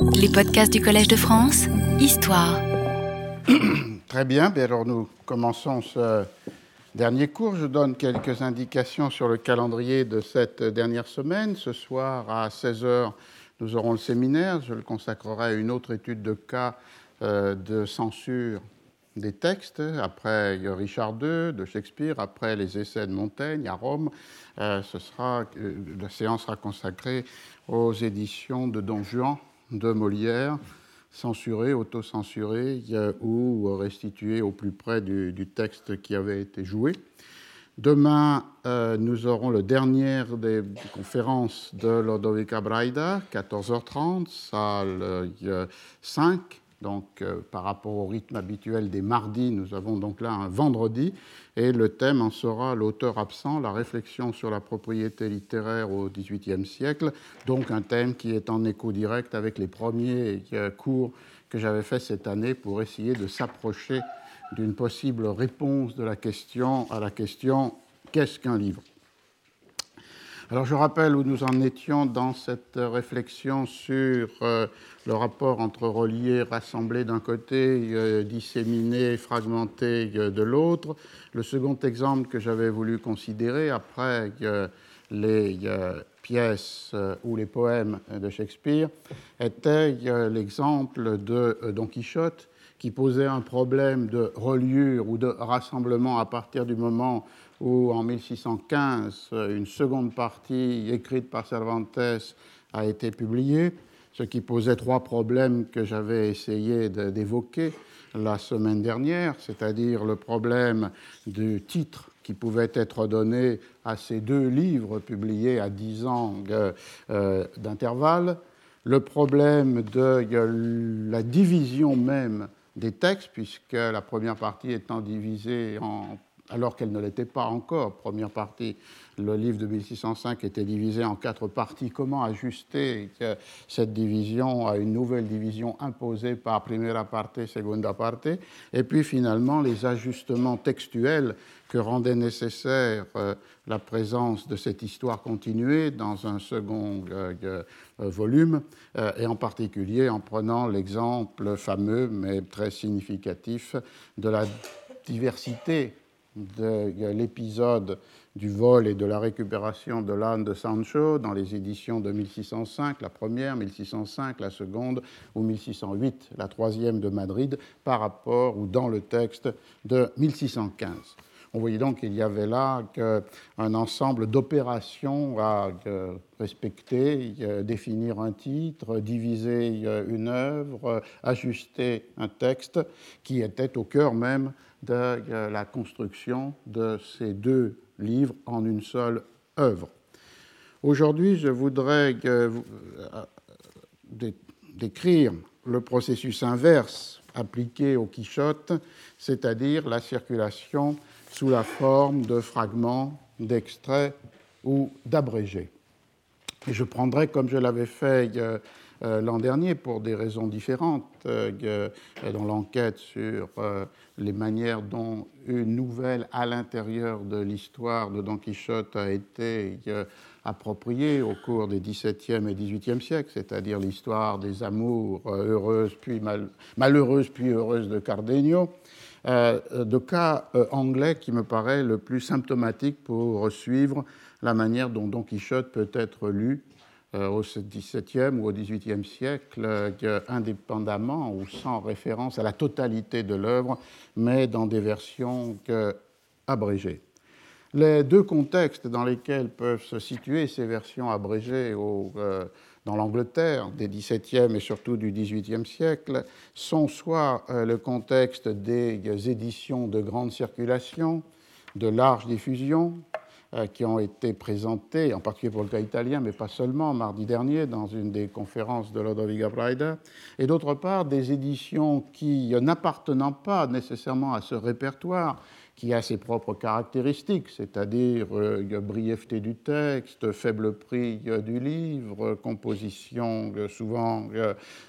Les podcasts du Collège de France, Histoire. Très bien, alors nous commençons ce dernier cours. Je donne quelques indications sur le calendrier de cette dernière semaine. Ce soir à 16h, nous aurons le séminaire. Je le consacrerai à une autre étude de cas euh, de censure des textes, après Richard II de Shakespeare, après les essais de Montaigne à Rome. Euh, ce sera, euh, la séance sera consacrée aux éditions de Don Juan de Molière, censurées, auto-censurées ou restituées au plus près du, texte qui avait été joué. Demain, euh, nous aurons le dernier des conférences de Lodovica Braida, 14h30, salle 5 donc, euh, par rapport au rythme habituel des mardis, nous avons donc là un vendredi, et le thème en sera l'auteur absent, la réflexion sur la propriété littéraire au XVIIIe siècle, donc un thème qui est en écho direct avec les premiers euh, cours que j'avais faits cette année pour essayer de s'approcher d'une possible réponse de la question à la question qu'est-ce qu'un livre? Alors je rappelle où nous en étions dans cette réflexion sur euh, le rapport entre relié, rassemblé d'un côté, euh, disséminé, fragmenté euh, de l'autre. Le second exemple que j'avais voulu considérer après les pièces ou les poèmes de Shakespeare était l'exemple de Don Quichotte qui posait un problème de reliure ou de rassemblement à partir du moment où en 1615, une seconde partie écrite par Cervantes a été publiée, ce qui posait trois problèmes que j'avais essayé d'évoquer la semaine dernière, c'est-à-dire le problème du titre qui pouvait être donné à ces deux livres publiés à dix ans euh, d'intervalle, le problème de la division même des textes, puisque la première partie étant divisée en alors qu'elle ne l'était pas encore. Première partie, le livre de 1605 était divisé en quatre parties. Comment ajuster cette division à une nouvelle division imposée par première partie, seconda partie? Et puis finalement, les ajustements textuels que rendait nécessaire euh, la présence de cette histoire continuée dans un second euh, euh, volume, et en particulier en prenant l'exemple fameux mais très significatif de la diversité de l'épisode du vol et de la récupération de l'âne de Sancho dans les éditions de 1605, la première, 1605, la seconde, ou 1608, la troisième de Madrid, par rapport ou dans le texte de 1615. On voyait donc qu'il y avait là un ensemble d'opérations à respecter, définir un titre, diviser une œuvre, ajuster un texte qui était au cœur même de la construction de ces deux livres en une seule œuvre. Aujourd'hui, je voudrais euh, décrire le processus inverse appliqué au Quichotte, c'est-à-dire la circulation sous la forme de fragments, d'extraits ou d'abrégés. je prendrai, comme je l'avais fait euh, euh, l'an dernier pour des raisons différentes euh, dans l'enquête sur euh, les manières dont une nouvelle à l'intérieur de l'histoire de Don Quichotte a été appropriée au cours des XVIIe et XVIIIe siècles, c'est-à-dire l'histoire des amours heureuses puis malheureuses puis heureuses de Cardenio, de cas anglais qui me paraît le plus symptomatique pour suivre la manière dont Don Quichotte peut être lu euh, au XVIIe ou au XVIIIe siècle, euh, indépendamment ou sans référence à la totalité de l'œuvre, mais dans des versions abrégées. Les deux contextes dans lesquels peuvent se situer ces versions abrégées euh, dans l'Angleterre des XVIIe et surtout du XVIIIe siècle sont soit le contexte des éditions de grande circulation, de large diffusion, euh, qui ont été présentés, en particulier pour le cas italien, mais pas seulement, mardi dernier, dans une des conférences de Lodovica Braida, et d'autre part des éditions qui, n'appartenant pas nécessairement à ce répertoire, qui a ses propres caractéristiques, c'est-à-dire euh, brièveté du texte, faible prix euh, du livre, composition souvent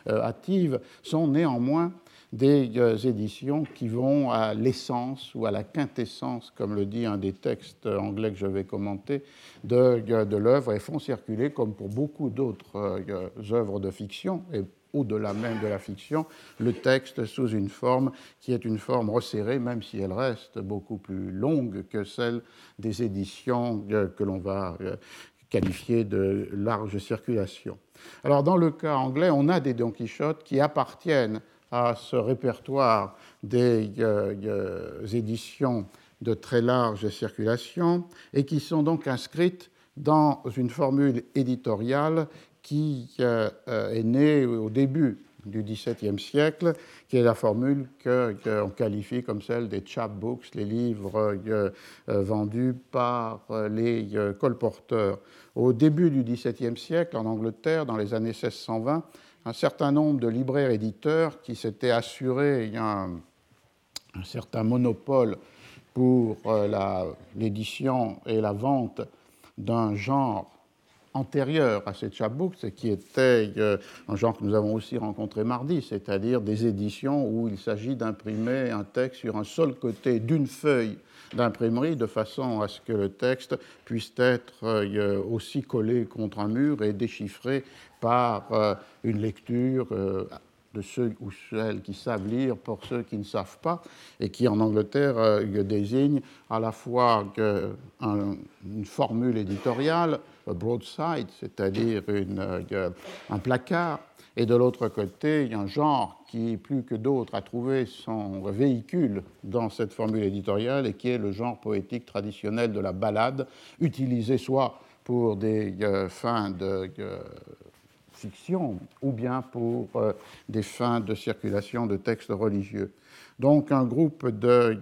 hâtive, sont néanmoins des euh, éditions qui vont à l'essence ou à la quintessence, comme le dit un des textes anglais que je vais commenter, de, de l'œuvre et font circuler, comme pour beaucoup d'autres euh, œuvres de fiction, et au-delà même de la fiction, le texte sous une forme qui est une forme resserrée, même si elle reste beaucoup plus longue que celle des éditions que l'on va qualifier de large circulation. Alors dans le cas anglais, on a des Don Quichotte qui appartiennent à ce répertoire des euh, euh, éditions de très large circulation et qui sont donc inscrites dans une formule éditoriale qui euh, est née au début du XVIIe siècle, qui est la formule qu'on qualifie comme celle des chapbooks, les livres vendus par les colporteurs. Au début du XVIIe siècle, en Angleterre, dans les années 1620, un certain nombre de libraires éditeurs qui s'étaient assurés un, un certain monopole pour euh, l'édition et la vente d'un genre antérieur à ces chapbooks, qui était euh, un genre que nous avons aussi rencontré mardi, c'est-à-dire des éditions où il s'agit d'imprimer un texte sur un seul côté d'une feuille d'imprimerie de façon à ce que le texte puisse être euh, aussi collé contre un mur et déchiffré par euh, une lecture euh, de ceux ou celles qui savent lire pour ceux qui ne savent pas, et qui en Angleterre désigne à la fois une formule éditoriale, broadside, c'est-à-dire un placard, et de l'autre côté, il y a un genre qui, plus que d'autres, a trouvé son véhicule dans cette formule éditoriale et qui est le genre poétique traditionnel de la ballade, utilisé soit pour des euh, fins de euh, fiction ou bien pour euh, des fins de circulation de textes religieux. Donc un groupe de,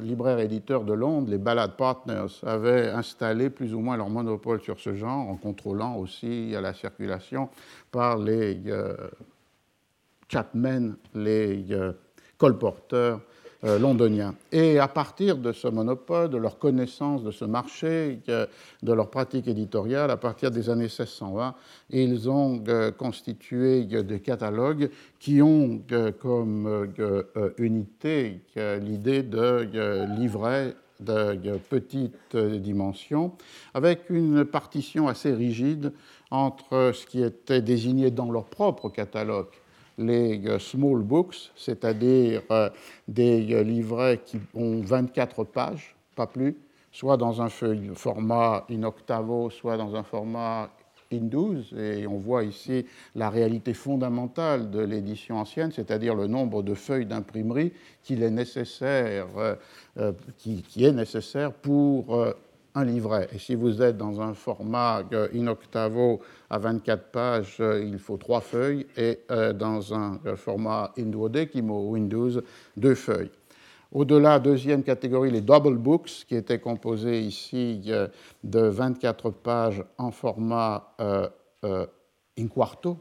libraires éditeurs de Londres, les Ballad Partners, avaient installé plus ou moins leur monopole sur ce genre en contrôlant aussi la circulation par les euh, Chapmen, les euh, colporteurs euh. Et à partir de ce monopole, de leur connaissance de ce marché, de leur pratique éditoriale, à partir des années 1620, ils ont euh, constitué des catalogues qui ont comme euh, unité l'idée de livrets de petite dimension, avec une partition assez rigide entre ce qui était désigné dans leur propre catalogue les euh, small books, c'est-à-dire euh, des euh, livrets qui ont 24 pages, pas plus, soit dans un format in octavo, soit dans un format in 12. Et on voit ici la réalité fondamentale de l'édition ancienne, c'est-à-dire le nombre de feuilles d'imprimerie qui, est nécessaire pour un livret. Et si vous êtes dans un format in octavo à 24 pages, euh, il faut trois feuilles, et euh, dans un euh, format in duodecimo Windows, deux feuilles. Au-delà, deuxième catégorie, les double books, qui étaient composés ici de 24 pages en format in quarto,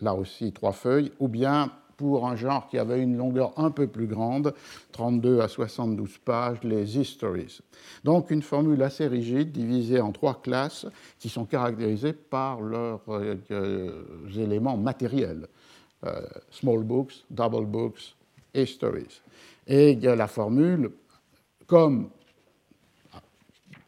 là aussi trois feuilles, ou bien pour un genre qui avait une longueur un peu plus grande, 32 à 72 pages, les histories. Donc une formule assez rigide, divisée en trois classes, qui sont caractérisées par leurs euh, éléments matériels. Euh, small books, double books, histories. Et la formule, comme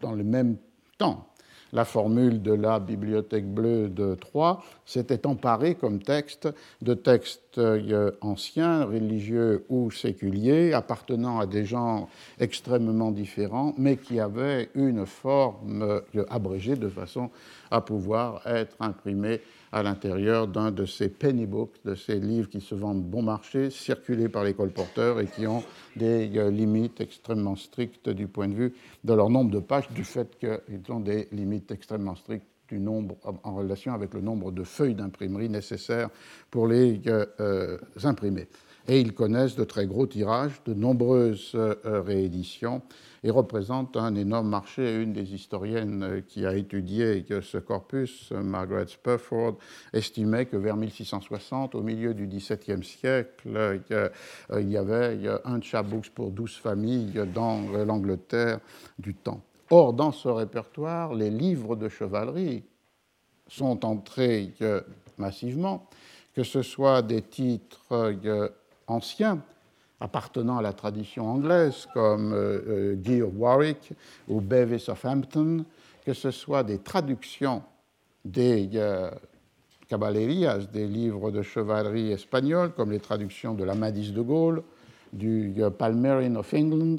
dans le même temps, la formule de la Bibliothèque bleue de Troyes s'était emparée comme texte de textes euh, anciens, religieux ou séculiers, appartenant à des genres extrêmement différents, mais qui avaient une forme euh, abrégée de façon à pouvoir être imprimés à l'intérieur d'un de ces penny books, de ces livres qui se vendent bon marché, circulés par les colporteurs et qui ont des euh, limites extrêmement strictes du point de vue de leur nombre de pages, du fait qu'ils ont des limites extrêmement strictes du nombre, en relation avec le nombre de feuilles d'imprimerie nécessaires pour les euh, euh, imprimer. Et ils connaissent de très gros tirages, de nombreuses rééditions et représente un énorme marché. Une des historiennes euh, qui a étudié ce corpus, euh, Margaret Spurford, estimait que vers 1660, au milieu du XVIIe siècle, euh, il y avait un chabooks pour 12 familles dans l'Angleterre du temps. Or, dans ce répertoire, les livres de chevalerie sont entrés massivement, que ce soit des titres anciens, appartenant à la tradition anglaise, comme euh, euh, Guy of Warwick ou Bevis of Hampton, que ce soit des traductions des euh, des livres de chevalerie espagnols, comme les traductions de l'Amadis de Gaulle, du Palmerin of England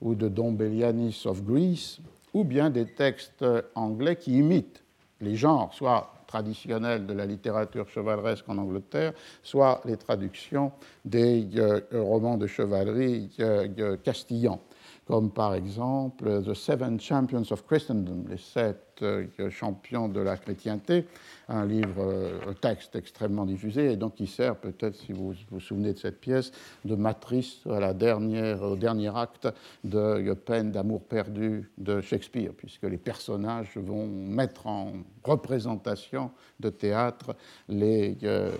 ou de Don Bellianis of Greece, ou bien des textes anglais qui imitent les genres, soit traditionnels de la littérature chevaleresque en Angleterre, soit les traductions des euh, romans de chevalerie euh, castillans comme par exemple The Seven Champions of Christendom, les sept euh, champions de la chrétienté, un livre, euh, un texte extrêmement diffusé, et donc qui sert peut-être, si vous vous souvenez de cette pièce, de matrice à la dernière, au dernier acte de Peine d'amour perdu de Shakespeare, puisque les personnages vont mettre en représentation de théâtre les euh,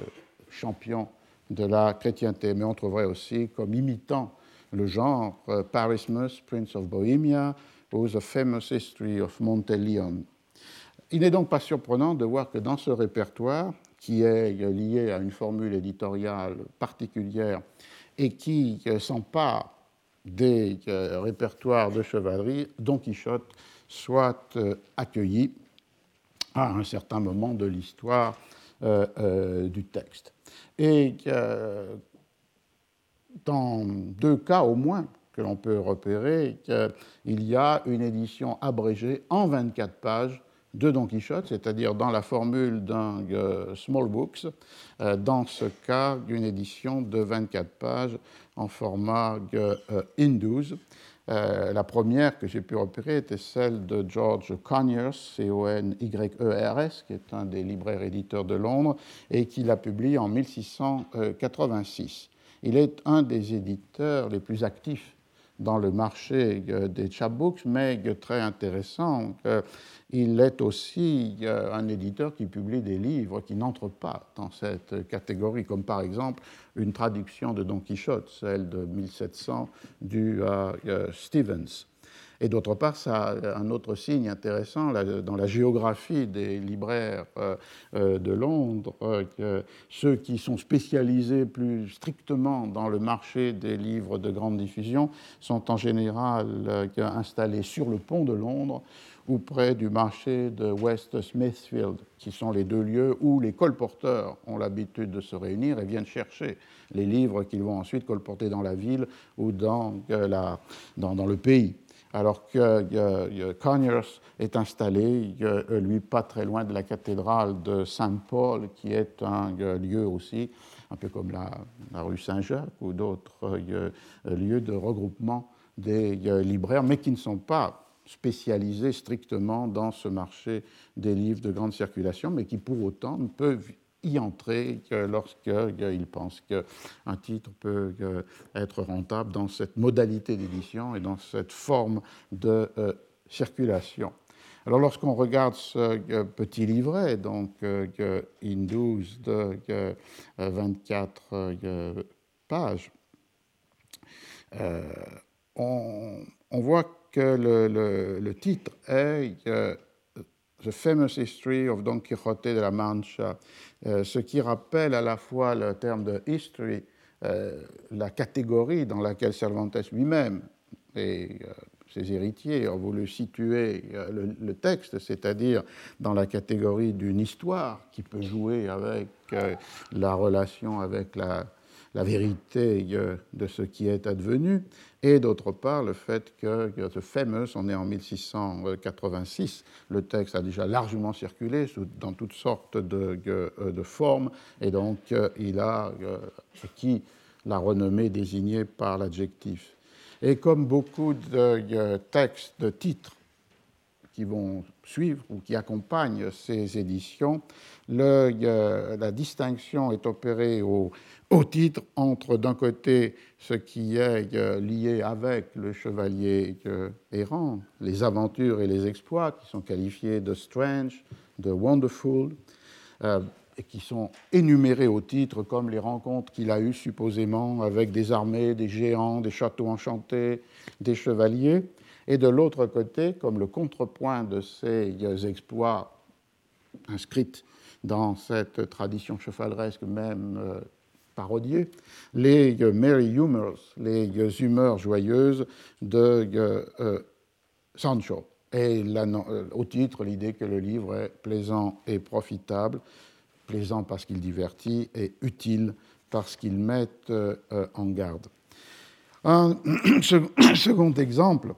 champions de la chrétienté. Mais on trouverait aussi comme imitant le genre euh, Parismus, Prince of Bohemia, ou The Famous History of Monteleone. Il n'est donc pas surprenant de voir que dans ce répertoire, qui est lié à une formule éditoriale particulière et qui euh, s'empare des euh, répertoires de chevalerie, Don Quichotte soit accueilli à un certain moment de l'histoire du texte. Et dans deux cas au moins que l'on peut repérer, qu'il y a une édition abrégée en 24 pages de Don Quichotte, c'est-à-dire dans la formule d'un euh, small books, euh, dans ce cas d'une édition de 24 pages en format euh, Hindus. la première que j'ai pu repérer était celle de George Conyers, C-O-N-Y-E-R-S, qui est un des libraires éditeurs de Londres, et qui l'a publié en 1686. Il est un des éditeurs les plus actifs dans le marché euh, des chapbooks, mais très intéressant. Il est aussi euh, un éditeur qui publie des livres qui n'entrent pas dans cette catégorie, comme par exemple une traduction de Don Quichotte, celle de 1700 du euh, Stevens. Et d'autre part, ça a un autre signe intéressant dans la géographie des libraires euh, euh, de Londres, euh, que ceux qui sont spécialisés plus strictement dans le marché des livres de grande diffusion sont en général installés sur le pont de Londres ou près du marché de West Smithfield, qui sont les deux lieux où les colporteurs ont l'habitude de se réunir et viennent chercher les livres qu'ils vont ensuite colporter dans la ville ou dans, la, dans le pays alors que Conyers est installé, lui, pas très loin de la cathédrale de Saint-Paul, qui est un lieu aussi, un peu comme la, rue Saint-Jacques ou d'autres lieux de regroupement des libraires, mais qui ne sont pas spécialisés strictement dans ce marché des livres de grande circulation, mais qui pour autant peuvent y entrer lorsqu'il pense qu'un titre peut être rentable dans cette modalité d'édition et dans cette forme de euh, circulation. Alors lorsqu'on regarde ce petit livret, donc in 12 de 24 pages, euh, on, voit que le titre est The Famous History of Don Quixote de la Mancha, euh, ce qui rappelle à la fois le terme de history, euh, la catégorie dans laquelle Cervantes lui-même et euh, ses héritiers ont voulu situer le, texte, c'est-à-dire dans la catégorie d'une histoire qui peut jouer avec la relation avec la, la vérité de ce qui est advenu, et d'autre part le fait que, ce fameux, on est en 1686, le texte a déjà largement circulé dans toutes sortes de, de formes, et donc il a acquis la renommée désignée par l'adjectif. Et comme beaucoup de textes, de titres qui vont suivre ou qui accompagnent ces éditions, le, la distinction est opérée au, titre entre d'un côté ce qui est euh, lié avec le chevalier euh, errant, les aventures et les exploits qui sont qualifiés de strange, de wonderful, euh, et qui sont énumérés au titre comme les rencontres qu'il a eues supposément avec des armées, des géants, des châteaux enchantés, des chevaliers, et de l'autre côté, comme le contrepoint de ces exploits inscrits dans cette tradition chevaleresque même parodier les merry humors, les humeurs joyeuses de euh, Sancho. Et euh, au titre, l'idée que le livre est plaisant et profitable, plaisant parce qu'il divertit et utile parce qu'il met en garde. Un second exemple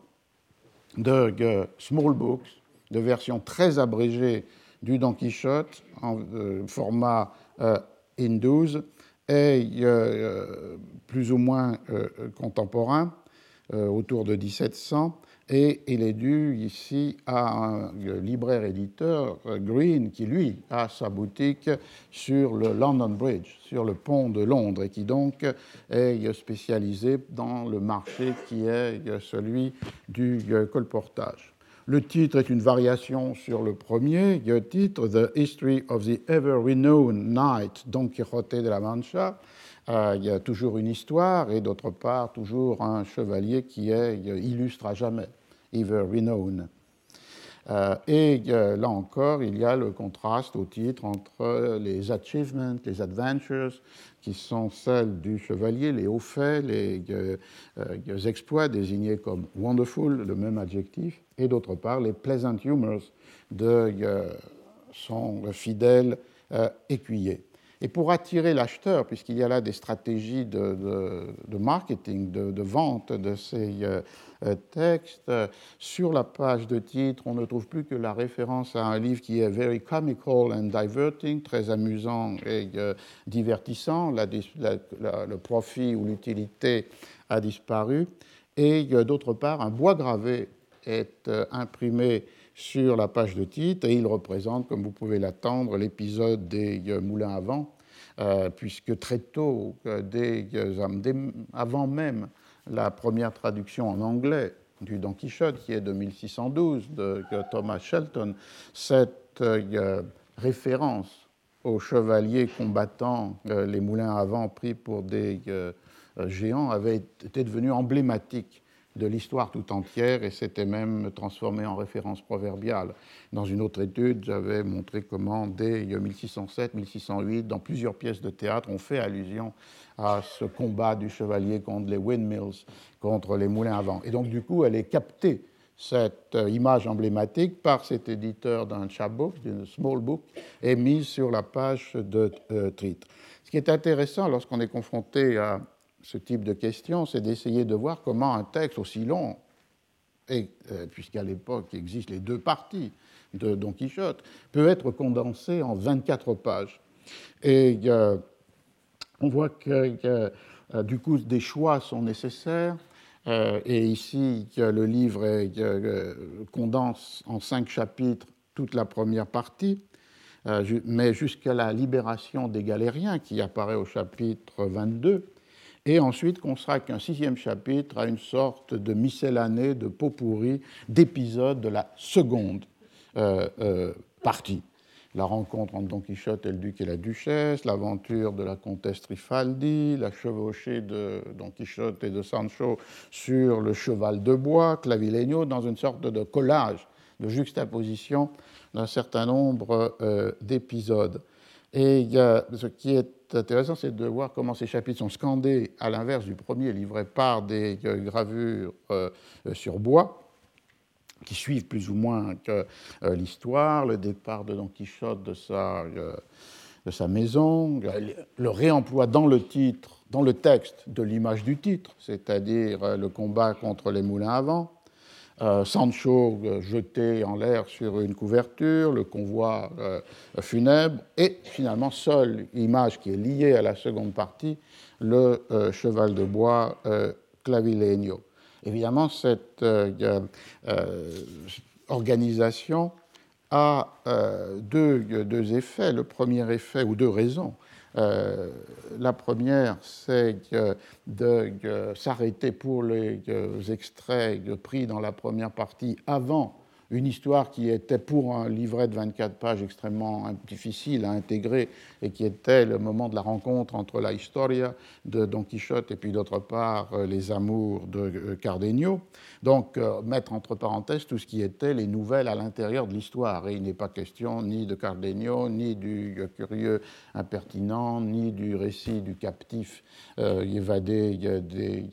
de small books, de version très abrégée du Don Quichotte en format in 12 est plus ou moins contemporain, autour de 1700, et il est dû ici à un libraire éditeur, Green, qui lui a sa boutique sur le London Bridge, sur le pont de Londres, et qui donc est spécialisé dans le marché qui est celui du colportage. Le titre est une variation sur le premier le titre, The History of the Ever Renowned Knight Don Quixote de la Mancha. Euh, il y a toujours une histoire et d'autre part toujours un chevalier qui est illustre à jamais, Ever Renowned. Euh, et euh, là encore, il y a le contraste au titre entre les achievements, les adventures, qui sont celles du chevalier, les hauts faits, les, les exploits désignés comme wonderful, le même adjectif, et d'autre part les pleasant humors de son fidèle écuyer. Et pour attirer l'acheteur, puisqu'il y a là des stratégies de, marketing, de, vente de ces euh, euh, textes, sur la page de titre, on ne trouve plus que la référence à un livre qui est very comical and diverting, très amusant et euh, divertissant. le profit ou l'utilité a disparu. Et d'autre part, un bois gravé est imprimé sur la page de titre et il représente, comme vous pouvez l'attendre, l'épisode des euh, Moulins à vent, euh, puisque très tôt, euh, avant même la première traduction en anglais du Don Quichotte, qui est de 1612, de Thomas Shelton, cette référence aux chevaliers combattant les moulins à vent pris pour des géants avait été devenue emblématique de l'histoire tout entière et s'était même transformé en référence proverbiale. Dans une autre étude, j'avais montré comment, dès 1607-1608, dans plusieurs pièces de théâtre, on fait allusion à ce combat du chevalier contre les windmills, contre les moulins à vent. Et donc, du coup, elle est captée, cette euh, image emblématique, par cet éditeur d'un chapbook, d'une small book, et mise sur la page de euh, titre. Ce qui est intéressant lorsqu'on est confronté à ce type de question, c'est d'essayer de voir comment un texte aussi long, euh, puisqu'à l'époque existent les deux parties de Don Quichotte, peut être condensé en 24 pages. Et on voit que euh, du coup des choix sont nécessaires. Euh, et ici, le livre condense en cinq chapitres toute la première partie, mais jusqu'à la libération des galériens qui apparaît au chapitre 22 et ensuite consacre un sixième chapitre à une sorte de miscellanée, de pot pourri, d'épisodes de la seconde euh, euh, partie. La rencontre entre Don Quichotte et le duc et la duchesse, l'aventure de la comtesse Trifaldi, la chevauchée de Don Quichotte et de Sancho sur le cheval de bois, Clavileño, dans une sorte de collage, de juxtaposition d'un certain nombre euh, d'épisodes. Et ce qui est intéressant, c'est de voir comment ces chapitres sont scandés, à l'inverse du premier, livré par des euh, gravures euh, sur bois, qui suivent plus ou moins euh, l'histoire, le départ de Don Quichotte sa, de sa maison, le réemploi dans le titre, dans le texte de l'image du titre, c'est-à-dire le combat contre les moulins à vent, euh, Sancho euh, jeté en l'air sur une couverture, le convoi euh, funèbre, et finalement, seule image qui est liée à la seconde partie, le cheval de bois clavileño. Évidemment, cette organisation a deux, deux, effets. Le premier effet, ou deux raisons. Euh, la première, c'est de s'arrêter pour les extraits pris dans la première partie avant une histoire qui était pour un livret de 24 pages extrêmement difficile à intégrer et qui était le moment de la rencontre entre la historia de Don Quichotte et puis d'autre part euh, les amours de euh, Cardenio. Donc euh, mettre entre parenthèses tout ce qui était les nouvelles à l'intérieur de l'histoire. Et il n'est pas question ni de Cardenio, ni du curieux impertinent, ni du récit du captif évadé des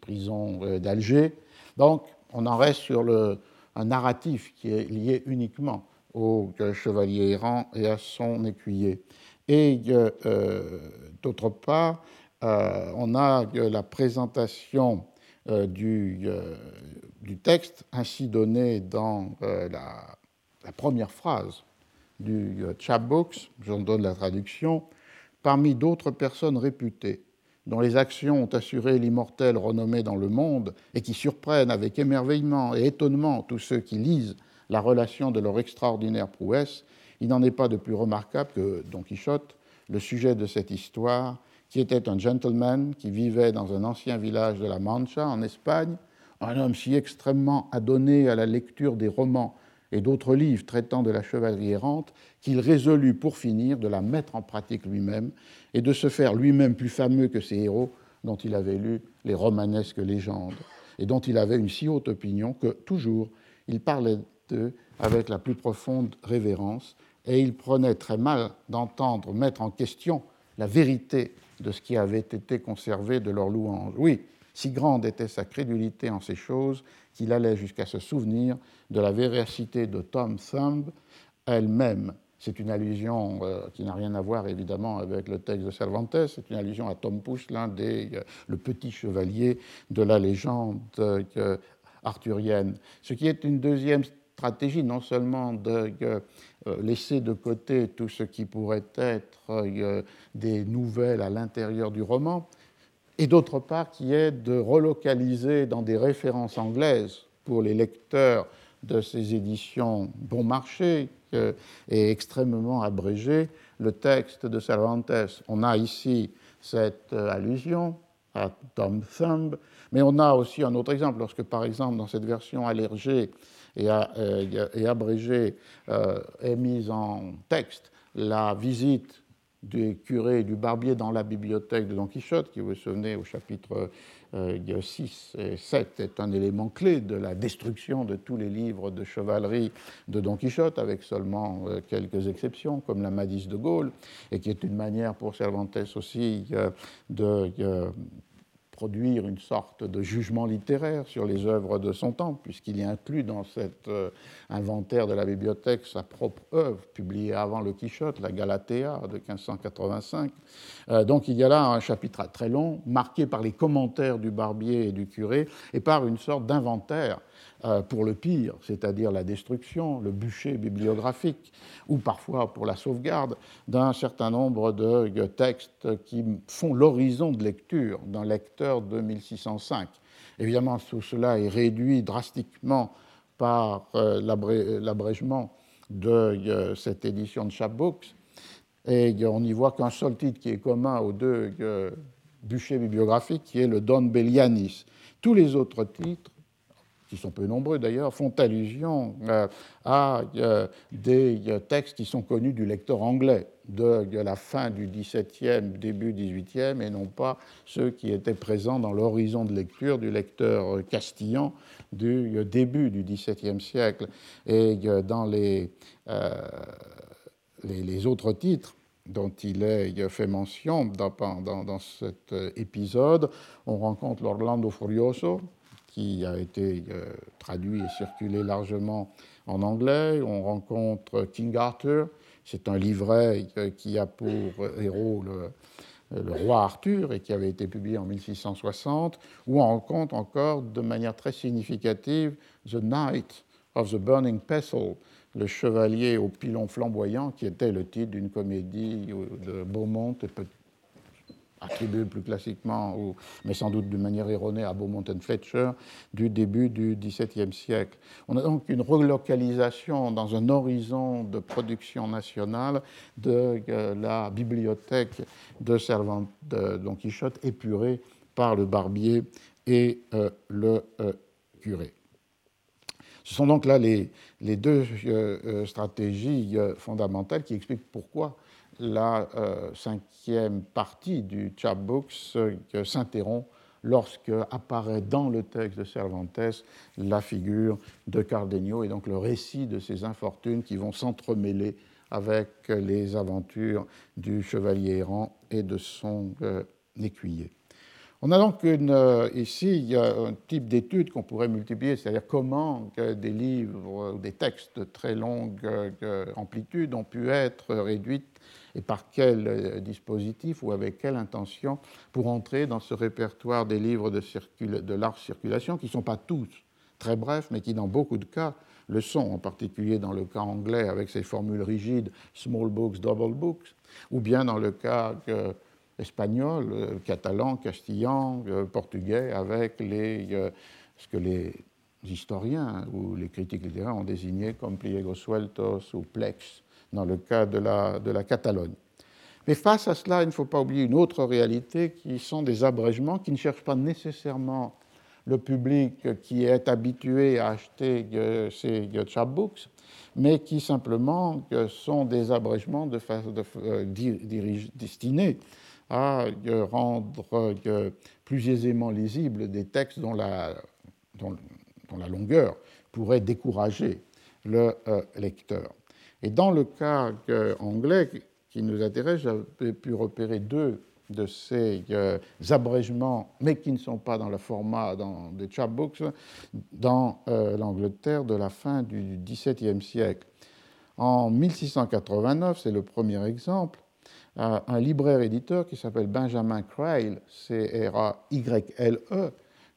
prisons d'Alger. Donc on en reste sur le un narratif qui est lié uniquement au chevalier errant et à son écuyer. Et d'autre part, on a la présentation du, du, texte ainsi donné dans la, la, première phrase du chapbooks, j'en donne la traduction, parmi d'autres personnes réputées dont les actions ont assuré l'immortelle renommée dans le monde et qui surprennent avec émerveillement et étonnement tous ceux qui lisent la relation de leur extraordinaire prouesse, il n'en est pas de plus remarquable que Don Quichotte, le sujet de cette histoire, qui était un gentleman qui vivait dans un ancien village de la Mancha en Espagne, un homme si extrêmement adonné à la lecture des romans et d'autres livres traitant de la chevalerie errante qu'il résolut pour finir de la mettre en pratique lui-même et de se faire lui-même plus fameux que ses héros dont il avait lu les romanesques légendes et dont il avait une si haute opinion que toujours il parlait d'eux avec la plus profonde révérence et il prenait très mal d'entendre mettre en question la vérité de ce qui avait été conservé de leur louange. Oui, si grande était sa crédulité en ces choses qu'il allait jusqu'à se souvenir de la véracité de Tom Thumb elle-même. C'est une allusion euh, qui n'a rien à voir évidemment avec le texte de Cervantes, c'est une allusion à Tom Push, l'un des euh, le petit chevalier de la légende euh, arthurienne. Ce qui est une deuxième stratégie, non seulement de laisser de côté tout ce qui pourrait être des nouvelles à l'intérieur du roman, et d'autre part qui est de relocaliser dans des références anglaises pour les lecteurs de ces éditions bon marché et extrêmement abrégées le texte de Cervantes. On a ici cette euh, allusion à Tom Thumb, mais on a aussi un autre exemple, lorsque par exemple dans cette version allergée et, euh, abrégée euh, est mise en texte la visite du curé et du barbier dans la bibliothèque de Don Quichotte, qui, vous souvenez, au chapitre 6 euh, et 7, est un élément clé de la destruction de tous les livres de chevalerie de Don Quichotte, avec seulement euh, quelques exceptions, comme la Madis de Gaulle, et qui est une manière pour Cervantes aussi euh, de produire une sorte de jugement littéraire sur les œuvres de son temps, puisqu'il y inclut dans cet euh, inventaire de la bibliothèque sa propre œuvre, publiée avant le Quichotte, la Galatea de 1585. Euh, donc il y a là un chapitre très long, marqué par les commentaires du barbier et du curé, et par une sorte d'inventaire pour le pire, c'est-à-dire la destruction, le bûcher bibliographique, ou parfois pour la sauvegarde d'un certain nombre de textes qui font l'horizon de lecture d'un lecteur de 1605. Évidemment, tout cela est réduit drastiquement par euh, l'abrégement de euh, cette édition de Chapbooks, et on n'y voit qu'un seul titre qui est commun aux deux bûchers bibliographiques, qui est le Don Bellianis. Tous les autres titres qui sont peu nombreux d'ailleurs, font allusion euh, à euh, des euh, textes qui sont connus du lecteur anglais de, la fin du XVIIe, début XVIIIe, et non pas ceux qui étaient présents dans l'horizon de lecture du lecteur castillan du début du XVIIe siècle. Et dans les, les, autres titres, dont il est fait mention dans, dans, dans cet épisode, on rencontre l'Orlando Furioso, qui a été euh, traduit et circulé largement en anglais. On rencontre King Arthur, c'est un livret euh, qui a pour héros le, roi Arthur et qui avait été publié en 1660, où on rencontre encore de manière très significative The Knight of the Burning Pestle, le chevalier au pilon flamboyant, qui était le titre d'une comédie de Beaumont et attribué plus classiquement, mais sans doute d'une manière erronée, à Beaumont Fletcher, du début du XVIIe siècle. On a donc une relocalisation dans un horizon de production nationale de euh, la bibliothèque de, Servante, de Don Quichotte épurée par le barbier et euh, le euh, curé. Ce sont donc là les deux stratégies fondamentales qui expliquent pourquoi la euh, cinquième partie du chapbooks euh, s'interrompt lorsque apparaît dans le texte de Cervantes la figure de Cardenio et donc le récit de ses infortunes qui vont s'entremêler avec les aventures du chevalier errant et de son euh, écuyer. On a donc une, ici un type d'étude qu'on pourrait multiplier, c'est-à-dire comment des livres ou des textes de très longue amplitude ont pu être réduits et par quel euh, dispositif ou avec quelle intention pour entrer dans ce répertoire des livres de, large circulation, qui ne sont pas tous très brefs, mais qui dans beaucoup de cas le sont, en particulier dans le cas anglais avec ses formules rigides small books, double books, ou bien dans le cas espagnol, euh, catalan, castillan, euh, portugais, avec les, ce que les historiens ou les critiques littéraires ont désigné comme pliegos sueltos ou plex, dans le cas de la, de la Catalogne. Mais face à cela, il ne faut pas oublier une autre réalité qui sont des abrègements qui ne cherchent pas nécessairement le public qui est habitué à acheter euh, ces chapbooks, mais qui simplement sont des abrègements de, de, euh, destinés à euh, rendre plus aisément lisibles des textes dont la, longueur pourrait décourager le lecteur. Et dans le cas anglais qui nous intéresse, j'avais pu repérer deux de ces euh, abrègements, mais qui ne sont pas dans le format des chapbooks, dans euh, l'Angleterre de la fin du XVIIe siècle. En 1689, c'est le premier exemple, euh, un libraire éditeur qui s'appelle Benjamin Crail, C-R-A-Y-L-E,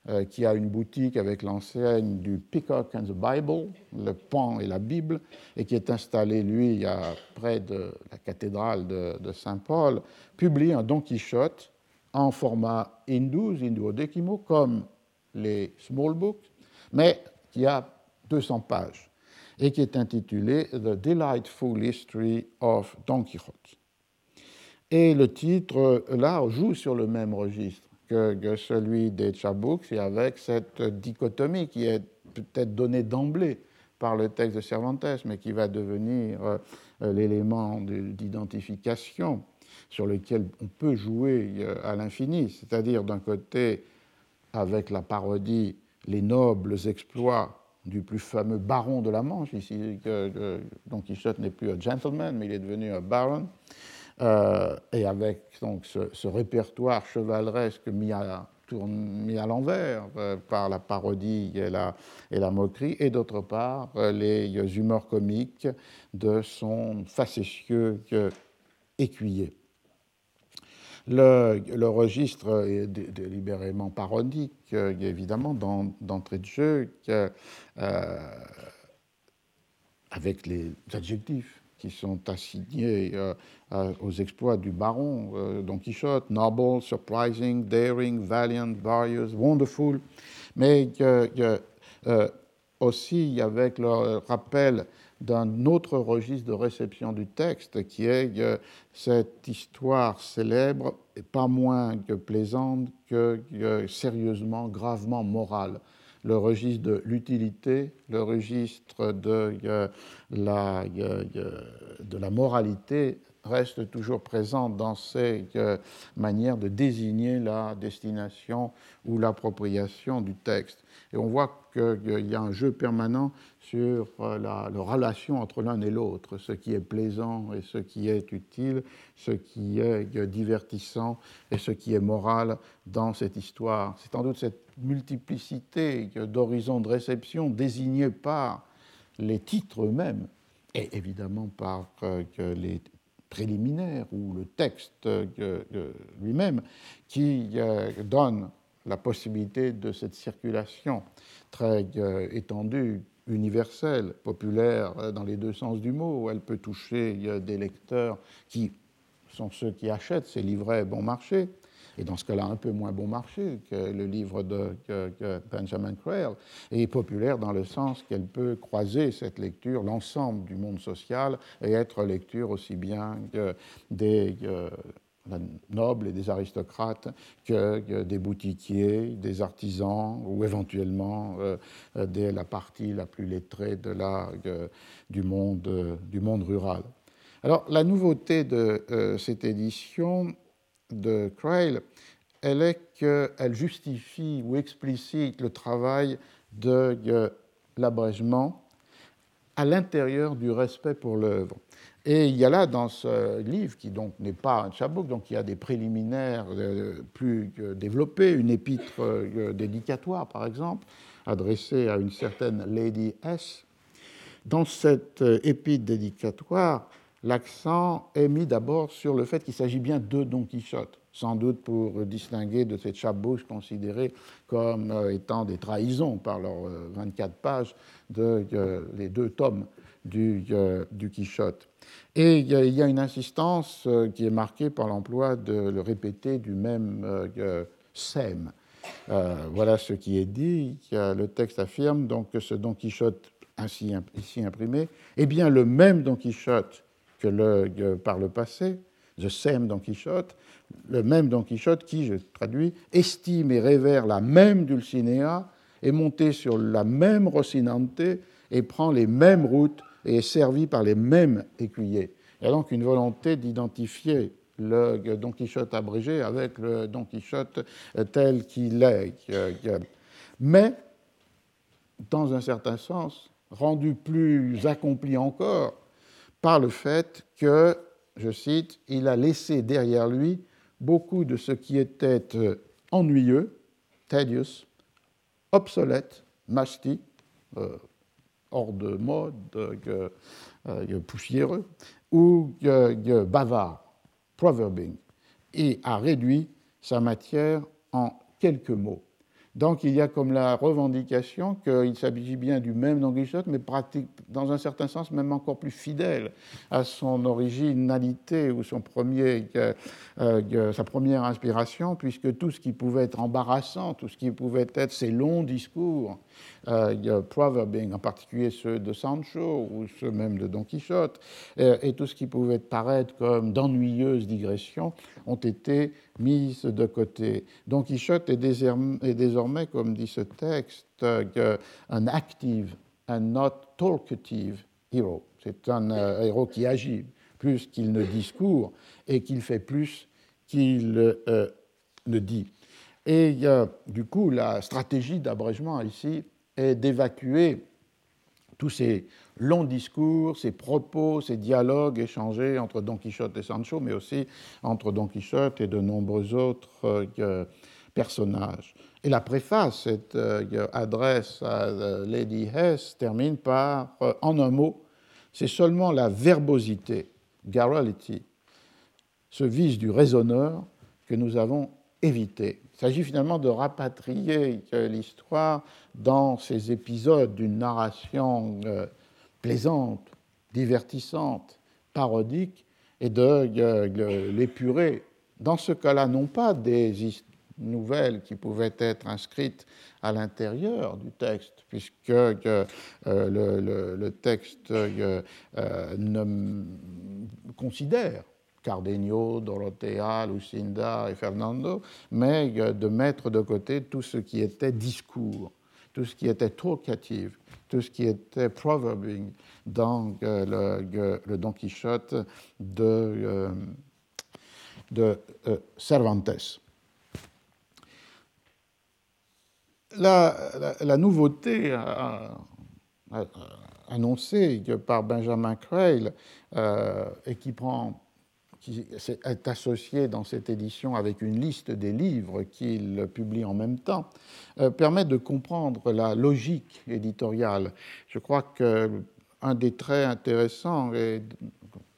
euh, qui a une boutique avec l'enseigne du Peacock and the Bible, le pan et la Bible, et qui est installé, lui, près de la cathédrale de, Saint-Paul, publie un Don Quichotte en format in-12, in comme les small books, mais qui a 200 pages et qui est intitulé The Delightful History of Don Quixote. Et le titre, là, joue sur le même registre que, celui des Chabooks et avec cette dichotomie qui est peut-être donnée d'emblée par le texte de Cervantes, mais qui va devenir euh, l'élément d'identification sur lequel on peut jouer euh, à l'infini, c'est-à-dire d'un côté avec la parodie les nobles exploits du plus fameux baron de la Manche, ici que, Don Quichotte n'est plus un gentleman, mais il est devenu un baron, euh, et avec donc, ce, répertoire chevaleresque mis à, mis à l'envers euh, par la parodie et la, et la moquerie, et d'autre part euh, les humeurs comiques de son facétieux écuyer. Le, le, registre est délibérément parodique, évidemment, d'entrée de jeu, avec les adjectifs qui sont assignés euh, aux exploits du baron euh, Don Quichotte, noble, surprising, daring, valiant, various, wonderful, mais euh, aussi avec le rappel d'un autre registre de réception du texte qui est cette histoire célèbre pas moins que plaisante que sérieusement, gravement morale le registre de l'utilité, le registre de, la, de la moralité reste toujours présent dans ces manières de désigner la destination ou l'appropriation du texte. Et on voit qu'il y a un jeu permanent sur euh, la, relation entre l'un et l'autre, ce qui est plaisant et ce qui est utile, ce qui est divertissant et ce qui est moral dans cette histoire. C'est sans doute cette multiplicité d'horizons de réception désignés par les titres eux-mêmes et évidemment par euh, les préliminaires ou le texte lui-même qui euh, donne la possibilité de cette circulation très euh, étendue, universelle, populaire euh, dans les deux sens du mot. Elle peut toucher des lecteurs qui sont ceux qui achètent ces livrets bon marché, et dans ce cas-là un peu moins bon marché que le livre de Benjamin Creel, et populaire dans le sens qu'elle peut croiser cette lecture, l'ensemble du monde social, et être lecture aussi bien des nobles et des aristocrates que, des boutiquiers, des artisans ou éventuellement euh, de la partie la plus lettrée de la, du, monde, du monde rural. Alors la nouveauté de euh, cette édition de Crail, elle est qu'elle justifie ou explicite le travail de l'abrégement à l'intérieur du respect pour l'œuvre. Et il y a là dans ce livre, qui donc n'est pas un chapbook, donc il y a des préliminaires plus développés, une épître dédicatoire par exemple, adressée à une certaine Lady S. Dans cette épître dédicatoire, l'accent est mis d'abord sur le fait qu'il s'agit bien de Don Quichotte sans doute pour distinguer de ces chapbooks considérés comme euh, étant des trahisons par leurs 24 euh, pages de euh, les deux tomes du, du Quichotte. Et il y a une insistance qui est marquée par l'emploi de le répéter du même sème. voilà ce qui est dit. Le texte affirme donc que ce Don Quichotte ainsi ici imprimé est bien le même Don Quichotte que le, par le passé, The Same Don Quichotte, le même Don Quichotte qui, je traduis, estime et révère la même Dulcinea, est monté sur la même Rocinante et prend les mêmes routes et est servi par les mêmes écuyers. Il y a donc une volonté d'identifier le Don Quichotte abrégé avec le Don Quichotte tel qu'il est. Mais, dans un certain sens, rendu plus accompli encore par le fait que, je cite, il a laissé derrière lui beaucoup de ce qui était euh, ennuyeux, tedious, obsolète, musty, euh, hors de mode, euh, poussiéreux, ou bavard, proverbing, et a réduit sa matière en quelques mots. Donc il y a comme la revendication qu'il s'agit bien du même Don Quichotte, mais pratique, dans un certain sens même encore plus fidèle à son originalité ou son premier, euh, euh, sa première inspiration, puisque tout ce qui pouvait être embarrassant, tout ce qui pouvait être ces longs discours, euh, proverbing, en particulier ceux de Sancho ou ceux même de Don Quichotte, euh, et tout ce qui pouvait paraître comme d'ennuyeuses digressions, ont été mises de côté. Don Quichotte est désormais, comme dit ce texte, euh, un active and not talkative hero. C'est un héros qui agit plus qu'il ne discourt et qu'il fait plus qu'il ne dit. Et du coup, la stratégie d'abrégement ici est d'évacuer tous ces longs discours, ces propos, ces dialogues échangés entre Don Quichotte et Sancho, mais aussi entre Don Quichotte et de nombreux autres euh, personnages. Et la préface, cette euh, adresse à euh, Lady Hess, termine par, en un mot, c'est seulement la verbosité, garrulity, ce vice du raisonneur que nous avons évité. Il s'agit finalement de rapatrier l'histoire dans ces épisodes d'une narration euh, plaisante, divertissante, parodique, et de l'épurer. Dans ce cas-là, non pas des nouvelles qui pouvaient être inscrites à l'intérieur du texte, puisque euh, le, texte euh, ne considère Cardenio, Dorothea, Lucinda et Fernando, mais de mettre de côté tout ce qui était discours, tout ce qui était talkative, tout ce qui était proverbing dans le, Don Quichotte de, euh, euh, Cervantes. La, nouveauté annoncée par Benjamin Creil euh, et qui prend qui est associé dans cette édition avec une liste des livres qu'il publie en même temps, euh, permet de comprendre la logique éditoriale. Je crois qu'un des traits intéressants,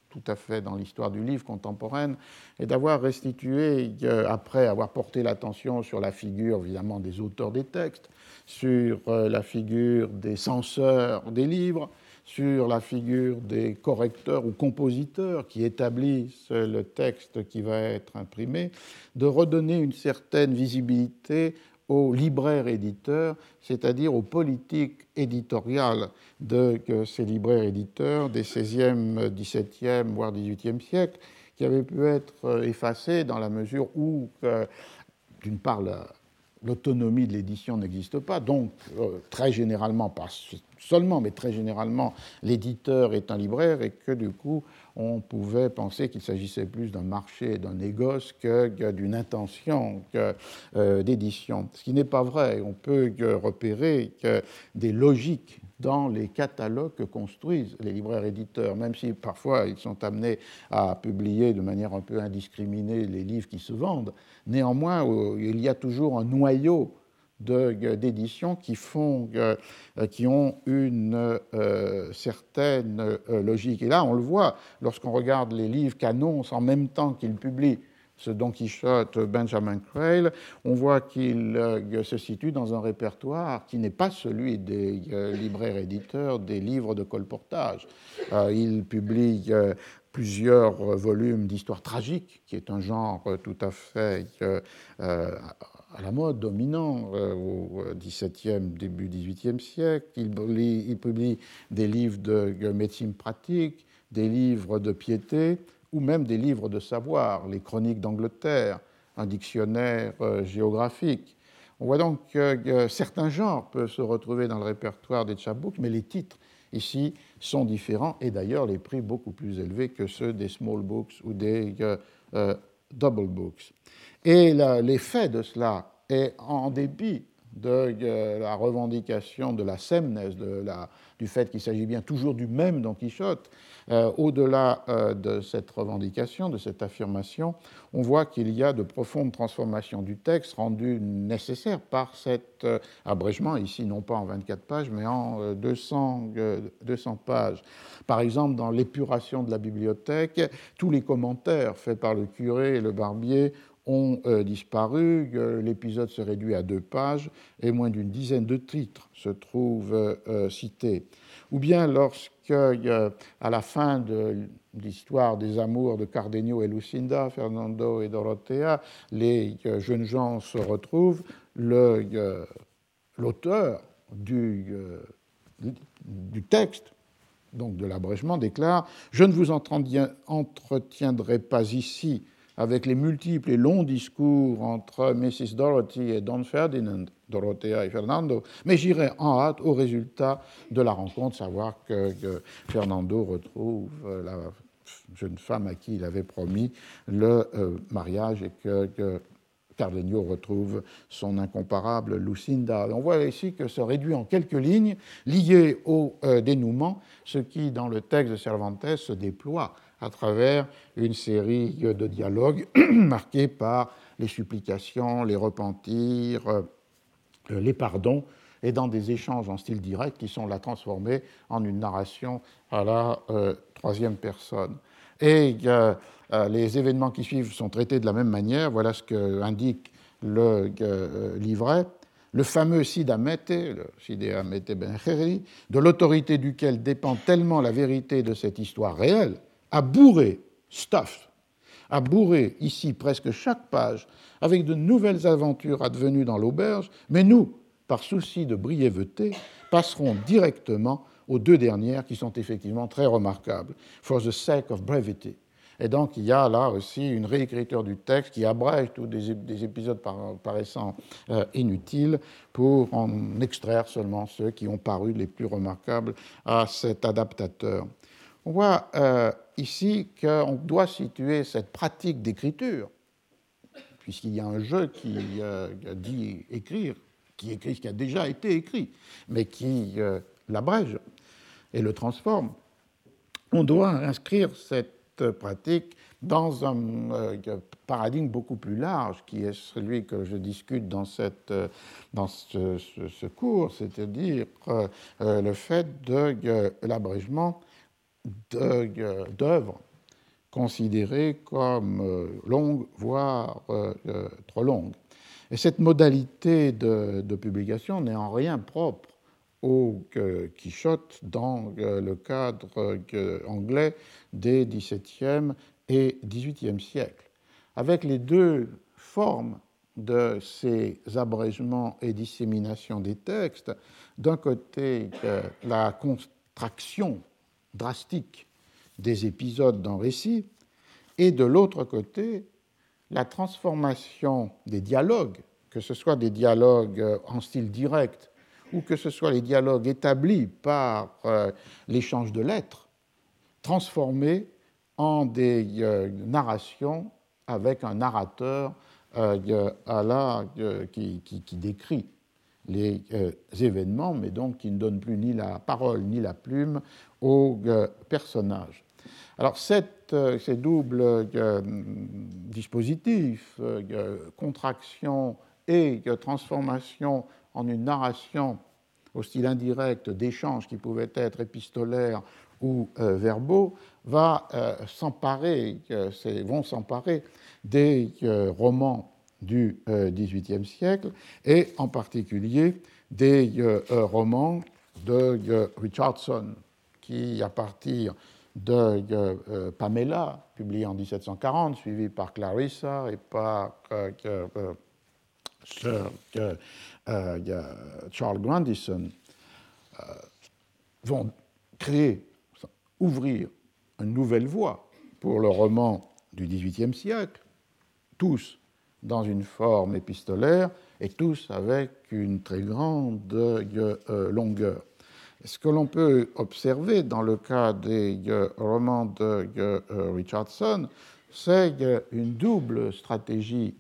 tout à fait dans l'histoire du livre contemporaine, est d'avoir restitué, euh, après avoir porté l'attention sur la figure évidemment des auteurs des textes, sur euh, la figure des censeurs des livres, sur la figure des correcteurs ou compositeurs qui établissent le texte qui va être imprimé, de redonner une certaine visibilité aux libraires éditeurs, c'est-à-dire aux politiques éditoriales de ces libraires éditeurs des 16e, 17e, voire 18e siècles, qui avaient pu être effacés dans la mesure où, d'une part, l'autonomie de l'édition n'existe pas, donc euh, très généralement, pas seulement, mais très généralement, l'éditeur est un libraire et que du coup, on pouvait penser qu'il s'agissait plus d'un marché, d'un négoce que d'une intention euh, d'édition. Ce qui n'est pas vrai. On peut repérer que des logiques dans les catalogues que construisent les libraires éditeurs, même si parfois ils sont amenés à publier de manière un peu indiscriminée les livres qui se vendent. Néanmoins, il y a toujours un noyau d'éditions qui, font, euh, qui ont une euh, certaine euh, logique. Et là, on le voit lorsqu'on regarde les livres qu'annoncent en même temps qu'ils publient ce Don Quichotte Benjamin Crail, on voit qu'il se situe dans un répertoire qui n'est pas celui des libraires éditeurs des livres de colportage. il publie plusieurs volumes d'histoire tragique, qui est un genre tout à fait à la mode, dominant euh, au XVIIe, début XVIIIe siècle. Il publie, des livres de médecine pratique, des livres de piété, ou même des livres de savoir, les chroniques d'Angleterre, un dictionnaire euh, géographique. On voit donc que certains genres peuvent se retrouver dans le répertoire des chapbooks, mais les titres ici sont différents et d'ailleurs les prix beaucoup plus élevés que ceux des small books ou des euh, double books. Et l'effet de cela est en dépit de la revendication de la la, du fait qu'il s'agit bien toujours du même Don Quichotte, euh, au-delà euh, de cette revendication, de cette affirmation, on voit qu'il y a de profondes transformations du texte rendues nécessaires par cet euh, abrégement, ici non pas en 24 pages, mais en 200, 200 pages. Par exemple, dans l'épuration de la bibliothèque, tous les commentaires faits par le curé et le barbier ont euh, disparu, l'épisode se réduit à deux pages et moins d'une dizaine de titres se trouvent euh, cités. Ou bien lorsque, euh, à la fin de l'histoire des amours de Cardenio et Lucinda, Fernando et Dorothea, les jeunes gens se retrouvent, l'auteur du texte donc de l'abrégement, déclare Je ne vous entretiendrai pas ici avec les multiples et longs discours entre Mrs. Dorothy et Don Ferdinand, Dorothea et Fernando, mais j'irai en hâte au résultat de la rencontre, savoir que, Fernando retrouve euh, la jeune femme à qui il avait promis le euh, mariage et que, Cardenio retrouve son incomparable Lucinda. On voit ici que se réduit en quelques lignes liées au euh, dénouement, ce qui, dans le texte de Cervantes, se déploie à travers une série de dialogues marqués par les supplications, les repentirs, euh, les pardons, et dans des échanges en style direct qui sont là transformés en une narration à la euh, troisième personne. Et euh, les événements qui suivent sont traités de la même manière. Voilà ce que indique le livret. Le fameux Cid le Cid Ben de l'autorité duquel dépend tellement la vérité de cette histoire réelle, a bourré, stuff, a bourré ici presque chaque page avec de nouvelles aventures advenues dans l'auberge, mais nous, par souci de brièveté, passerons directement aux deux dernières qui sont effectivement très remarquables, for the sake of brevity. Et donc il y a là aussi une réécriture du texte qui abrège tous des, épisodes paraissant euh, inutiles pour en extraire seulement ceux qui ont paru les plus remarquables à cet adaptateur. On voit euh, ici qu'on doit situer cette pratique d'écriture, puisqu'il y a un jeu qui euh, dit écrire, qui écrit ce qui a déjà été écrit, mais qui euh, l'abrège et le transforme. On doit inscrire cette pratique dans un paradigme beaucoup plus large, qui est celui que je discute dans, ce cours, c'est-à-dire le fait de l'abrégement d'œuvres considérées comme euh, longues, voire euh, euh, trop longues. Et cette modalité de, publication n'est en rien propre au Quichotte dans le cadre anglais des XVIIe et XVIIIe siècles. Avec les deux formes de ces abrègements et disséminations des textes, d'un côté la contraction drastique des épisodes d'un récit, et de l'autre côté, la transformation des dialogues, que ce soit des dialogues euh, en style direct ou que ce soit les dialogues établis par euh, l'échange de lettres, transformés en des euh, narrations avec un narrateur qui, décrit les événements, mais donc qui ne donne plus ni la parole ni la plume aux personnages. Alors cette, ces doubles dispositifs, contraction et transformation en une narration au style indirect d'échanges qui pouvaient être épistolaires ou euh, verbaux, va euh, s'emparer, vont s'emparer des euh, romans du XVIIIe siècle et en particulier des romans de Richardson, qui, à partir de Pamela, publié en 1740, suivi par Clarissa et par Charles Grandison, vont créer ouvrir une nouvelle voie pour le roman du XVIIIe siècle, tous dans une forme épistolaire et tous avec une très grande euh, longueur. Ce que l'on peut observer dans le cas des euh, romans de euh, Richardson, c'est une double stratégie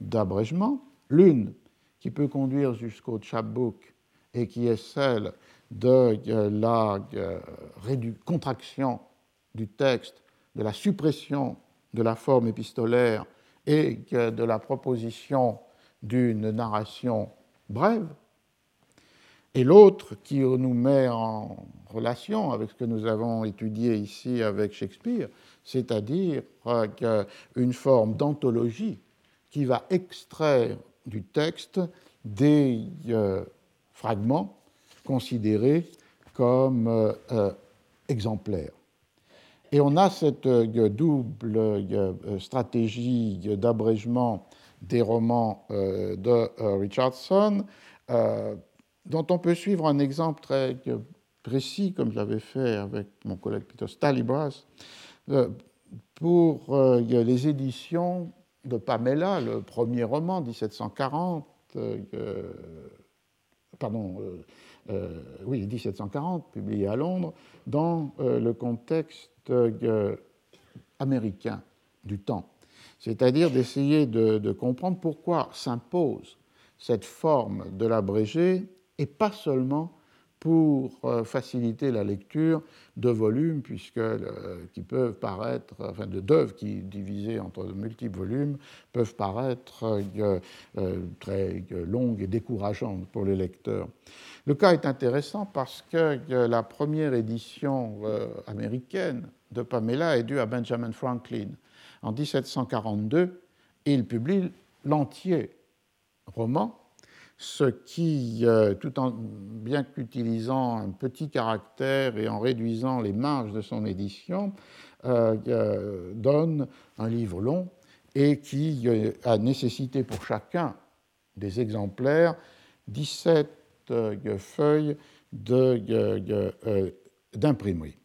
d'abrégement, l'une qui peut conduire jusqu'au chapbook et qui est celle de la contraction du texte, de la suppression de la forme épistolaire et de la proposition d'une narration brève, et l'autre qui nous met en relation avec ce que nous avons étudié ici avec Shakespeare, c'est-à-dire euh, une forme d'anthologie qui va extraire du texte des euh, fragments considérés comme euh, exemplaires. Et on a cette euh, double stratégie d'abrégement des romans de Richardson, dont on peut suivre un exemple très précis, comme j'avais fait avec mon collègue Peter Stalibras, pour les éditions de Pamela, le premier roman, 1740, pardon, euh, oui, 1740, publié à Londres, dans euh, le contexte euh, américain du temps. C'est-à-dire d'essayer de, comprendre pourquoi s'impose cette forme de l'abrégé et pas seulement pour faciliter la lecture de volumes, puisque, qui peuvent paraître, enfin d'œuvres qui, divisées entre de multiples volumes, peuvent paraître très longues et décourageantes pour les lecteurs. Le cas est intéressant parce que la première édition euh, américaine de Pamela est due à Benjamin Franklin. En 1742, il publie l'entier roman, ce qui, euh, tout en bien qu'utilisant un petit caractère et en réduisant les marges de son édition, euh, donne un livre long et qui a nécessité pour chacun des exemplaires 17 feuilles euh, d'imprimerie.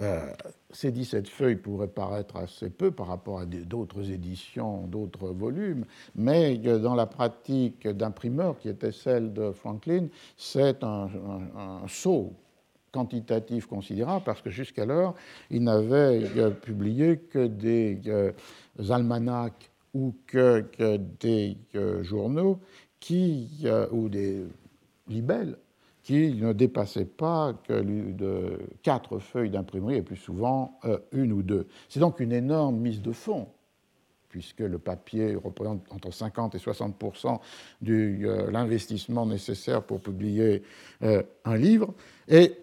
Euh, ces 17 feuilles pourraient paraître assez peu par rapport à d'autres éditions, d'autres volumes, mais dans la pratique d'imprimeur, qui était celle de Franklin, c'est un, saut quantitatif considérable parce que jusqu'alors, il n'avait publié que des euh, almanachs ou que des journaux qui, euh, ou des libelles qui ne dépassaient pas que de quatre feuilles d'imprimerie et plus souvent euh, une ou deux. C'est donc une énorme mise de fond puisque le papier représente entre 50 et 60% de euh, l'investissement nécessaire pour publier un livre, et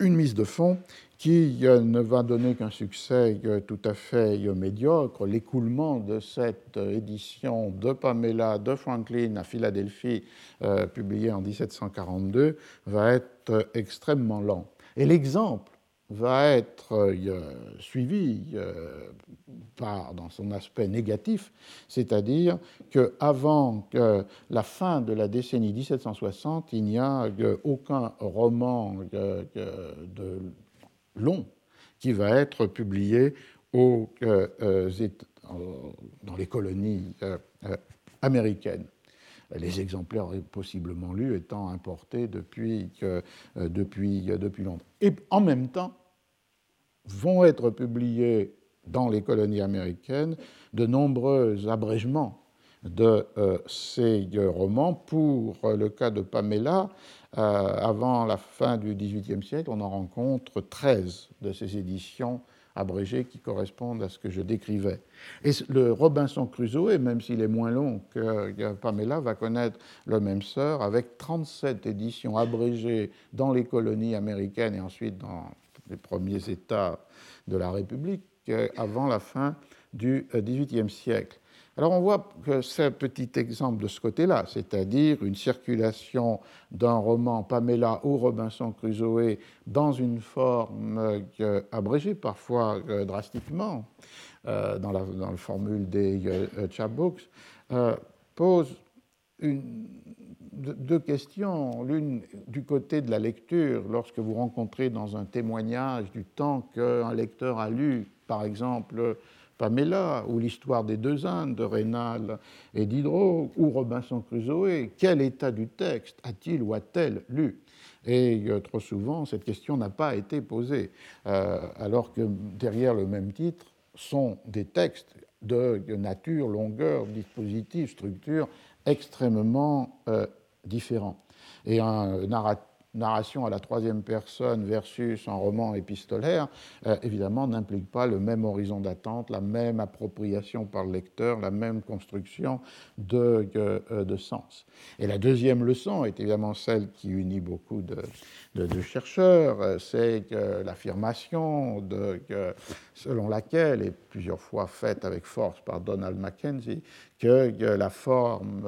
une, mise de fond qui euh, ne va donner qu'un succès euh, tout à fait euh, médiocre. L'écoulement de cette édition de Pamela de Franklin à Philadelphie, publiée en 1742, va être extrêmement lent. Et l'exemple va être suivi par, dans son aspect négatif, c'est-à-dire qu'avant la fin de la décennie 1760, il n'y a aucun roman de long qui va être publié aux, euh, euh, dans les colonies euh, américaines. Les exemplaires possiblement lus étant importés depuis, depuis, Londres. Et en même temps, vont être publiés dans les colonies américaines de nombreux abrègements de ces romans. Pour le cas de Pamela, avant la fin du XVIIIe siècle, on en rencontre 13 de ces éditions abrégées qui correspondent à ce que je décrivais. Et le Robinson Crusoe, même s'il est moins long que Pamela, va connaître le même sort avec 37 éditions abrégées dans les colonies américaines et ensuite dans les premiers États de la République avant la fin du XVIIIe siècle. Alors on voit que c'est un petit exemple de ce côté-là, c'est-à-dire une circulation d'un roman Pamela ou Robinson Crusoe dans une forme euh, abrégée, parfois euh, drastiquement, euh, dans, la, formule des chapbooks, pose deux questions. L'une du côté de la lecture, lorsque vous rencontrez dans un témoignage du temps qu'un lecteur a lu, par exemple, Pamela, ou l'histoire des deux Indes de Rénal et Diderot, ou Robinson Crusoe, quel état du texte a-t-il ou a-t-elle lu? Et euh, trop souvent, cette question n'a pas été posée, euh, alors que derrière le même titre sont des textes de nature, longueur, dispositif, structure extrêmement euh, différents. Et un narrateur narration à la troisième personne versus un roman épistolaire, euh, évidemment, n'implique pas le même horizon d'attente, la même appropriation par le lecteur, la même construction de, euh, de sens. Et la deuxième leçon est évidemment celle qui unit beaucoup de, de, chercheurs, euh, c'est l'affirmation selon laquelle, et plusieurs fois faite avec force par Donald Mackenzie, que la forme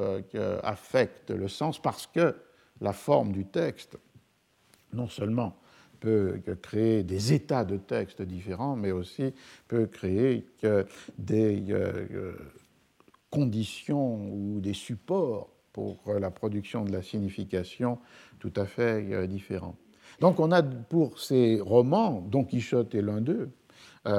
affecte le sens parce que la forme du texte non seulement peut créer des états de texte différents, mais aussi peut créer des euh, euh, conditions ou des supports pour la production de la signification tout à fait euh, différents. Donc on a pour ces romans, Don Quichotte est l'un d'eux,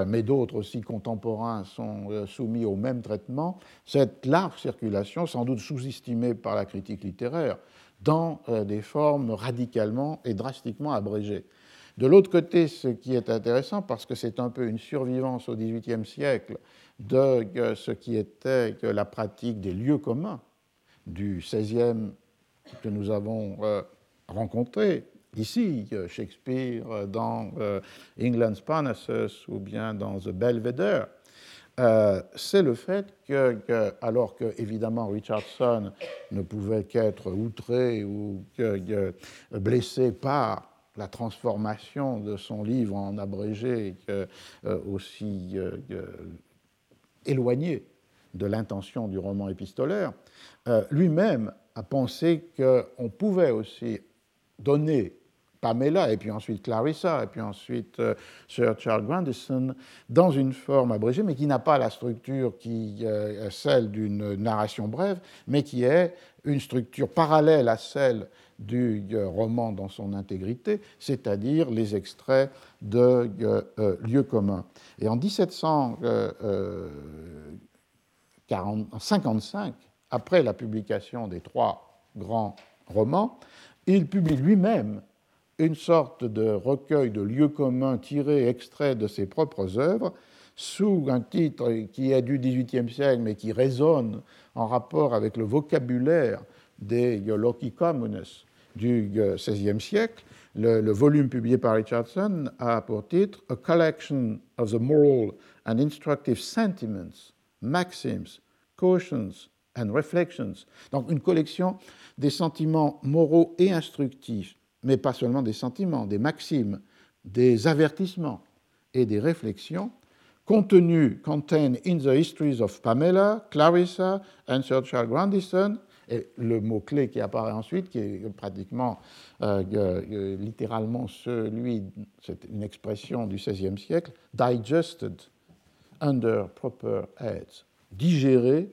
mais d'autres aussi contemporains sont soumis au même traitement, cette large circulation, sans doute sous-estimée par la critique littéraire, dans euh, des formes radicalement et drastiquement abrégées. De l'autre côté, ce qui est intéressant, parce que c'est un peu une survivance au XVIIIe siècle de euh, ce qui était la pratique des lieux communs du XVIe que nous avons euh, rencontré ici, Shakespeare dans England's Parnassus ou bien dans The Belvedere, euh, c'est le fait que, alors que évidemment Richardson ne pouvait qu'être outré ou que, blessé par la transformation de son livre en abrégé, euh, aussi euh, éloigné de l'intention du roman épistolaire, lui-même a pensé qu'on pouvait aussi donner Pamela, et puis ensuite Clarissa, et puis ensuite euh, Sir Charles Grandison, dans une forme abrégée, mais qui n'a pas la structure qui euh, est celle d'une narration brève, mais qui est une structure parallèle à celle du euh, roman dans son intégrité, c'est-à-dire les extraits de lieux communs. Et en 1755, après la publication des trois grands romans, il publie lui-même une sorte de recueil de lieux communs tirés, extraits de ses propres œuvres, sous un titre qui est du XVIIIe siècle, mais qui résonne en rapport avec le vocabulaire des Loki Communes du XVIe siècle. Le, le, volume publié par Richardson a pour titre A Collection of the Moral and Instructive Sentiments, Maxims, Cautions and Reflections. Donc une collection des sentiments moraux et instructifs mais pas seulement des sentiments, des maximes, des avertissements et des réflexions contenus, contained in the histories of Pamela, Clarissa and Sir Charles Grandison, et le mot-clé qui apparaît ensuite, qui est pratiquement euh, euh, littéralement celui, c'est une expression du XVIe siècle, digested under proper heads, digéré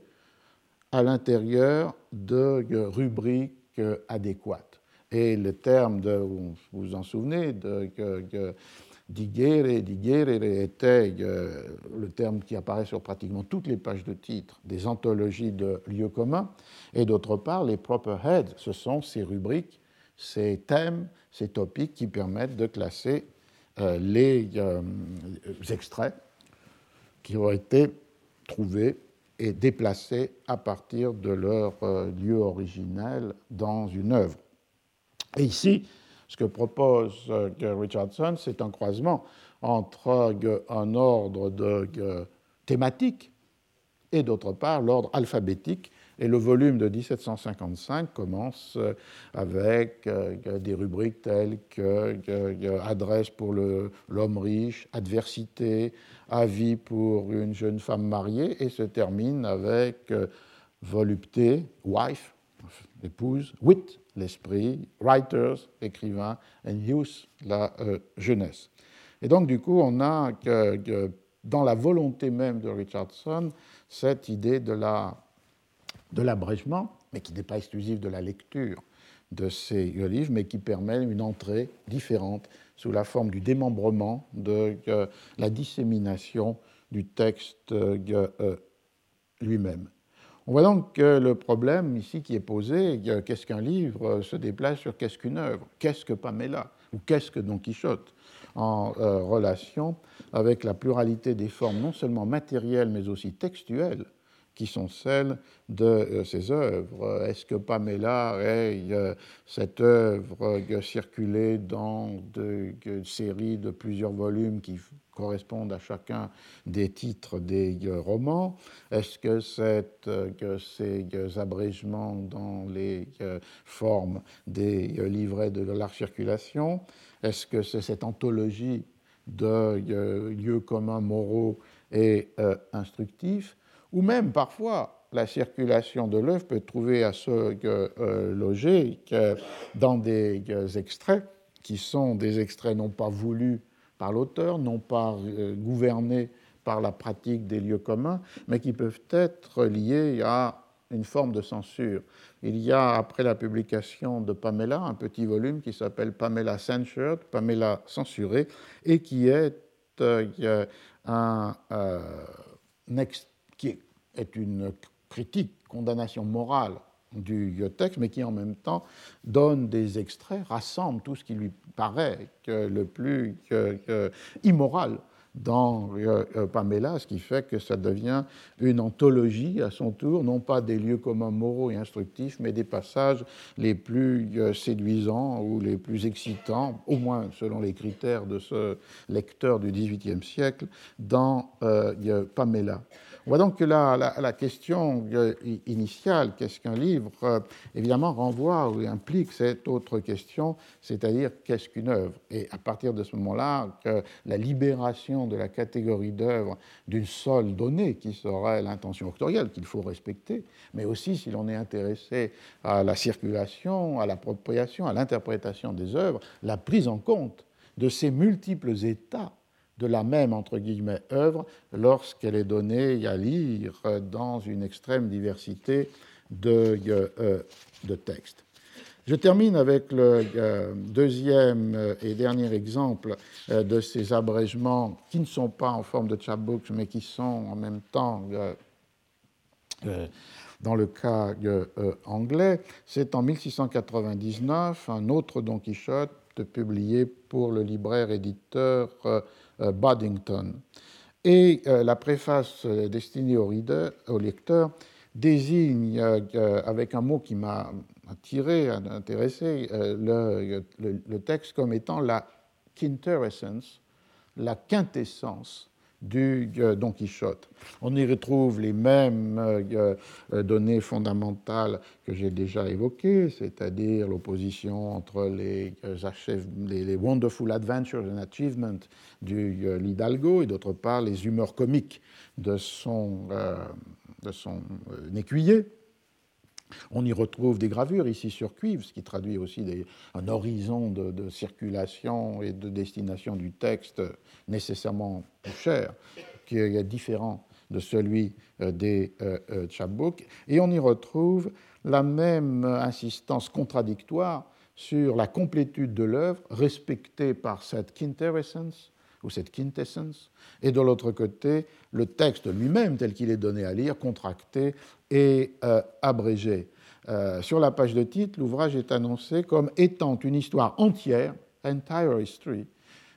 à l'intérieur de rubriques adéquates. Et le terme, de, vous vous en souvenez, de, que, digere, digere était euh, le terme qui apparaît sur pratiquement toutes les pages de titres des anthologies de lieux communs. Et d'autre part, les proper heads, ce sont ces rubriques, ces thèmes, ces topics qui permettent de classer euh, les, euh, extraits qui ont été trouvés et déplacés à partir de leur lieu originel dans une œuvre. Et ici, ce que propose Richardson, c'est un croisement entre un ordre thématique et d'autre part l'ordre alphabétique. Et le volume de 1755 commence euh, avec euh, des rubriques telles que adresse pour l'homme riche, adversité, avis pour une jeune femme mariée, et se termine avec euh, volupté, wife, épouse, wit, l'esprit, writers, écrivain, and youth, la jeunesse. Et donc, du coup, on a dans la volonté même de Richardson cette idée de la de mais qui n'est pas exclusif de la lecture de ces livres, mais qui permet une entrée différente sous la forme du démembrement, de la dissémination du texte euh, lui-même. On voit donc que le problème ici qui est posé, qu'est-ce qu'un livre, se déplace sur qu'est-ce qu'une œuvre, qu'est-ce que Pamela, ou qu'est-ce que Don Quichotte, en euh, relation avec la pluralité des formes, non seulement matérielles, mais aussi textuelles, qui sont celles de euh, ces œuvres. Est-ce que Pamela est euh, cette œuvre circulée dans des séries de plusieurs volumes qui correspondent à chacun des titres des euh, romans Est-ce que, que ces abrégements dans les formes des livrets de l'art circulation Est-ce que c'est cette anthologie de lieux communs moraux et instructifs ou même parfois la circulation de l'œuvre peut trouver à se euh, loger dans des extraits qui sont des extraits non pas voulus par l'auteur, non pas euh, gouvernés par la pratique des lieux communs, mais qui peuvent être liés à une forme de censure. Il y a, après la publication de Pamela, un petit volume qui s'appelle Pamela Censured, Pamela censurée, et qui est euh, un, un, qui est une critique, condamnation morale du texte, mais qui en même temps donne des extraits, rassemble tout ce qui lui paraît le plus immoral dans euh, euh, Pamela, ce qui fait que ça devient une anthologie à son tour, non pas des lieux communs moraux et instructifs, mais des passages les plus euh, séduisants ou les plus excitants, au moins selon les critères de ce lecteur du XVIIIe siècle, dans Pamela. On voit donc que la, question initiale, qu'est-ce qu'un livre, euh, évidemment renvoie ou implique cette autre question, c'est-à-dire qu'est-ce qu'une œuvre? Et à partir de ce moment-là, la libération de la catégorie d'œuvre d'une seule donnée, qui serait l'intention autorielle, qu'il faut respecter, mais aussi si l'on est intéressé à la circulation, à l'appropriation, à l'interprétation des œuvres, la prise en compte de ces multiples états de la même entre œuvre lorsqu'elle est donnée à lire dans une extrême diversité de, euh, textes. Je termine avec le euh, deuxième et dernier exemple euh, de ces abrègements qui ne sont pas en forme de chapbooks mais qui sont en même temps dans le cas anglais. C'est en 1699 un autre Don Quichotte publié pour le libraire éditeur euh, Boddington. Et euh, la préface euh, destinée au, au lecteur désigne, avec un mot qui m'a attiré, intéressé, le, le, texte comme étant la quintessence, la quintessence du euh, Don Quichotte. On y retrouve les mêmes euh, euh, données fondamentales que j'ai déjà évoquées, c'est-à-dire l'opposition entre les, les, Wonderful Adventures and Achievements du Lidalgo et d'autre part les humeurs comiques de son, de son écuyer. On y retrouve des gravures ici sur cuivre, ce qui traduit aussi un horizon de, circulation et de destination du texte nécessairement cher, qui est différent de celui euh, des euh, euh, chapbooks. Et on y retrouve la même insistance contradictoire sur la complétude de l'œuvre, respectée par cette quintessence, ou cette quintessence, et de l'autre côté, le texte lui-même, tel qu'il est donné à lire, contracté et euh, abrégé. Euh, sur la page de titre, l'ouvrage est annoncé comme étant une histoire entière, entire history,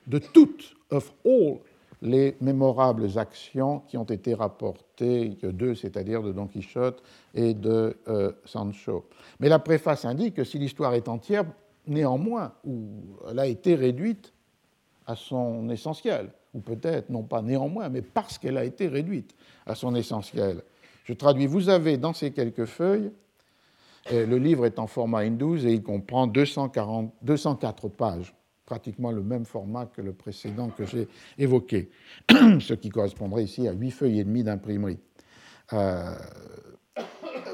de toute, of all les mémorables actions qui ont été rapportées c'est-à-dire de Don Quichotte et de euh, Sancho. Mais la préface indique que si l'histoire est entière, néanmoins, ou elle a été réduite à son essentiel, ou peut-être non pas néanmoins, mais parce qu'elle a été réduite à son essentiel. Je traduis, vous avez dans ces quelques feuilles, le livre est en format N12 et il comprend 240, 204 pages pratiquement le même format que le précédent que j'ai évoqué, ce qui correspondrait ici à huit feuilles et demie d'imprimerie. Euh,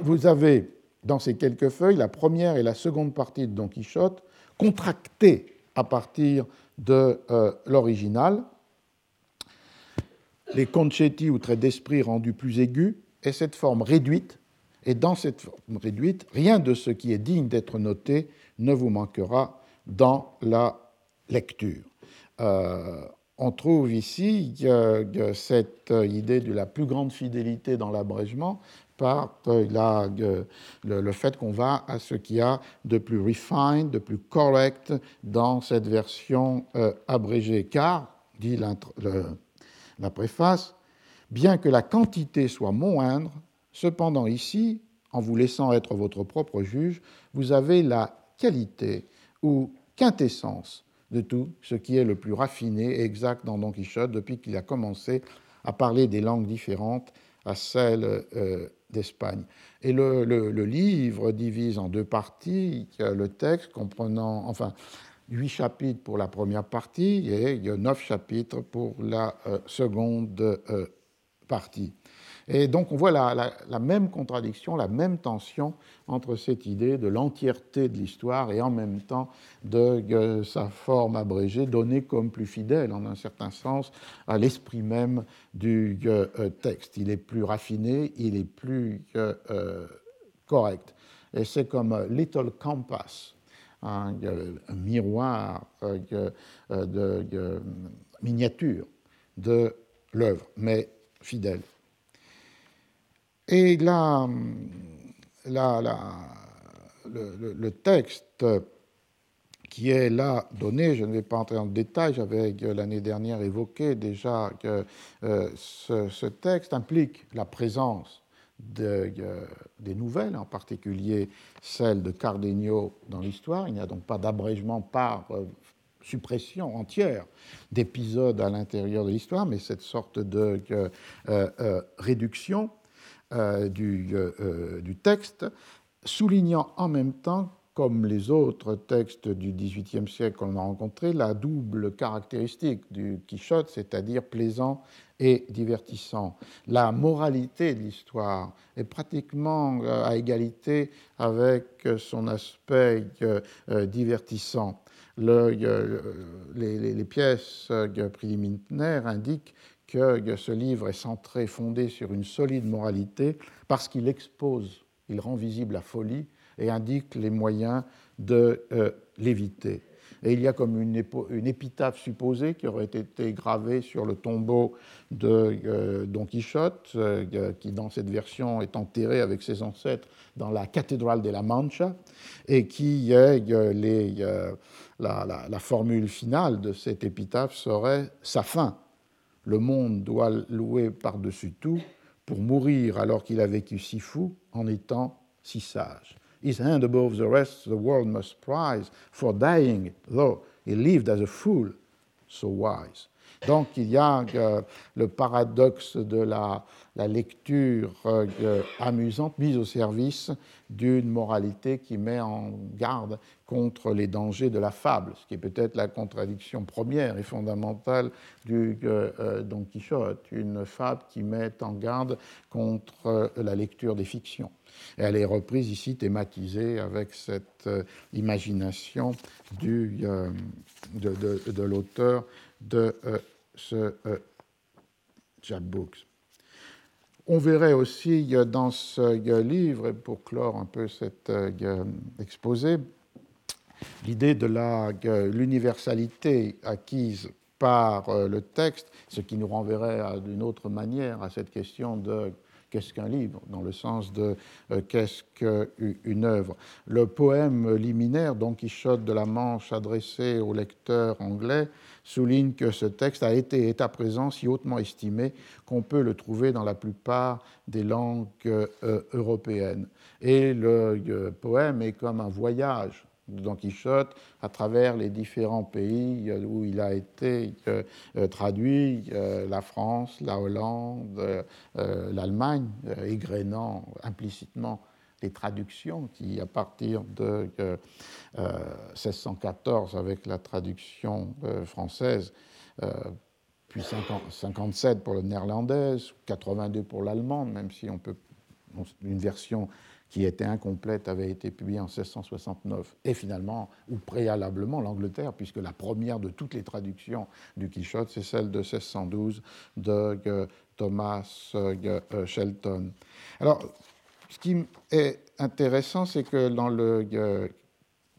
vous avez dans ces quelques feuilles la première et la seconde partie de Don Quichotte, contractées à partir de euh, l'original, les concetti ou traits d'esprit rendus plus aigus, et cette forme réduite. Et dans cette forme réduite, rien de ce qui est digne d'être noté ne vous manquera dans la lecture. Euh, on trouve ici cette idée de la plus grande fidélité dans l'abrégement par le, fait qu'on va à ce qu'il y a de plus refined, de plus correct dans cette version euh, abrégée. Car, dit la préface, bien que la quantité soit moindre, cependant ici, en vous laissant être votre propre juge, vous avez la qualité ou quintessence de tout ce qui est le plus raffiné et exact dans Don Quichotte depuis qu'il a commencé à parler des langues différentes à celles euh, d'Espagne. Et le, livre divise en deux parties le texte comprenant, enfin, huit chapitres pour la première partie et neuf chapitres pour la euh, seconde euh, partie. Et donc on voit la, même contradiction, la même tension entre cette idée de l'entièreté de l'histoire et en même temps de sa forme abrégée, donnée comme plus fidèle en un certain sens à l'esprit même du euh, texte. Il est plus raffiné, il est plus euh, correct. Et c'est comme Little Compass, un, miroir euh, de miniature de l'œuvre, mais fidèle. Et le, texte qui est là donné, je ne vais pas entrer en détail, j'avais l'année dernière évoqué déjà que euh, ce, texte implique la présence de, des nouvelles, en particulier celles de Cardenio dans l'histoire. Il n'y a donc pas d'abrégement par euh, suppression entière d'épisodes à l'intérieur de l'histoire, mais cette sorte de euh, réduction. Euh, du, euh, euh, du, texte, soulignant en même temps, comme les autres textes du XVIIIe siècle qu'on a rencontrés, la double caractéristique du Quichotte, c'est-à-dire plaisant et divertissant. La moralité de l'histoire est pratiquement à égalité avec son aspect divertissant. Le, les, les, pièces préliminaires indiquent que ce livre est centré, fondé sur une solide moralité, parce qu'il expose, il rend visible la folie et indique les moyens de euh, l'éviter. Et il y a comme une, épitaphe supposée qui aurait été gravée sur le tombeau de euh, Don Quichotte, euh, qui dans cette version est enterré avec ses ancêtres dans la cathédrale de la Mancha, et qui les, la, formule finale de cette épitaphe serait sa fin le monde doit louer par-dessus tout pour mourir alors qu'il a vécu si fou en étant si sage. His hand above the rest the world must prize, for dying, though he lived as a fool, so wise. Donc il y a euh, le paradoxe de la, lecture euh, amusante mise au service d'une moralité qui met en garde contre les dangers de la fable, ce qui est peut-être la contradiction première et fondamentale du euh, Don Quichotte, une fable qui met en garde contre la lecture des fictions. Et elle est reprise ici, thématisée avec cette imagination du, de, de l'auteur de ce euh, Books. On verrait aussi dans ce livre, pour clore un peu cet euh, exposé, l'idée de l'universalité acquise par euh, le texte, ce qui nous renverrait d'une autre manière à cette question de qu'est-ce qu'un livre, dans le sens de qu'est-ce qu'une œuvre. Le poème liminaire, Don Quichotte de la Manche, adressé au lecteur anglais, souligne que ce texte a été et est à présent si hautement estimé qu'on peut le trouver dans la plupart des langues européennes. Et le poème est comme un voyage de Don Quichotte à travers les différents pays euh, où il a été euh, euh, traduit, la France, la Hollande, l'Allemagne, égrénant implicitement les traductions qui, à partir de 1614, avec la traduction française, puis 57 pour le néerlandais, 82 pour l'allemande, même si on peut une version qui était incomplète, avait été publiée en 1669, et finalement, ou préalablement, l'Angleterre, puisque la première de toutes les traductions du Quichotte, c'est celle de 1612 de euh, Thomas euh, euh, Shelton. Alors, ce qui est intéressant, c'est que dans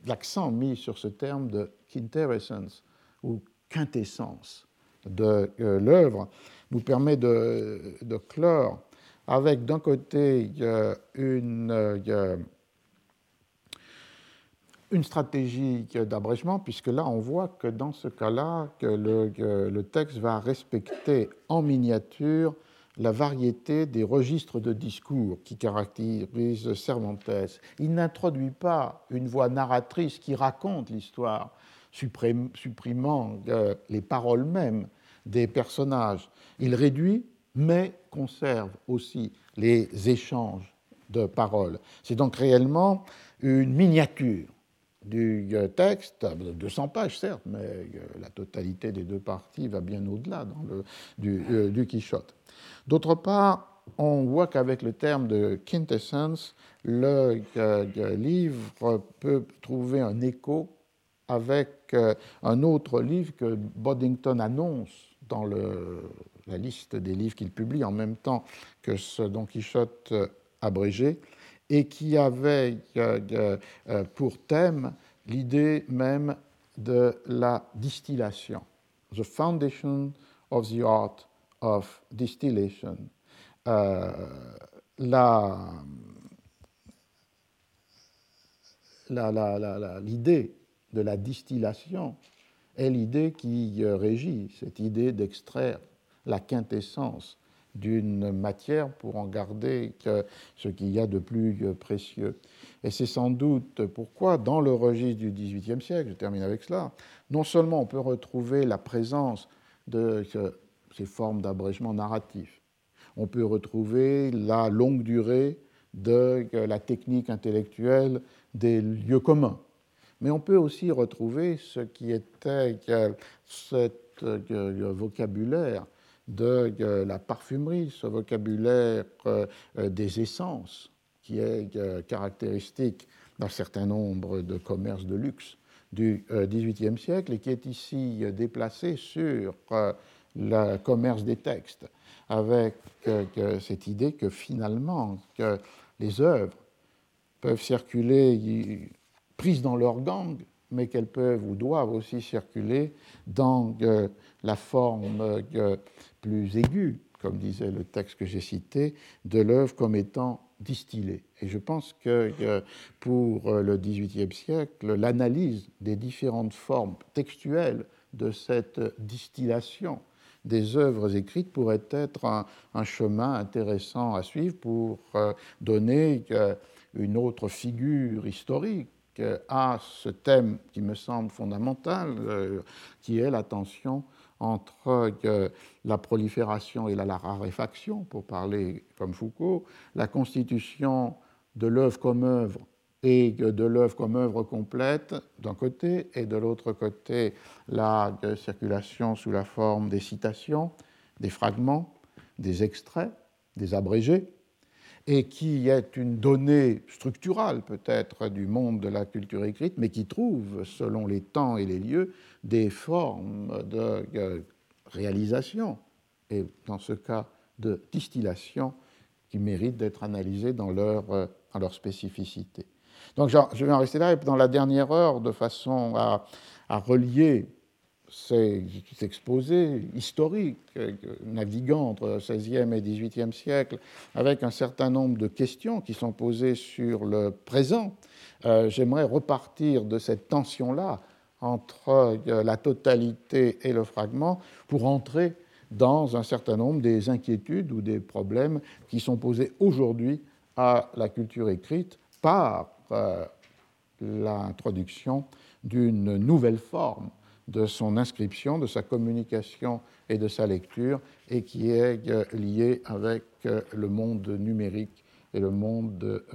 l'accent mis sur ce terme de quintessence ou quintessence de l'œuvre nous permet de, de clore avec d'un côté une, une stratégie d'abrégement, puisque là on voit que dans ce cas-là, que le, texte va respecter en miniature la variété des registres de discours qui caractérisent Cervantes. Il n'introduit pas une voix narratrice qui raconte l'histoire, supprimant euh, les paroles mêmes des personnages. Il réduit mais conserve aussi les échanges de paroles. C'est donc réellement une miniature du euh, texte, 200 pages certes, mais euh, la totalité des deux parties va bien au-delà du, euh, du Quichotte. D'autre part, on voit qu'avec le terme de quintessence, le livre peut trouver un écho avec un autre livre que Boddington annonce dans le la liste des livres qu'il publie en même temps que ce Don Quichotte euh, abrégé, et qui avait euh, euh, pour thème l'idée même de la distillation, the foundation of the art of distillation. l'idée de la distillation est l'idée qui régit cette idée d'extraire la quintessence d'une matière pour en garder ce qu'il y a de plus précieux. Et c'est sans doute pourquoi, dans le registre du XVIIIe siècle, je termine avec cela, non seulement on peut retrouver la présence de ces formes d'abrégement narratif, on peut retrouver la longue durée de la technique intellectuelle des lieux communs, mais on peut aussi retrouver ce qui était ce vocabulaire de euh, la parfumerie, ce vocabulaire euh, euh, des essences qui est caractéristique d'un certain nombre de commerces de luxe du XVIIIe siècle et qui est ici déplacé sur le commerce des textes, avec cette idée que finalement que les œuvres peuvent circuler prises dans leur gang, mais qu'elles peuvent ou doivent aussi circuler dans la forme plus aiguë, comme disait le texte que j'ai cité, de l'œuvre comme étant distillée. Et je pense que pour le XVIIIe siècle, l'analyse des différentes formes textuelles de cette distillation des œuvres écrites pourrait être un, chemin intéressant à suivre pour euh, donner une autre figure historique à ce thème qui me semble fondamental, euh, qui est la tension entre euh, la prolifération et la, raréfaction, pour parler comme Foucault, la constitution de l'œuvre comme œuvre et de l'œuvre comme œuvre complète d'un côté, et de l'autre côté la euh, circulation sous la forme des citations, des fragments, des extraits, des abrégés, et qui est une donnée structurale peut-être du monde de la culture écrite, mais qui trouve, selon les temps et les lieux, des formes de euh, réalisation, et dans ce cas de distillation, qui méritent d'être analysées dans leur, euh, spécificité. Donc je vais en rester là, et dans la dernière heure, de façon à relier ces exposés historiques naviguant entre le XVIe et XVIIIe siècle avec un certain nombre de questions qui sont posées sur le présent, j'aimerais repartir de cette tension-là entre la totalité et le fragment pour entrer dans un certain nombre des inquiétudes ou des problèmes qui sont posés aujourd'hui à la culture écrite par euh, l'introduction d'une nouvelle forme de son inscription, de sa communication et de sa lecture, et qui est euh, liée avec euh, le monde numérique et le monde de,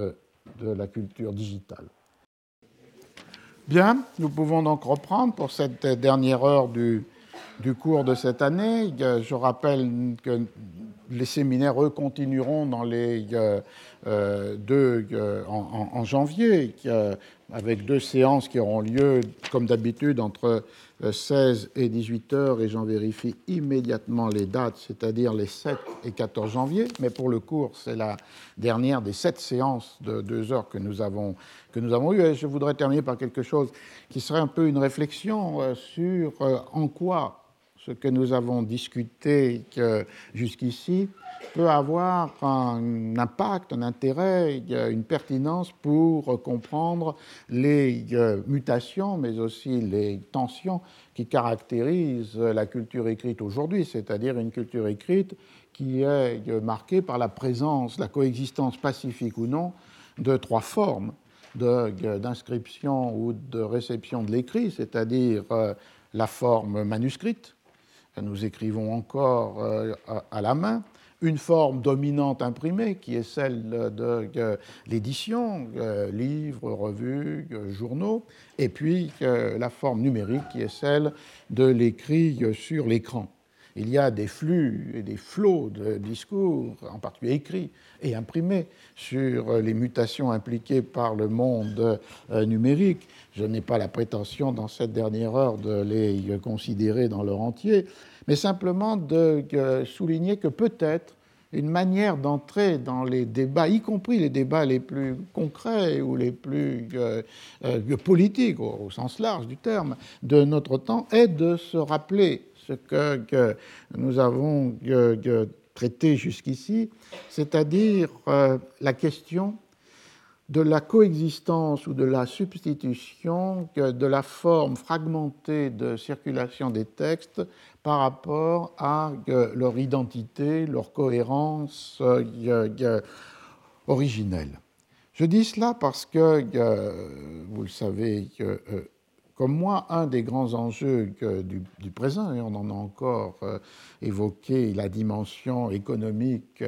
de la culture digitale. Bien, nous pouvons donc reprendre pour cette dernière heure du, du cours de cette année. Je rappelle que les séminaires, eux, continueront dans les euh, euh, deux, euh, en, janvier, avec deux séances qui auront lieu, comme d'habitude, entre 16 et 18 heures, et j'en vérifie immédiatement les dates, c'est-à-dire les 7 et 14 janvier. Mais pour le cours, c'est la dernière des sept séances de deux heures que nous avons, que nous avons eues. Et je voudrais terminer par quelque chose qui serait un peu une réflexion sur en quoi ce que nous avons discuté jusqu'ici peut avoir un impact, un intérêt, une pertinence pour comprendre les euh, mutations, mais aussi les tensions qui caractérisent la culture écrite aujourd'hui, c'est-à-dire une culture écrite qui est marquée par la présence, la coexistence pacifique ou non de trois formes d'inscription ou de réception de l'écrit, c'est-à-dire euh, la forme manuscrite, nous écrivons encore euh, à la main, une forme dominante imprimée qui est celle de l'édition, euh, livres, revues, euh, journaux, et puis la forme numérique qui est celle de l'écrit sur l'écran. Il y a des flux et des flots de discours, en particulier écrits et imprimés, sur les mutations impliquées par le monde numérique. Je n'ai pas la prétention dans cette dernière heure de les considérer dans leur entier, mais simplement de souligner que peut-être une manière d'entrer dans les débats, y compris les débats les plus concrets ou les plus euh, euh, politiques au, sens large du terme de notre temps, est de se rappeler ce que, nous avons traité jusqu'ici, c'est-à-dire euh, la question de la coexistence ou de la substitution de la forme fragmentée de circulation des textes par rapport à leur identité, leur cohérence euh, originelle. Je dis cela parce que, vous le savez euh, comme moi, un des grands enjeux du, présent, et on en a encore évoqué la dimension économique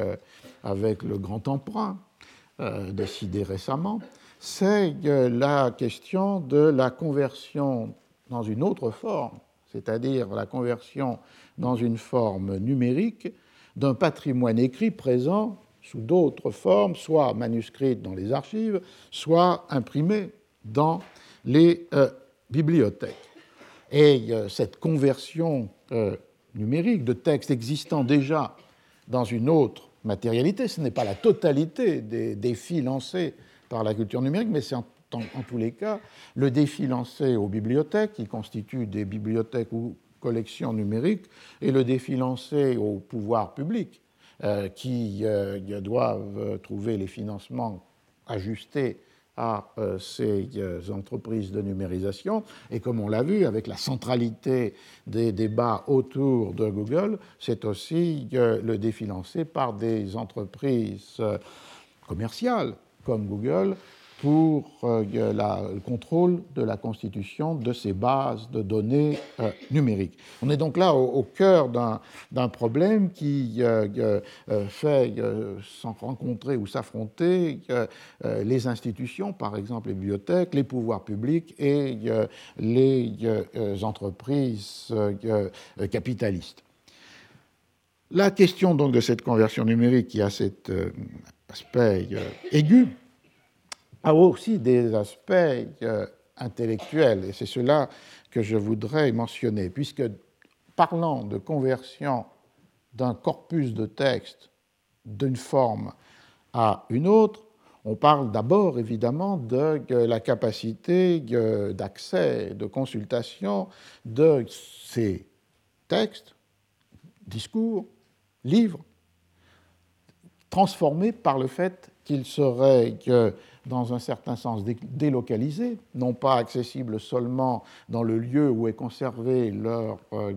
avec le grand emprunt, euh, décidé récemment, c'est la question de la conversion dans une autre forme, c'est-à-dire la conversion dans une forme numérique d'un patrimoine écrit présent sous d'autres formes, soit manuscrit dans les archives, soit imprimé dans les euh, bibliothèques. Et euh, cette conversion numérique de textes existant déjà dans une autre matérialité. Ce n'est pas la totalité des défis lancés par la culture numérique, mais c'est en, tous les cas le défi lancé aux bibliothèques, qui constituent des bibliothèques ou collections numériques, et le défi lancé au pouvoir public, euh, qui euh, doivent trouver les financements ajustés à euh, ces euh, entreprises de numérisation. Et comme on l'a vu, avec la centralité des débats autour de Google, c'est aussi euh, le défi lancé par des entreprises commerciales comme Google pour euh, le contrôle de la constitution de ces bases de données euh, numériques. On est donc là au, cœur d'un problème qui euh, fait sans rencontrer ou s'affronter les institutions, par exemple les bibliothèques, les pouvoirs publics et les entreprises capitalistes. La question donc de cette conversion numérique qui a cet aspect aigu a aussi des aspects euh, intellectuels, et c'est cela que je voudrais mentionner, puisque parlant de conversion d'un corpus de texte d'une forme à une autre, On parle d'abord évidemment de la capacité d'accès, de consultation de ces textes, discours, livres, transformés par le fait qu'ils seraient dans un certain sens délocalisés, non pas accessibles seulement dans le lieu où est conservée leur euh,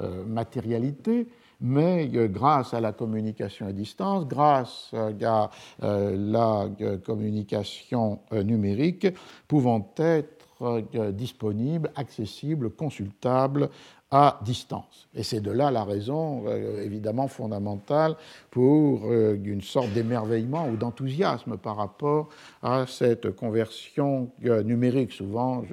euh, matérialité, mais euh, grâce à la communication à distance, grâce euh, à euh, la communication numérique, pouvant être disponibles, accessibles, consultables à distance. Et c'est de là la raison euh, évidemment fondamentale pour euh, une sorte d'émerveillement ou d'enthousiasme par rapport à cette conversion euh, numérique. Souvent,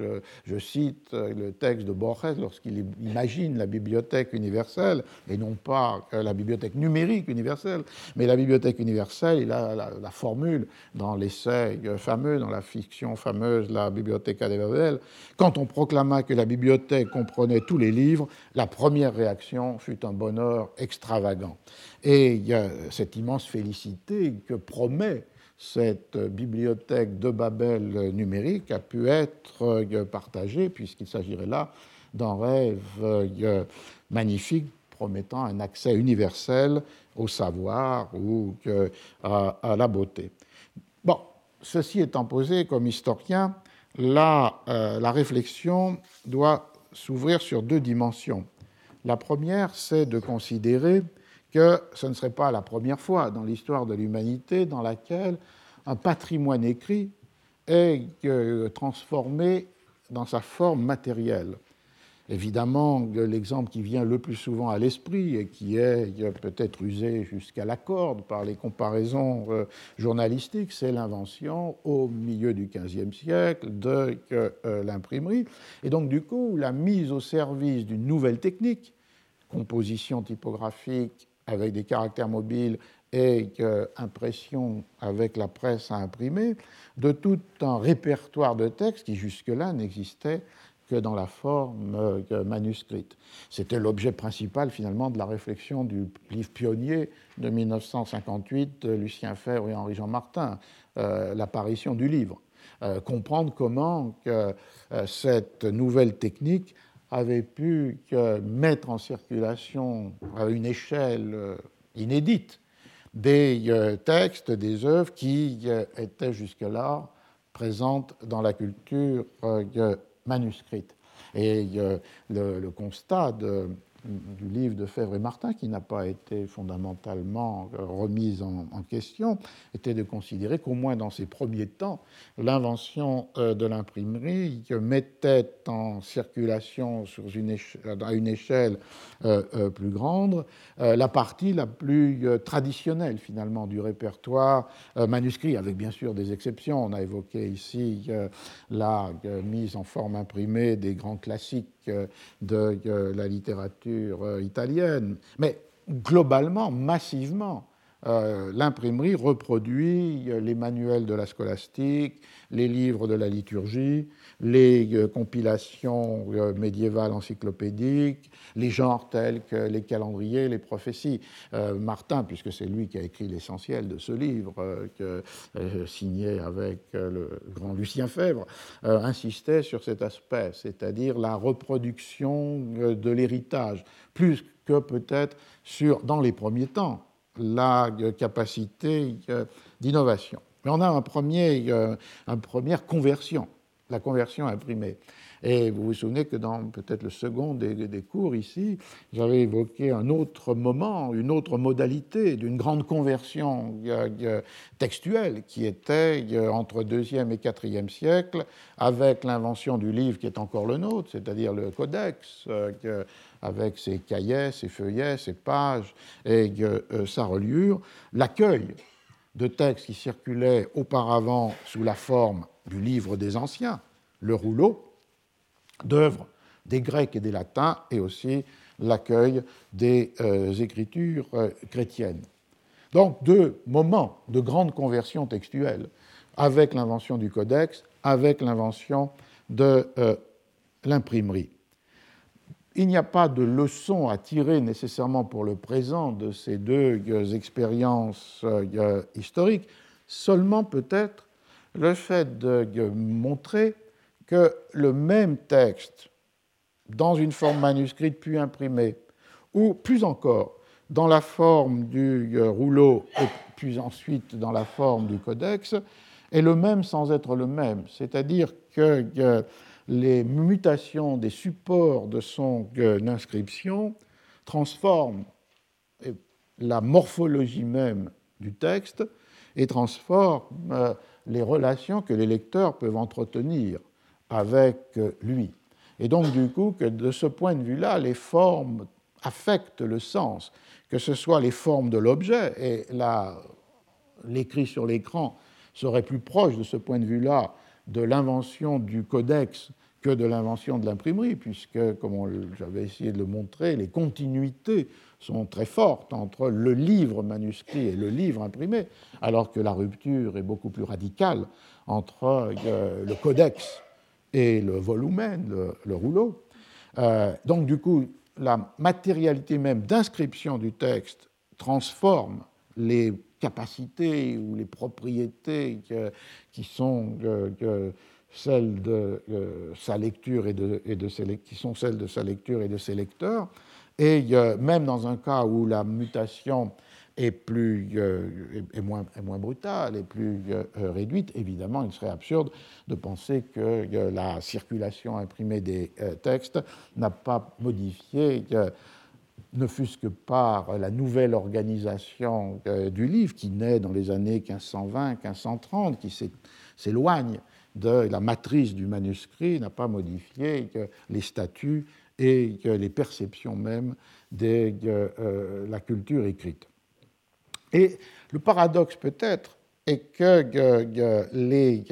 je, cite le texte de Borges lorsqu'il imagine la bibliothèque universelle, et non pas la bibliothèque numérique universelle, mais la bibliothèque universelle, il a la, formule dans l'essai fameux, dans la fiction fameuse, la bibliothèque des Babel, quand on proclama que la bibliothèque comprenait tous les livres, la première réaction fut un bonheur extravagant. Et cette immense félicité que promet cette bibliothèque de Babel numérique a pu être euh, partagée, puisqu'il s'agirait là d'un rêve euh, magnifique promettant un accès universel au savoir ou à, la beauté. Bon, ceci étant posé comme historien, euh, la réflexion doit s'ouvrir sur deux dimensions. La première, c'est de considérer que ce ne serait pas la première fois dans l'histoire de l'humanité dans laquelle un patrimoine écrit est euh, transformé dans sa forme matérielle. Évidemment, l'exemple qui vient le plus souvent à l'esprit et qui est peut-être usé jusqu'à la corde par les comparaisons euh, journalistiques, c'est l'invention au milieu du XVe siècle de euh, l'imprimerie. Et donc, du coup, la mise au service d'une nouvelle technique, composition typographique avec des caractères mobiles et impression avec la presse à imprimer, de tout un répertoire de textes qui jusque-là n'existait que dans la forme euh, manuscrite. C'était l'objet principal finalement de la réflexion du livre pionnier de 1958 de Lucien Febvre et Henri-Jean Martin, euh, l'apparition du livre. Euh, comprendre comment cette nouvelle technique avait pu mettre en circulation à une échelle inédite des textes, des œuvres qui étaient jusque-là présentes dans la culture manuscrite. Et euh, le, constat du livre de Fèvre et Martin, qui n'a pas été fondamentalement euh, remis en, question, était de considérer qu'au moins dans ses premiers temps, l'invention euh, de l'imprimerie mettait en circulation sur une à une échelle plus grande la partie la plus traditionnelle finalement du répertoire manuscrit, avec bien sûr des exceptions. On a évoqué ici la mise en forme imprimée des grands classiques de la littérature italienne. Mais globalement, massivement, euh, l'imprimerie reproduit les manuels de la scolastique, les livres de la liturgie, les euh, compilations euh, médiévales encyclopédiques, les genres tels que les calendriers, les prophéties. Martin, puisque c'est lui qui a écrit l'essentiel de ce livre, signé avec le grand Lucien Fèvre, insistait sur cet aspect, c'est-à-dire la reproduction de l'héritage, plus que peut-être sur, dans les premiers temps, la capacité d'innovation. Mais on a un premier, euh, une première conversion, la conversion imprimée. Et vous vous souvenez que dans peut-être le second des, cours ici, j'avais évoqué un autre moment, une autre modalité d'une grande conversion textuelle qui était entre 2e et 4e siècle, avec l'invention du livre qui est encore le nôtre, c'est-à-dire le codex, euh, avec ses cahiers, ses feuillets, ses pages et euh, sa reliure, l'accueil de textes qui circulaient auparavant sous la forme du livre des anciens, le rouleau, d'œuvres des Grecs et des Latins, et aussi l'accueil des euh, écritures euh, chrétiennes. Donc deux moments de grande conversion textuelle, avec l'invention du codex, avec l'invention de l'imprimerie. Il n'y a pas de leçon à tirer nécessairement pour le présent de ces deux euh, expériences euh, historiques, seulement peut-être le fait de montrer que le même texte, dans une forme manuscrite puis imprimée, ou plus encore, dans la forme du euh, rouleau et puis ensuite dans la forme du codex, est le même sans être le même. C'est-à-dire que euh, les mutations des supports de son euh, inscription transforment la morphologie même du texte et transforment les relations que les lecteurs peuvent entretenir avec lui. Et donc, du coup, que de ce point de vue-là, les formes affectent le sens, que ce soit les formes de l'objet, et l'écrit sur l'écran serait plus proche de ce point de vue-là de l'invention du codex que de l'invention de l'imprimerie, puisque, comme j'avais essayé de le montrer, les continuités sont très fortes entre le livre manuscrit et le livre imprimé, alors que la rupture est beaucoup plus radicale entre euh, le codex et le volumen, le, rouleau. Euh, donc, du coup, la matérialité même d'inscription du texte transforme les capacités ou les propriétés qui sont celles de sa lecture et de, qui sont celles de sa lecture et de ses lecteurs. Et même dans un cas où la mutation est, plus, euh, est, moins, est moins brutale et plus euh, réduite, évidemment, il serait absurde de penser que la circulation imprimée des euh, textes n'a pas modifié ne fût-ce que par la nouvelle organisation du livre qui naît dans les années 1520-1530, qui s'éloigne de la matrice du manuscrit, n'a pas modifié les statuts et les perceptions même de la culture écrite. Et le paradoxe peut-être est que les,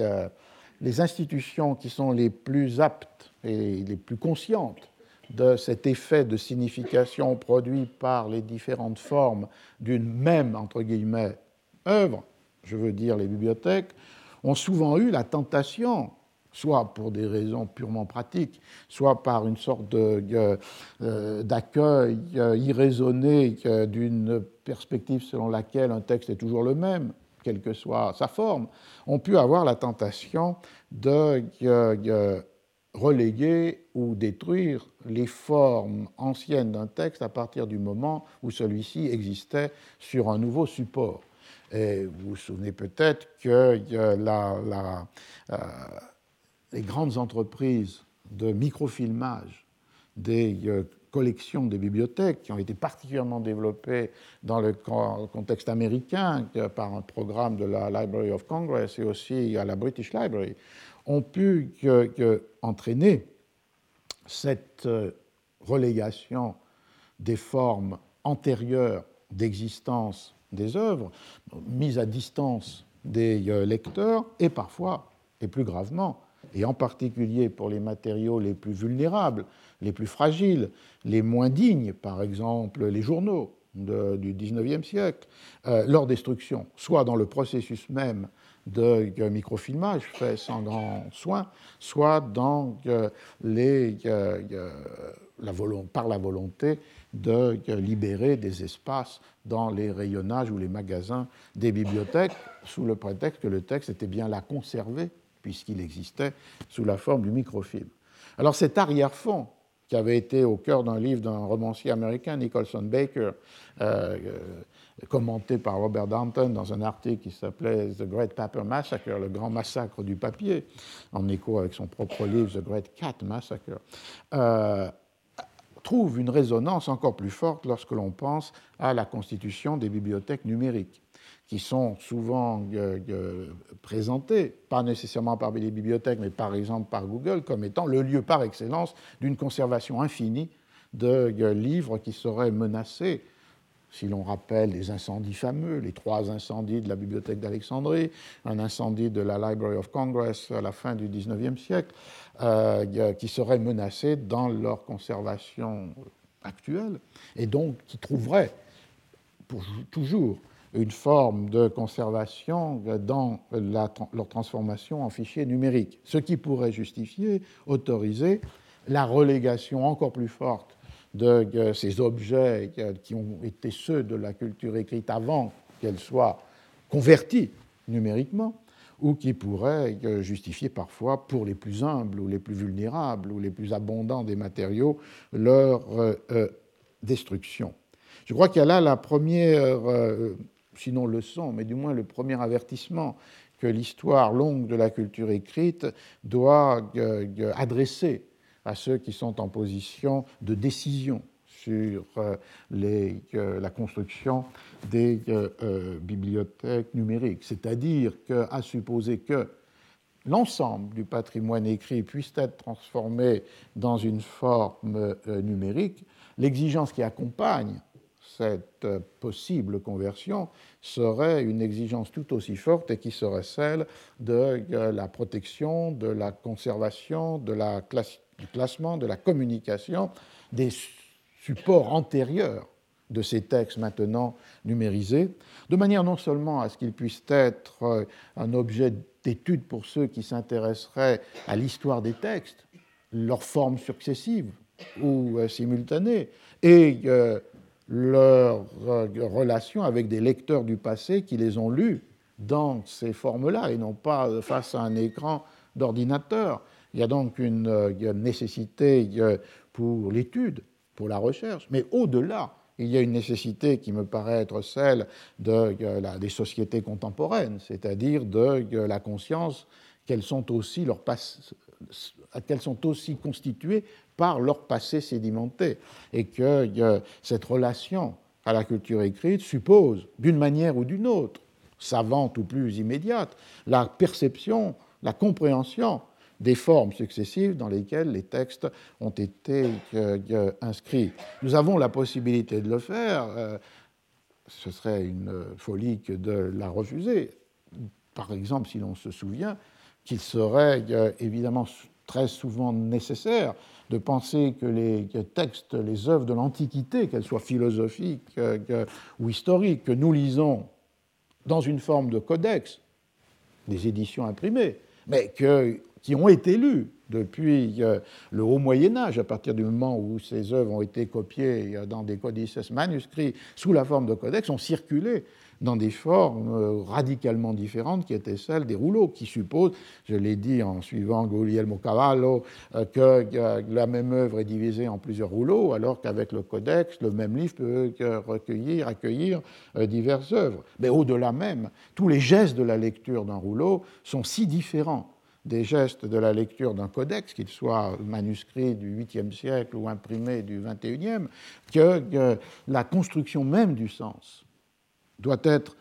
les institutions qui sont les plus aptes et les plus conscientes de cet effet de signification produit par les différentes formes d'une même, entre guillemets, œuvre, je veux dire les bibliothèques, ont souvent eu la tentation soit pour des raisons purement pratiques, soit par une sorte euh, d'accueil euh, irraisonné d'une perspective selon laquelle un texte est toujours le même, quelle que soit sa forme, ont pu avoir la tentation de reléguer ou détruire les formes anciennes d'un texte à partir du moment où celui-ci existait sur un nouveau support. Et vous vous souvenez peut-être que la, euh, les grandes entreprises de microfilmage des euh, collections des bibliothèques qui ont été particulièrement développées dans le contexte américain par un programme de la Library of Congress et aussi à la British Library, ont pu entraîner cette euh, relégation des formes antérieures d'existence des œuvres, mise à distance des euh, lecteurs, et parfois, et plus gravement, et en particulier pour les matériaux les plus vulnérables, les plus fragiles, les moins dignes, par exemple les journaux du XIXe siècle, euh, leur destruction, soit dans le processus même de euh, microfilmage fait sans grand soin, soit euh, par la volonté de libérer des espaces dans les rayonnages ou les magasins des bibliothèques, sous le prétexte que le texte était bien là conservé puisqu'il existait sous la forme du microfilm. Alors cet arrière-fond, qui avait été au cœur d'un livre d'un romancier américain, Nicholson Baker, euh, euh, commenté par Robert Danton dans un article qui s'appelait The Great Paper Massacre, le grand massacre du papier, en écho avec son propre livre The Great Cat Massacre, euh, trouve une résonance encore plus forte lorsque l'on pense à la constitution des bibliothèques numériques qui sont souvent euh, euh, présentés, pas nécessairement par les bibliothèques, mais par exemple par Google, comme étant le lieu par excellence d'une conservation infinie de euh, livres qui seraient menacés. Si l'on rappelle les incendies fameux, les trois incendies de la bibliothèque d'Alexandrie, un incendie de la Library of Congress à la fin du XIXe siècle, qui seraient menacés dans leur conservation actuelle, et donc qui trouveraient pour toujours une forme de conservation dans leur transformation en fichier numérique, ce qui pourrait justifier, autoriser la relégation encore plus forte de ces objets qui ont été ceux de la culture écrite avant qu'elle soit convertie numériquement, ou qui pourrait justifier parfois, pour les plus humbles ou les plus vulnérables ou les plus abondants des matériaux, leur destruction. Je crois qu'il y a là la première, sinon leçon, mais du moins le premier avertissement que l'histoire longue de la culture écrite doit adresser à ceux qui sont en position de décision sur euh, la construction des euh, bibliothèques numériques. C'est-à-dire qu'à supposer que l'ensemble du patrimoine écrit puisse être transformé dans une forme euh, numérique, l'exigence qui accompagne cette possible conversion serait une exigence tout aussi forte et qui serait celle de la protection, de la conservation, du classement, de la communication des supports antérieurs de ces textes maintenant numérisés, de manière non seulement à ce qu'ils puissent être euh, un objet d'étude pour ceux qui s'intéresseraient à l'histoire des textes, leurs formes successives ou euh, simultanées, et euh, leur relation avec des lecteurs du passé qui les ont lus dans ces formes-là et non pas face à un écran d'ordinateur. Il y a donc une, euh, nécessité pour l'étude, pour la recherche, mais au-delà, il y a une nécessité qui me paraît être celle de, des sociétés contemporaines, c'est-à-dire de la conscience qu'elles sont aussi constituées par leur passé sédimenté et que cette relation à la culture écrite suppose, d'une manière ou d'une autre, savante ou plus immédiate, la perception, la compréhension des formes successives dans lesquelles les textes ont été euh, inscrits. Nous avons la possibilité de le faire, euh, ce serait une folie que de la refuser. Par exemple, si l'on se souvient qu'il serait euh, évidemment très souvent nécessaire de penser que les textes, les œuvres de l'Antiquité, qu'elles soient philosophiques euh, ou historiques, que nous lisons dans une forme de codex, des éditions imprimées, mais qui ont été lues depuis euh, le haut Moyen Âge, à partir du moment où ces œuvres ont été copiées euh, dans des codices manuscrits sous la forme de codex, ont circulé dans des formes euh, radicalement différentes qui étaient celles des rouleaux, qui supposent, je l'ai dit en suivant Guglielmo Cavallo, euh, que la même œuvre est divisée en plusieurs rouleaux, alors qu'avec le codex, le même livre peut recueillir, accueillir euh, diverses œuvres. Mais au-delà même, tous les gestes de la lecture d'un rouleau sont si différents des gestes de la lecture d'un codex, qu'il soit manuscrit du 8e siècle ou imprimé du 21e, que la construction même du sens doit être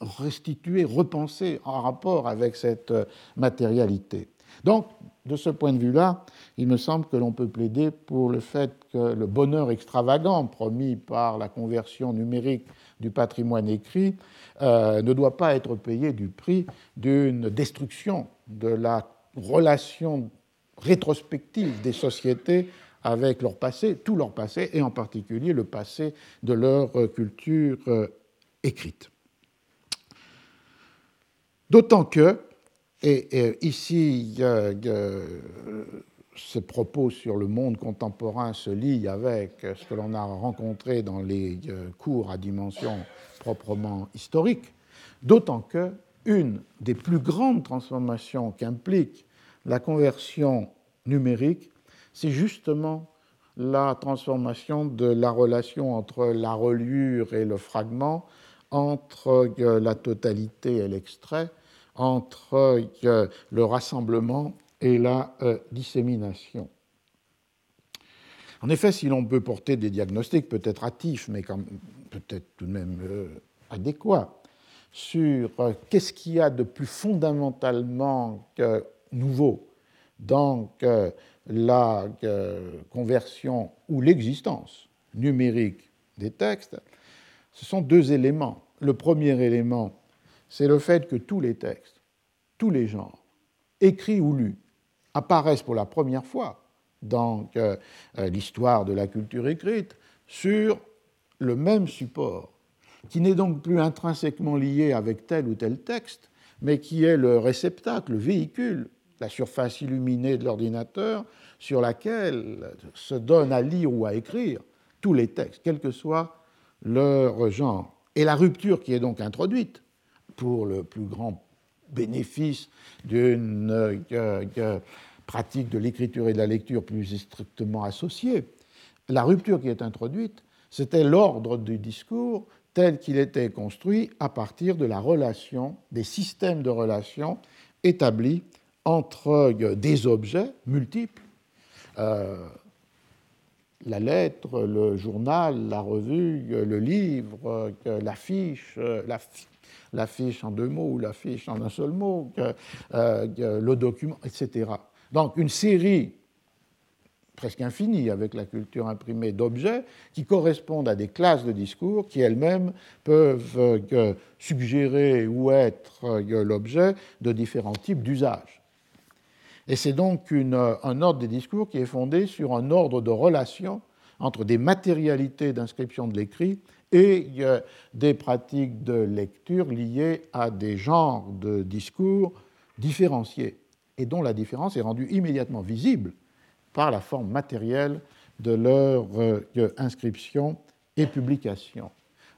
restitué, repensé en rapport avec cette euh, matérialité. Donc, de ce point de vue-là, il me semble que l'on peut plaider pour le fait que le bonheur extravagant promis par la conversion numérique du patrimoine écrit euh, ne doit pas être payé du prix d'une destruction de la relation rétrospective des sociétés avec leur passé, tout leur passé, et en particulier le passé de leur euh, culture écrite. D'autant que, et, ici, ce propos sur le monde contemporain se lie avec ce que l'on a rencontré dans les euh, cours à dimension proprement historique, d'autant que une des plus grandes transformations qu'implique la conversion numérique, c'est justement la transformation de la relation entre la reliure et le fragment entre euh, la totalité et l'extrait, entre euh, le rassemblement et la euh, dissémination. En effet, si l'on peut porter des diagnostics peut-être hâtifs, mais peut-être tout de même adéquats, sur qu'est-ce qu'il y a de plus fondamentalement nouveau dans la conversion ou l'existence numérique des textes, ce sont deux éléments. Le premier élément, c'est le fait que tous les textes, tous les genres, écrits ou lus, apparaissent pour la première fois dans euh, euh, l'histoire de la culture écrite sur le même support, qui n'est donc plus intrinsèquement lié avec tel ou tel texte, mais qui est le réceptacle, le véhicule, la surface illuminée de l'ordinateur sur laquelle se donne à lire ou à écrire tous les textes, quel que soit leur genre. Et la rupture qui est donc introduite pour le plus grand bénéfice d'une pratique de l'écriture et de la lecture plus strictement associée. La rupture qui est introduite, c'était l'ordre du discours tel qu'il était construit à partir de la relation, des systèmes de relations établis entre des objets multiples, euh, la lettre, le journal, la revue, le livre, l'affiche, l'affiche en deux mots ou l'affiche en un seul mot, euh, le document, etc. Donc une série presque infinie avec la culture imprimée d'objets qui correspondent à des classes de discours qui elles-mêmes peuvent euh, suggérer ou être euh, l'objet de différents types d'usages. Et c'est donc un ordre des discours qui est fondé sur un ordre de relations entre des matérialités d'inscription de l'écrit et euh, des pratiques de lecture liées à des genres de discours différenciés et dont la différence est rendue immédiatement visible par la forme matérielle de leur euh, inscription et publication.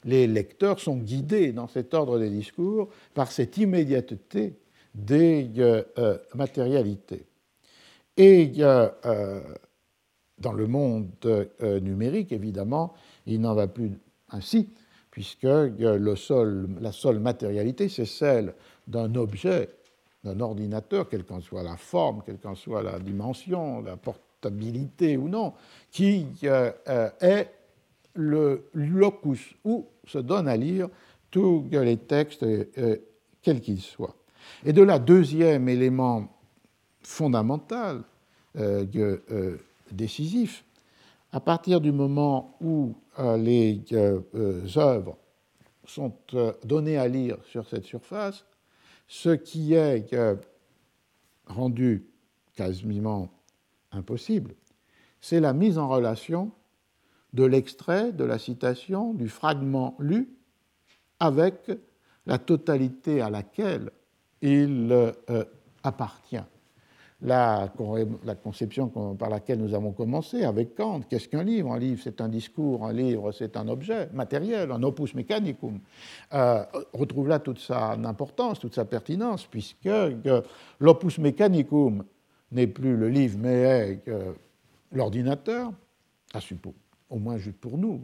Les lecteurs sont guidés dans cet ordre des discours par cette immédiateté des euh, euh, matérialités. Et dans le monde numérique, évidemment, il n'en va plus ainsi, puisque la seule matérialité, c'est celle d'un objet d'un ordinateur, quelle qu'en soit la forme, quelle qu'en soit la dimension, la portabilité ou non, qui euh, euh, est le locus où se donne à lire tous les textes, euh, quels qu'ils soient. Et de là, deuxième élément fondamental, décisif, à partir du moment où les œuvres sont données à lire sur cette surface, ce qui est euh, rendu quasiment impossible, c'est la mise en relation de l'extrait, de la citation, du fragment lu avec la totalité à laquelle il euh, appartient la, conception par laquelle nous avons commencé avec Kant. Qu'est-ce qu'un livre? Un livre, c'est un discours, un livre, c'est un objet matériel, un opus mechanicum. Euh, retrouve là toute sa importance, toute sa pertinence, puisque l'opus mechanicum n'est plus le livre, mais est l'ordinateur, à suppos, au moins juste pour nous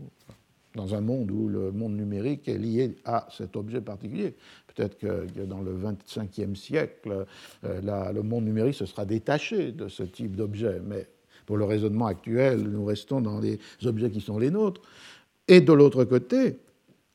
dans un monde où le monde numérique est lié à cet objet particulier. Peut-être que dans le 25e siècle, euh, le monde numérique se sera détaché de ce type d'objet, mais pour le raisonnement actuel, nous restons dans les objets qui sont les nôtres. Et de l'autre côté,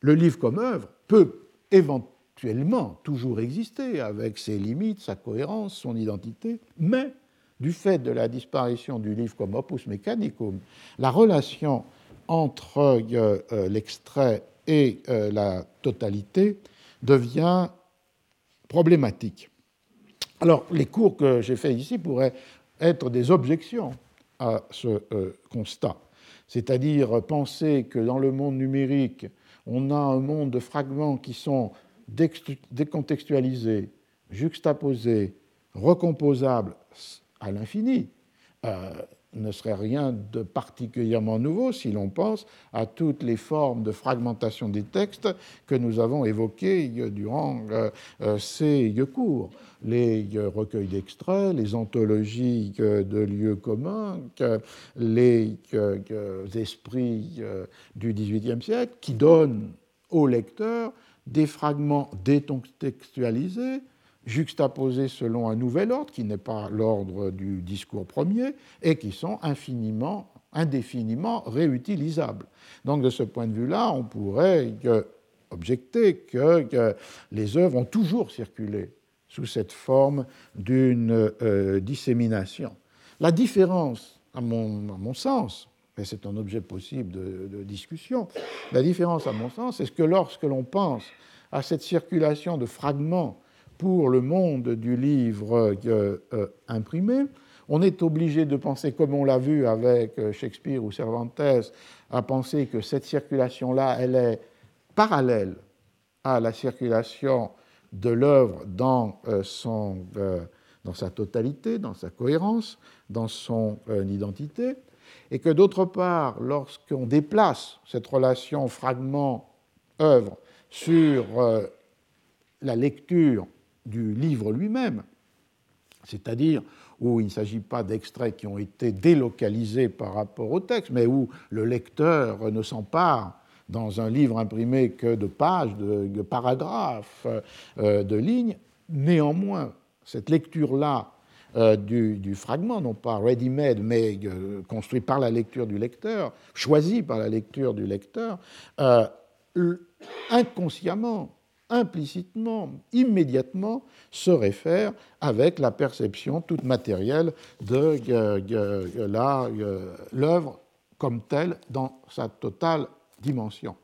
le livre comme œuvre peut éventuellement toujours exister avec ses limites, sa cohérence, son identité, mais du fait de la disparition du livre comme opus mechanicum, la relation entre euh, euh, l'extrait et euh, la totalité devient problématique. Alors, les cours que j'ai faits ici pourraient être des objections à ce constat, c'est-à-dire penser que dans le monde numérique, on a un monde de fragments qui sont décontextualisés, juxtaposés, recomposables à l'infini, ne serait rien de particulièrement nouveau si l'on pense à toutes les formes de fragmentation des textes que nous avons évoquées durant euh, euh, ces cours. Les euh, recueils d'extraits, les anthologies de lieux communs, les esprits du XVIIIe siècle qui donnent au lecteur des fragments détextualisés juxtaposés selon un nouvel ordre qui n'est pas l'ordre du discours premier et qui sont infiniment, indéfiniment réutilisables. Donc de ce point de vue-là, on pourrait objecter que, les œuvres ont toujours circulé sous cette forme d'une euh, dissémination. La différence, à mon, sens, et c'est un objet possible de, de, discussion, la différence, à mon sens, c'est que lorsque l'on pense à cette circulation de fragments pour le monde du livre euh, euh, imprimé, on est obligé de penser, comme on l'a vu avec euh, Shakespeare ou Cervantes, à penser que cette circulation-là, elle est parallèle à la circulation de l'œuvre dans, dans sa totalité, dans sa cohérence, dans son identité, et que d'autre part, lorsqu'on déplace cette relation fragment-œuvre sur la lecture du livre lui-même, c'est-à-dire où il ne s'agit pas d'extraits qui ont été délocalisés par rapport au texte, mais où le lecteur ne s'empare dans un livre imprimé que de pages, de, paragraphes, euh, de lignes. Néanmoins, cette lecture-là euh, du, fragment, non pas ready-made, mais euh, construit par la lecture du lecteur, choisi par la lecture du lecteur, inconsciemment implicitement, immédiatement, se réfère avec la perception toute matérielle de l'œuvre comme telle dans sa totale dimension.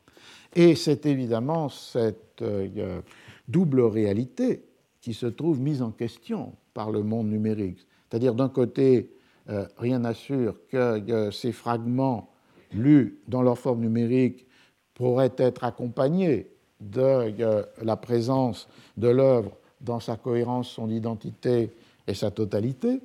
Et c'est évidemment cette euh, double réalité qui se trouve mise en question par le monde numérique. C'est-à-dire, d'un côté, euh, rien n'assure que ces fragments lus dans leur forme numérique pourraient être accompagnés de la présence de l'œuvre dans sa cohérence, son identité et sa totalité.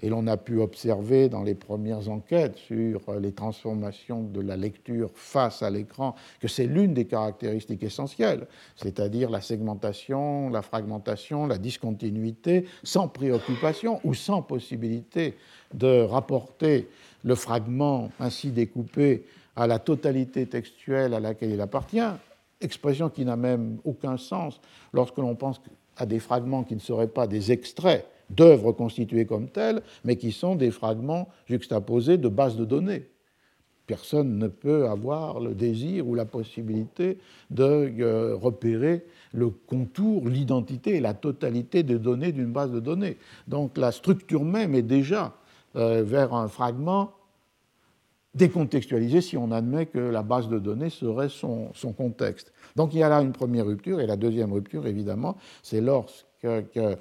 Et l'on a pu observer dans les premières enquêtes sur les transformations de la lecture face à l'écran que c'est l'une des caractéristiques essentielles, c'est-à-dire la segmentation, la fragmentation, la discontinuité, sans préoccupation ou sans possibilité de rapporter le fragment ainsi découpé à la totalité textuelle à laquelle il appartient, expression qui n'a même aucun sens lorsque l'on pense à des fragments qui ne seraient pas des extraits d'œuvres constituées comme telles, mais qui sont des fragments juxtaposés de bases de données. Personne ne peut avoir le désir ou la possibilité de euh, repérer le contour, l'identité et la totalité des données d'une base de données. Donc la structure même est déjà euh, vers un fragment décontextualisé si on admet que la base de données serait son, contexte. Donc il y a là une première rupture, et la deuxième rupture, évidemment, c'est lorsque, euh,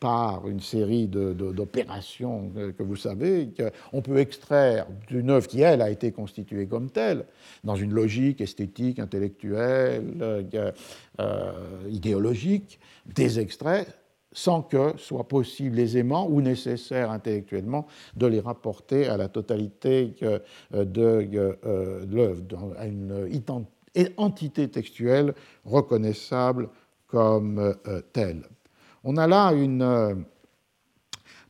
par une série d'opérations que vous savez, on peut extraire d'une œuvre qui, elle, a été constituée comme telle, dans une logique esthétique, intellectuelle, euh, euh, idéologique, des extraits sans que soit possible aisément ou nécessaire intellectuellement de les rapporter à la totalité euh, de euh, l'œuvre, à une entité textuelle reconnaissable comme euh, telle. On a là une,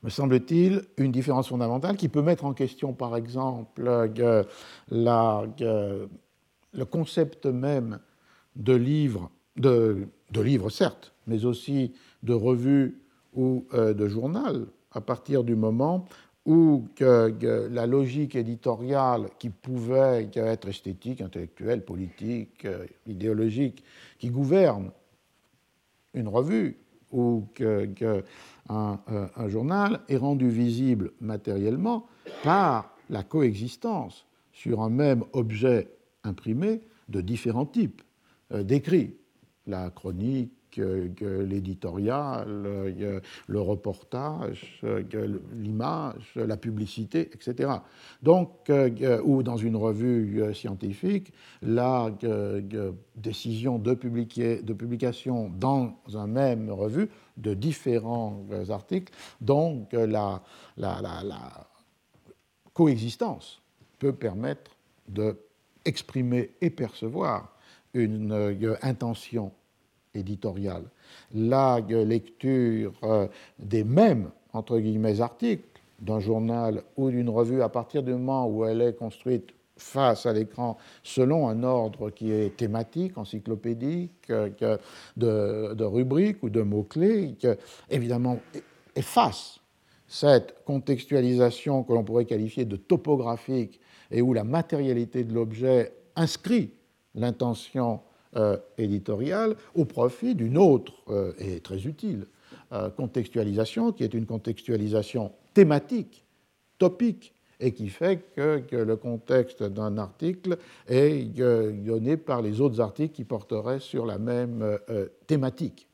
me semble-t-il, une différence fondamentale qui peut mettre en question, par exemple, le concept même de livre, de, de livre certes, mais aussi de revue ou euh, de journal, à partir du moment où la logique éditoriale qui pouvait être esthétique, intellectuelle, politique, euh, idéologique, qui gouverne une revue ou qu'un un journal est rendu visible matériellement par la coexistence sur un même objet imprimé de différents types euh, d'écrits. La chronique, l'éditorial, le reportage, l'image, la publicité, etc. Donc, euh, ou dans une revue euh, scientifique, la décision de, de publication dans un même revue de différents articles, donc la, la, coexistence peut permettre d'exprimer et percevoir une euh, intention éditoriale. La lecture euh, des mêmes, entre guillemets, articles d'un journal ou d'une revue à partir du moment où elle est construite face à l'écran selon un ordre qui est thématique, encyclopédique, de, de rubriques ou de mots-clés, évidemment efface cette contextualisation que l'on pourrait qualifier de topographique et où la matérialité de l'objet inscrit l'intention euh, éditoriale au profit d'une autre euh, et très utile euh, contextualisation, qui est une contextualisation thématique, topique, et qui fait que, le contexte d'un article est donné par les autres articles qui porteraient sur la même thématique.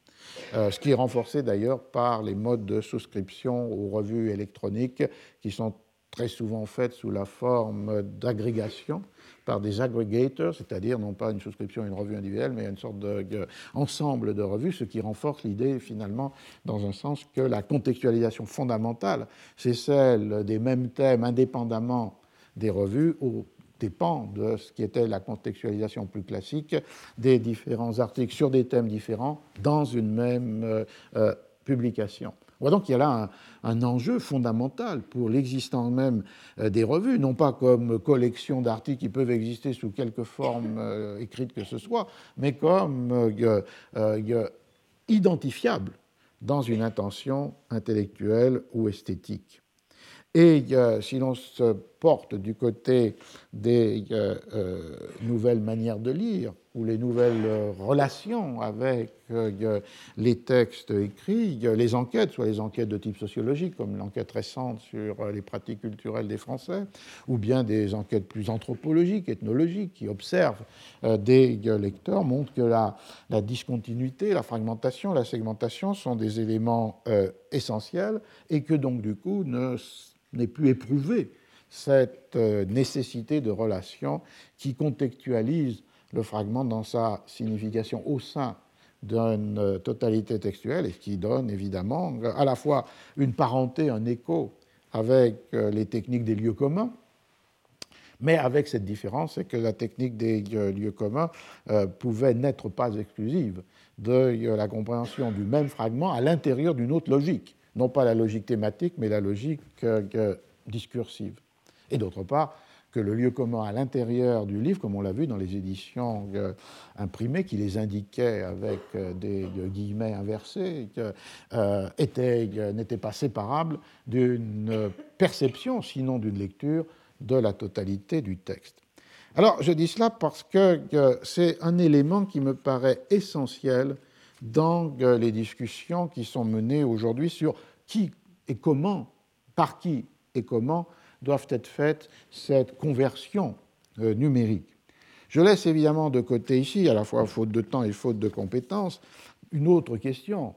ce qui est renforcé d'ailleurs par les modes de souscription aux revues électroniques qui sont très souvent faites sous la forme d'agrégation par des aggregators, c'est-à-dire non pas une souscription à une revue individuelle, mais une sorte d'ensemble de, revues, ce qui renforce l'idée finalement, dans un sens, que la contextualisation fondamentale, c'est celle des mêmes thèmes indépendamment des revues, au dépend de ce qui était la contextualisation plus classique des différents articles sur des thèmes différents dans une même publication. On voit donc qu'il y a là un, enjeu fondamental pour l'existence même euh, des revues, non pas comme collection d'articles qui peuvent exister sous quelque forme euh, écrite que ce soit, mais comme euh, identifiable dans une intention intellectuelle ou esthétique. Et si l'on se porte du côté des nouvelles manières de lire, ou les nouvelles euh, relations avec euh, les textes écrits, les enquêtes, soit les enquêtes de type sociologique, comme l'enquête récente sur euh, les pratiques culturelles des Français, ou bien des enquêtes plus anthropologiques, ethnologiques, qui observent des lecteurs, montrent que la, discontinuité, la fragmentation, la segmentation sont des éléments essentiels et que donc du coup n'est plus éprouvé cette nécessité de relation qui contextualise le fragment dans sa signification au sein d'une euh, totalité textuelle et qui donne évidemment à la fois une parenté, un écho avec euh, les techniques des lieux communs, mais avec cette différence, c'est que la technique des euh, lieux communs pouvait n'être pas exclusive de la compréhension du même fragment à l'intérieur d'une autre logique, non pas la logique thématique, mais la logique discursive. Et d'autre part, que le lieu commun à l'intérieur du livre, comme on l'a vu dans les éditions euh, imprimées, qui les indiquaient avec euh, des guillemets inversés, euh, n'était pas séparable d'une perception, sinon d'une lecture, de la totalité du texte. Alors, je dis cela parce que c'est un élément qui me paraît essentiel dans les discussions qui sont menées aujourd'hui sur qui et comment, par qui et comment doivent être faites cette conversion euh, numérique. Je laisse évidemment de côté ici, à la fois faute de temps et faute de compétences, une autre question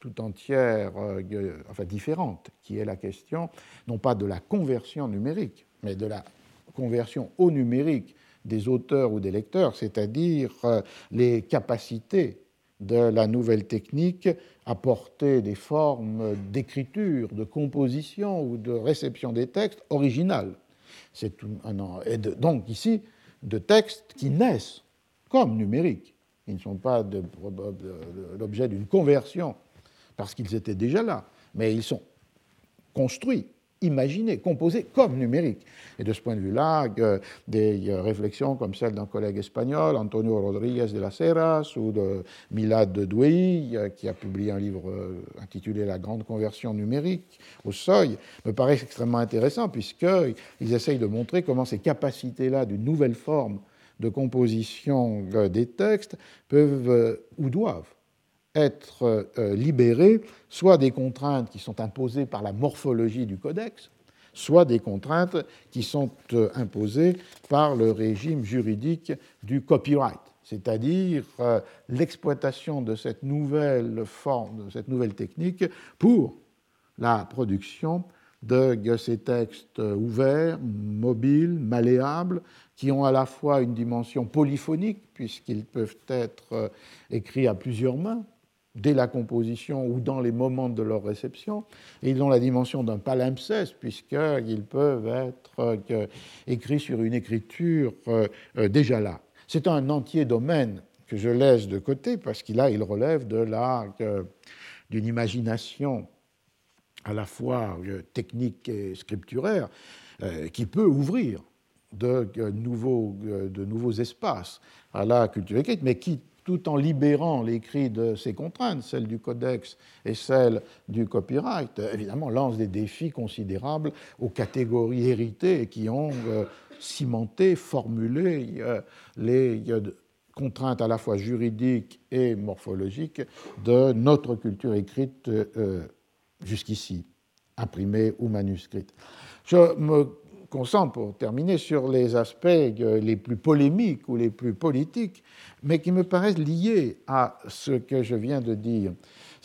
tout entière, euh, enfin différente, qui est la question non pas de la conversion numérique, mais de la conversion au numérique des auteurs ou des lecteurs, c'est-à-dire euh, les capacités de la nouvelle technique apporter des formes d'écriture, de composition ou de réception des textes originales. Et donc ici de textes qui naissent comme numériques. Ils ne sont pas l'objet d'une conversion parce qu'ils étaient déjà là, mais ils sont construits imaginé, composé comme numérique. Et de ce point de vue-là, des réflexions comme celle d'un collègue espagnol, Antonio Rodríguez de las Heras, ou de Milad de Douai, qui a publié un livre euh, intitulé La grande conversion numérique au seuil, me paraissent extrêmement intéressants, puisqu'ils essayent de montrer comment ces capacités-là d'une nouvelle forme de composition des textes peuvent euh, ou doivent être euh, libérés, soit des contraintes qui sont imposées par la morphologie du codex, soit des contraintes qui sont euh, imposées par le régime juridique du copyright, c'est-à-dire euh, l'exploitation de cette nouvelle forme, de cette nouvelle technique pour la production de ces textes ouverts, mobiles, malléables, qui ont à la fois une dimension polyphonique, puisqu'ils peuvent être écrits à plusieurs mains, dès la composition ou dans les moments de leur réception. Ils ont la dimension d'un palimpseste, puisqu'ils peuvent être euh, écrits sur une écriture euh, euh, déjà là. C'est un entier domaine que je laisse de côté, parce qu'il il relève d'une imagination à la fois technique et scripturaire, qui peut ouvrir de, nouveaux, de nouveaux espaces à la culture écrite, mais qui tout en libérant l'écrit de ses contraintes, celles du codex et celles du copyright, évidemment lance des défis considérables aux catégories héritées qui ont euh, cimenté, formulé euh, les contraintes à la fois juridiques et morphologiques de notre culture écrite euh, jusqu'ici, imprimée ou manuscrite. Concentre, pour terminer, sur les aspects les plus polémiques ou les plus politiques, mais qui me paraissent liés à ce que je viens de dire.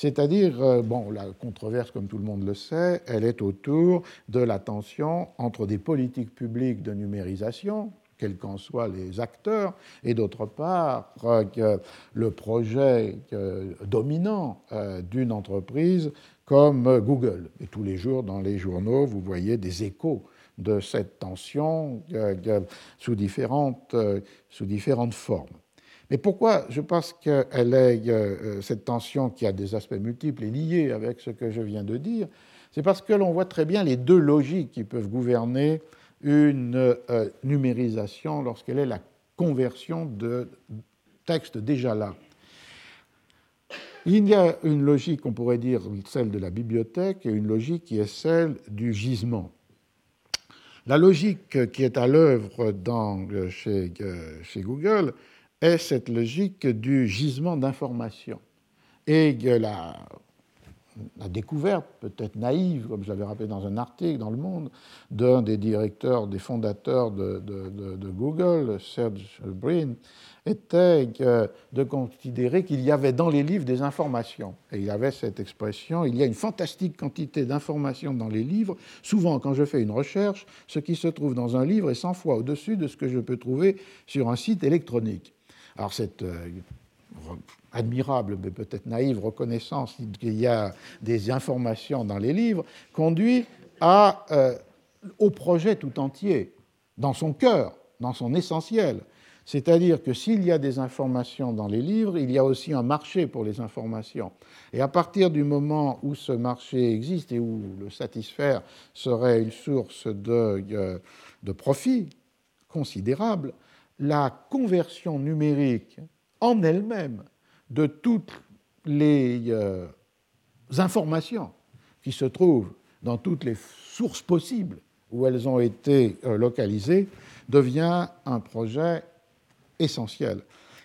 C'est-à-dire, euh, bon, la controverse, comme tout le monde le sait, elle est autour de la tension entre des politiques publiques de numérisation, quels qu'en soient les acteurs, et d'autre part, euh, le projet euh, dominant d'une entreprise comme Google. Et tous les jours, dans les journaux, vous voyez des échos de cette tension sous différentes, sous différentes formes. Mais pourquoi je pense que est, cette tension qui a des aspects multiples est liée avec ce que je viens de dire C'est parce que l'on voit très bien les deux logiques qui peuvent gouverner une numérisation lorsqu'elle est la conversion de textes déjà là. Il y a une logique, on pourrait dire celle de la bibliothèque, et une logique qui est celle du gisement. La logique qui est à l'œuvre chez, chez, Google est cette logique du gisement d'informations. Et la, la découverte, peut-être naïve, comme je l'avais rappelé dans un article dans Le Monde, d'un des directeurs, des fondateurs de, de Google, Serge Brin, était de considérer qu'il y avait dans les livres des informations. Et il avait cette expression, il y a une fantastique quantité d'informations dans les livres. Souvent, quand je fais une recherche, ce qui se trouve dans un livre est 100 fois au-dessus de ce que je peux trouver sur un site électronique. Alors cette euh, admirable, mais peut-être naïve reconnaissance qu'il y a des informations dans les livres conduit à, euh, au projet tout entier, dans son cœur, dans son essentiel. C'est-à-dire que s'il y a des informations dans les livres, il y a aussi un marché pour les informations. Et à partir du moment où ce marché existe et où le satisfaire serait une source de, euh, de profit considérable, la conversion numérique en elle-même de toutes les euh, informations qui se trouvent dans toutes les sources possibles où elles ont été euh, localisées devient un projet essentiel.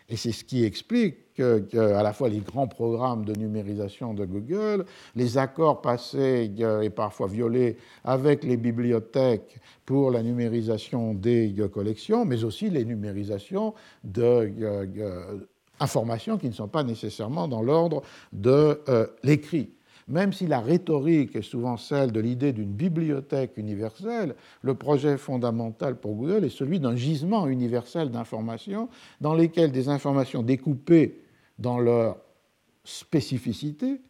Et c'est ce qui explique qu'à la fois les grands programmes de numérisation de Google, les accords passés et parfois violés avec les bibliothèques pour la numérisation des collections, mais aussi les numérisations d'informations qui ne sont pas nécessairement dans l'ordre de euh, l'écrit. Même si la rhétorique est souvent celle de l'idée d'une bibliothèque universelle, le projet fondamental pour Google est celui d'un gisement universel d'informations dans lesquelles des informations découpées dans leur spécificité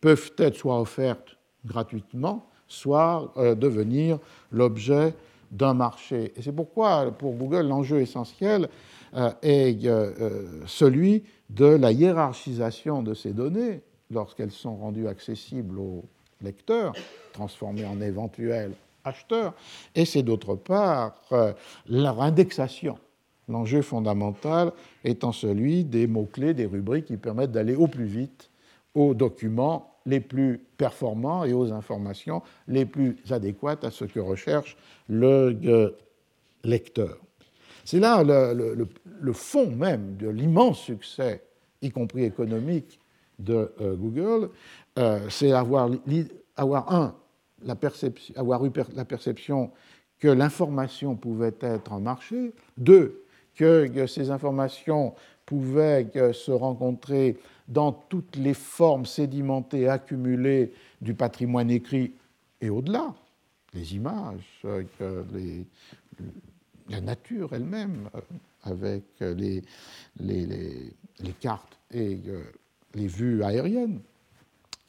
peuvent être soit offertes gratuitement, soit euh, devenir l'objet d'un marché. Et c'est pourquoi, pour Google, l'enjeu essentiel euh, est euh, celui de la hiérarchisation de ces données lorsqu'elles sont rendues accessibles aux lecteurs, transformées en éventuels acheteurs, et c'est d'autre part euh, leur indexation. L'enjeu fondamental étant celui des mots-clés, des rubriques qui permettent d'aller au plus vite aux documents les plus performants et aux informations les plus adéquates à ce que recherche le euh, lecteur. C'est là le, le, fond même de l'immense succès, y compris économique, de euh, Google, euh, c'est avoir, avoir, un, la perception, avoir eu la perception que l'information pouvait être un marché, deux, que, ces informations pouvaient se rencontrer dans toutes les formes sédimentées, accumulées du patrimoine écrit et au-delà, les images, la nature elle-même, euh, avec les, les, les, cartes et les vues aériennes,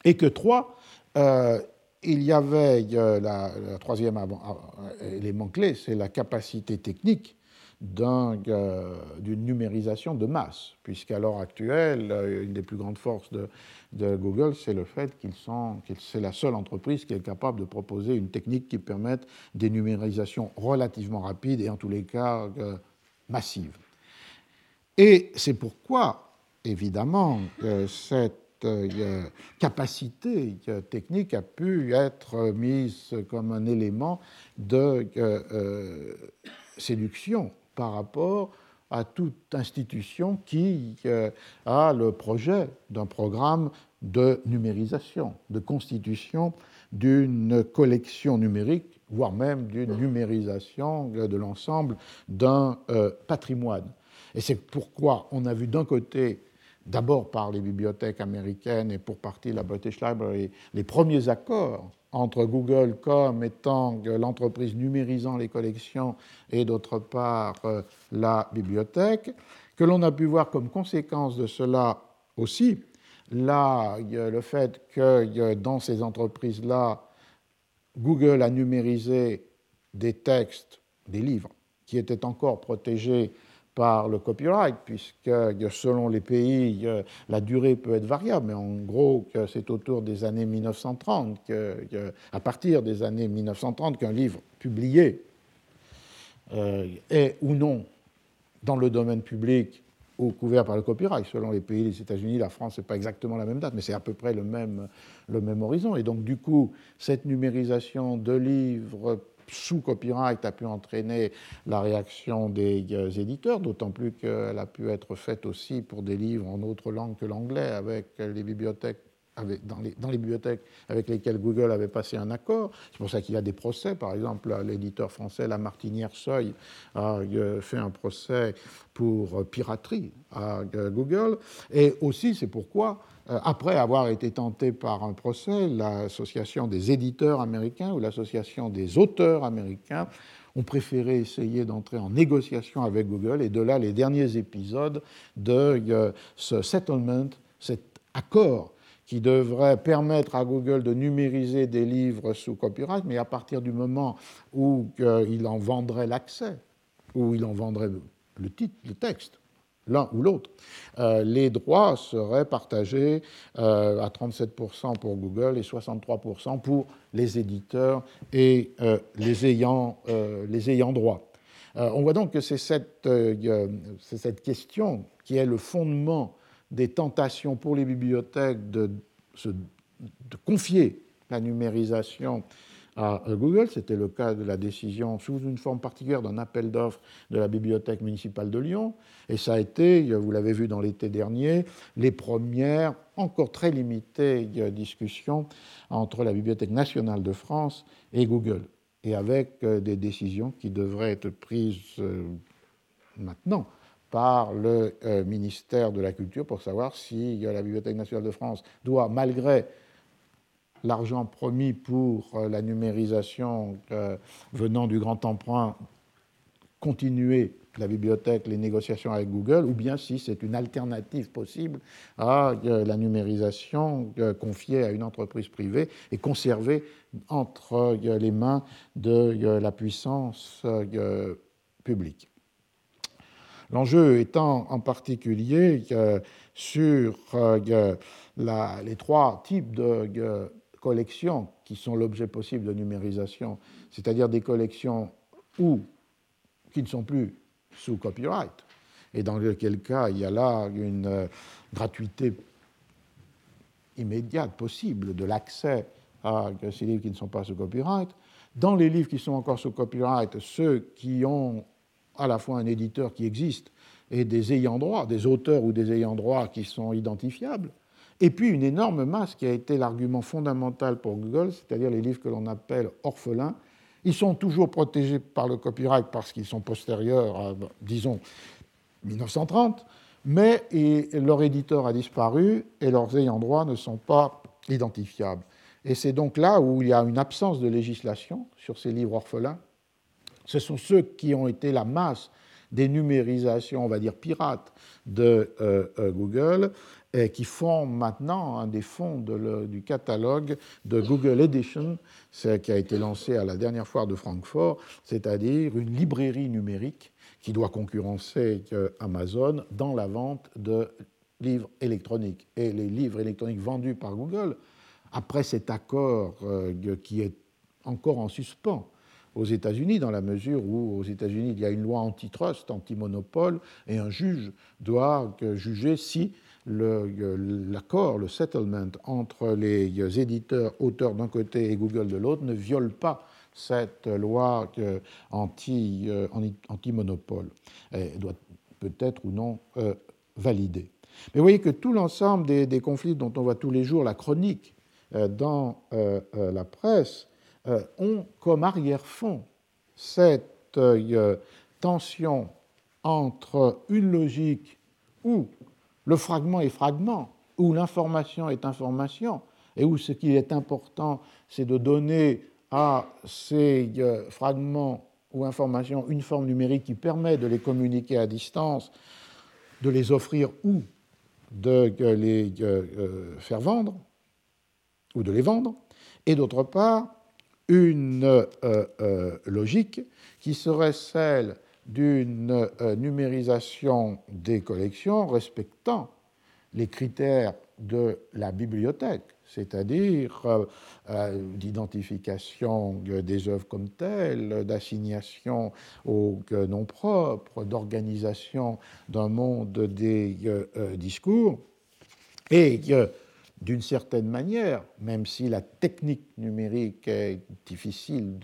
et que trois, euh, il y avait euh, la, troisième euh, élément clé, c'est la capacité technique d'une numérisation de masse, puisqu'à l'heure actuelle, une des plus grandes forces de, Google, c'est le fait qu'ils sont, c'est la seule entreprise qui est capable de proposer une technique qui permette des numérisations relativement rapides et en tous les cas massives. Et c'est pourquoi évidemment, cette euh, capacité technique a pu être mise comme un élément de euh, séduction par rapport à toute institution qui euh, a le projet d'un programme de numérisation, de constitution d'une collection numérique, voire même d'une numérisation de l'ensemble d'un patrimoine. Et c'est pourquoi on a vu d'un côté d'abord par les bibliothèques américaines et pour partie la British Library, les premiers accords entre Google comme étant l'entreprise numérisant les collections et d'autre part euh, la bibliothèque, que l'on a pu voir comme conséquence de cela aussi là, le fait que dans ces entreprises-là, Google a numérisé des textes, des livres, qui étaient encore protégés par le copyright, puisque selon les pays, la durée peut être variable, mais en gros, c'est autour des années 1930, à partir des années 1930, qu'un livre publié euh, est ou non dans le domaine public ou couvert par le copyright. Selon les pays, les États-Unis, la France, ce n'est pas exactement la même date, mais c'est à peu près le même, le même horizon. Et donc, du coup, cette numérisation de livres sous copyright a pu entraîner la réaction des euh, éditeurs, d'autant plus qu'elle a pu être faite aussi pour des livres en autre langue que l'anglais, avec les bibliothèques dans, les, dans, les, bibliothèques avec lesquelles Google avait passé un accord. C'est pour ça qu'il y a des procès. Par exemple, l'éditeur français La Martinière Seuil a euh, fait un procès pour euh, piraterie à Google. Et aussi, c'est pourquoi après avoir été tenté par un procès, l'association des éditeurs américains ou l'association des auteurs américains ont préféré essayer d'entrer en négociation avec Google, et de là les derniers épisodes de euh, ce settlement, cet accord qui devrait permettre à Google de numériser des livres sous copyright, mais à partir du moment où euh, il en vendrait l'accès, où il en vendrait le le texte, l'un ou l'autre, euh, les droits seraient partagés euh, à 37% pour Google et 63% pour les éditeurs et euh, les, ayants, les droit. on voit donc que c'est cette, cette, question qui est le fondement des tentations pour les bibliothèques de, de confier la numérisation à Google. C'était le cas de la décision sous une forme particulière d'un appel d'offres de la Bibliothèque municipale de Lyon. Et ça a été, vous l'avez vu dans l'été dernier, les premières, encore très limitées, discussions entre la Bibliothèque nationale de France et Google. Et avec euh, des décisions qui devraient être prises euh, maintenant par le euh, ministère de la Culture pour savoir si la Bibliothèque nationale de France doit, malgré l'argent promis pour euh, la numérisation euh, venant du grand emprunt continuer la bibliothèque, les négociations avec Google, ou bien si c'est une alternative possible à euh, la numérisation confiée à une entreprise privée et conservée entre les mains de la puissance publique. L'enjeu étant en particulier sur les trois types de collections qui sont l'objet possible de numérisation, c'est-à-dire des collections où, qui ne sont plus sous copyright, et dans lequel cas il y a là une euh, gratuité immédiate possible de l'accès à ces livres qui ne sont pas sous copyright. Dans les livres qui sont encore sous copyright, ceux qui ont à la fois un éditeur qui existe et des ayants droit, des auteurs ou des ayants droit qui sont identifiables, et puis une énorme masse qui a été l'argument fondamental pour Google, c'est-à-dire les livres que l'on appelle orphelins. Ils sont toujours protégés par le copyright parce qu'ils sont postérieurs à, disons, 1930, mais leur éditeur a disparu et leurs ayants droit ne sont pas identifiables. Et c'est donc là où il y a une absence de législation sur ces livres orphelins. Ce sont ceux qui ont été la masse des numérisations, on va dire pirates, de euh, euh, Google et qui font maintenant un des fonds du catalogue de Google Edition, qui a été lancé à la dernière foire de Francfort, c'est-à-dire une librairie numérique qui doit concurrencer Amazon dans la vente de livres électroniques. Et les livres électroniques vendus par Google, après cet accord euh, qui est encore en suspens aux États-Unis, dans la mesure où aux États-Unis il y a une loi antitrust, anti-monopole, et un juge doit euh, juger si l'accord, le, settlement entre les éditeurs, auteurs d'un côté et Google de l'autre ne viole pas cette loi euh, anti-monopole. Elle doit peut-être ou non euh, valider. Mais vous voyez que tout l'ensemble des, conflits dont on voit tous les jours la chronique euh, dans la presse ont comme arrière-fond cette tension entre une logique où le fragment est fragment, où l'information est information, et où ce qui est important, c'est de donner à ces euh, fragments ou informations une forme numérique qui permet de les communiquer à distance, de les offrir ou de les euh, faire vendre, ou de les vendre, et d'autre part, une logique qui serait celle d'une numérisation des collections respectant les critères de la bibliothèque, c'est-à-dire euh, euh, d'identification des œuvres comme telles, d'assignation aux noms propres, d'organisation d'un monde des euh, discours, et d'une certaine manière, même si la technique numérique est difficile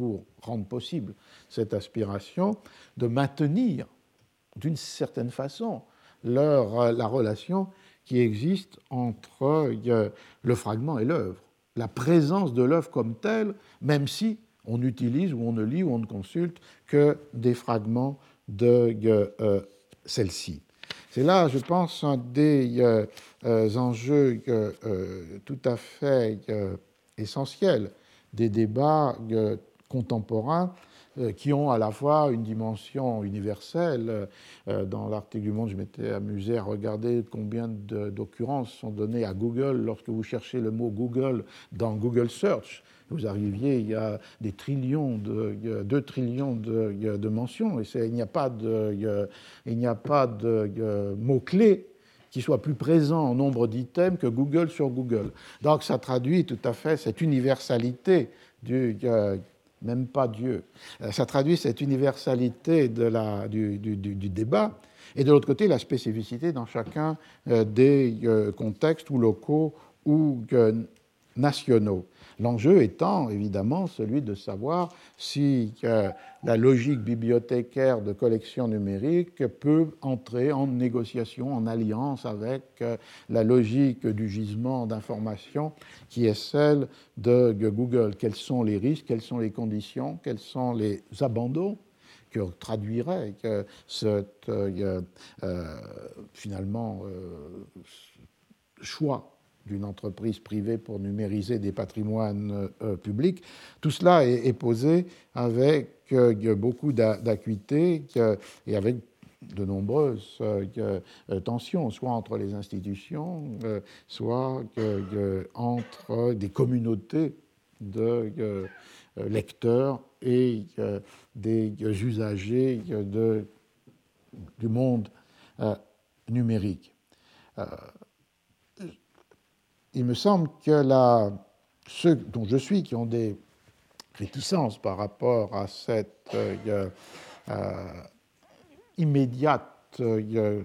pour rendre possible cette aspiration, de maintenir d'une certaine façon leur, la relation qui existe entre le fragment et l'œuvre, la présence de l'œuvre comme telle, même si on utilise ou on ne lit ou on ne consulte que des fragments de euh, celle-ci. C'est là, je pense, un des euh, enjeux euh, tout à fait essentiels des débats contemporains euh, qui ont à la fois une dimension universelle. Euh, dans l'article du Monde, je m'étais amusé à regarder combien d'occurrences sont données à Google lorsque vous cherchez le mot Google dans Google Search. Vous arriviez, il y a des trillions, de, 2 trillions de, mentions, il n'y a pas de, il n'y mots-clés qui soit plus présent en nombre d'items que Google sur Google. Donc ça traduit tout à fait cette universalité du, même pas Dieu. Euh, ça traduit cette universalité la, du, débat, et de l'autre côté, la spécificité dans chacun euh, des euh, contextes ou locaux ou nationaux. L'enjeu étant évidemment celui de savoir si euh, la logique bibliothécaire de collection numérique peut entrer en négociation, en alliance avec euh, la logique du gisement d'information qui est celle de Google. Quels sont les risques, quelles sont les conditions, quels sont les abandons que traduirait que euh, finalement choix d'une entreprise privée pour numériser des patrimoines euh, publics. Tout cela est, posé avec euh, beaucoup d'acuité et avec de nombreuses euh, tensions, soit entre les institutions, soit entre des communautés de lecteurs et des usagers du monde numérique il me semble que ceux dont je suis, qui ont des réticences par rapport à cette euh, euh, immédiate euh,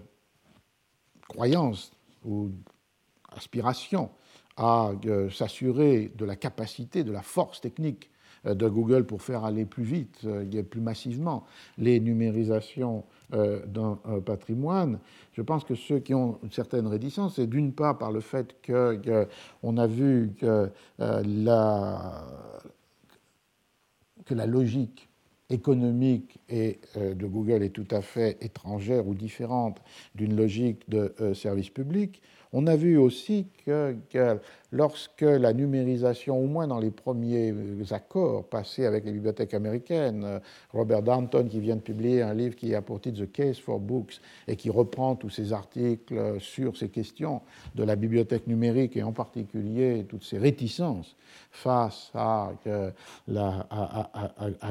croyance ou aspiration à s'assurer de la capacité, de la force technique de Google pour faire aller plus vite, plus massivement les numérisations euh, d'un patrimoine. Je pense que ceux qui ont une certaine réticence, c'est d'une part par le fait qu'on a vu que, euh, la, que la logique économique et, euh, de Google est tout à fait étrangère ou différente d'une logique de service public. On a vu aussi que, lorsque la numérisation, au moins dans les premiers accords passés avec les bibliothèques américaines, euh, Robert Danton qui vient de publier un livre qui a pour titre The Case for Books et qui reprend tous ces articles sur ces questions de la bibliothèque numérique et en particulier toutes ces réticences face à,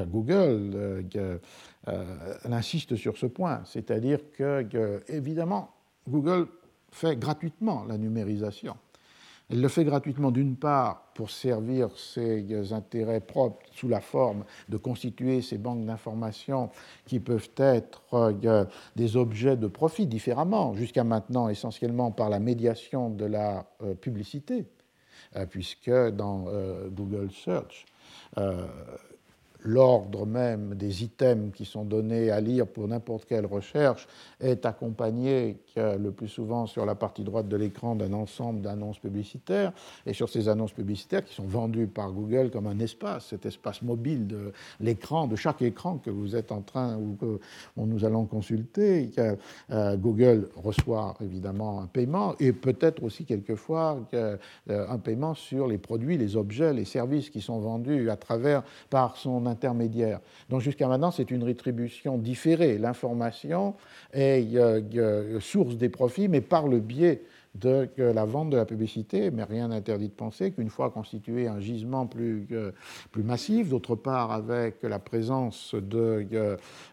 Google, euh, euh, elle insiste sur ce point, c'est-à-dire que, évidemment, Google fait gratuitement la numérisation. Elle le fait gratuitement d'une part pour servir ses intérêts propres sous la forme de constituer ces banques d'informations qui peuvent être euh, des objets de profit différemment, jusqu'à maintenant essentiellement par la médiation de la euh, publicité, euh, puisque dans Google Search, l'ordre même des items qui sont donnés à lire pour n'importe quelle recherche est accompagné le plus souvent sur la partie droite de l'écran d'un ensemble d'annonces publicitaires, et sur ces annonces publicitaires qui sont vendues par Google comme un espace, cet espace mobile de l'écran, de chaque écran que vous êtes en train ou que nous allons consulter, euh, Google reçoit évidemment un paiement, et peut-être aussi quelquefois euh, un paiement sur les produits, les objets, les services qui sont vendus à travers par son Donc jusqu'à maintenant, c'est une rétribution différée. L'information est euh, source des profits, mais par le biais de la vente de la publicité, mais rien n'interdit de penser qu'une fois constitué un gisement plus, plus massif, d'autre part avec la présence de,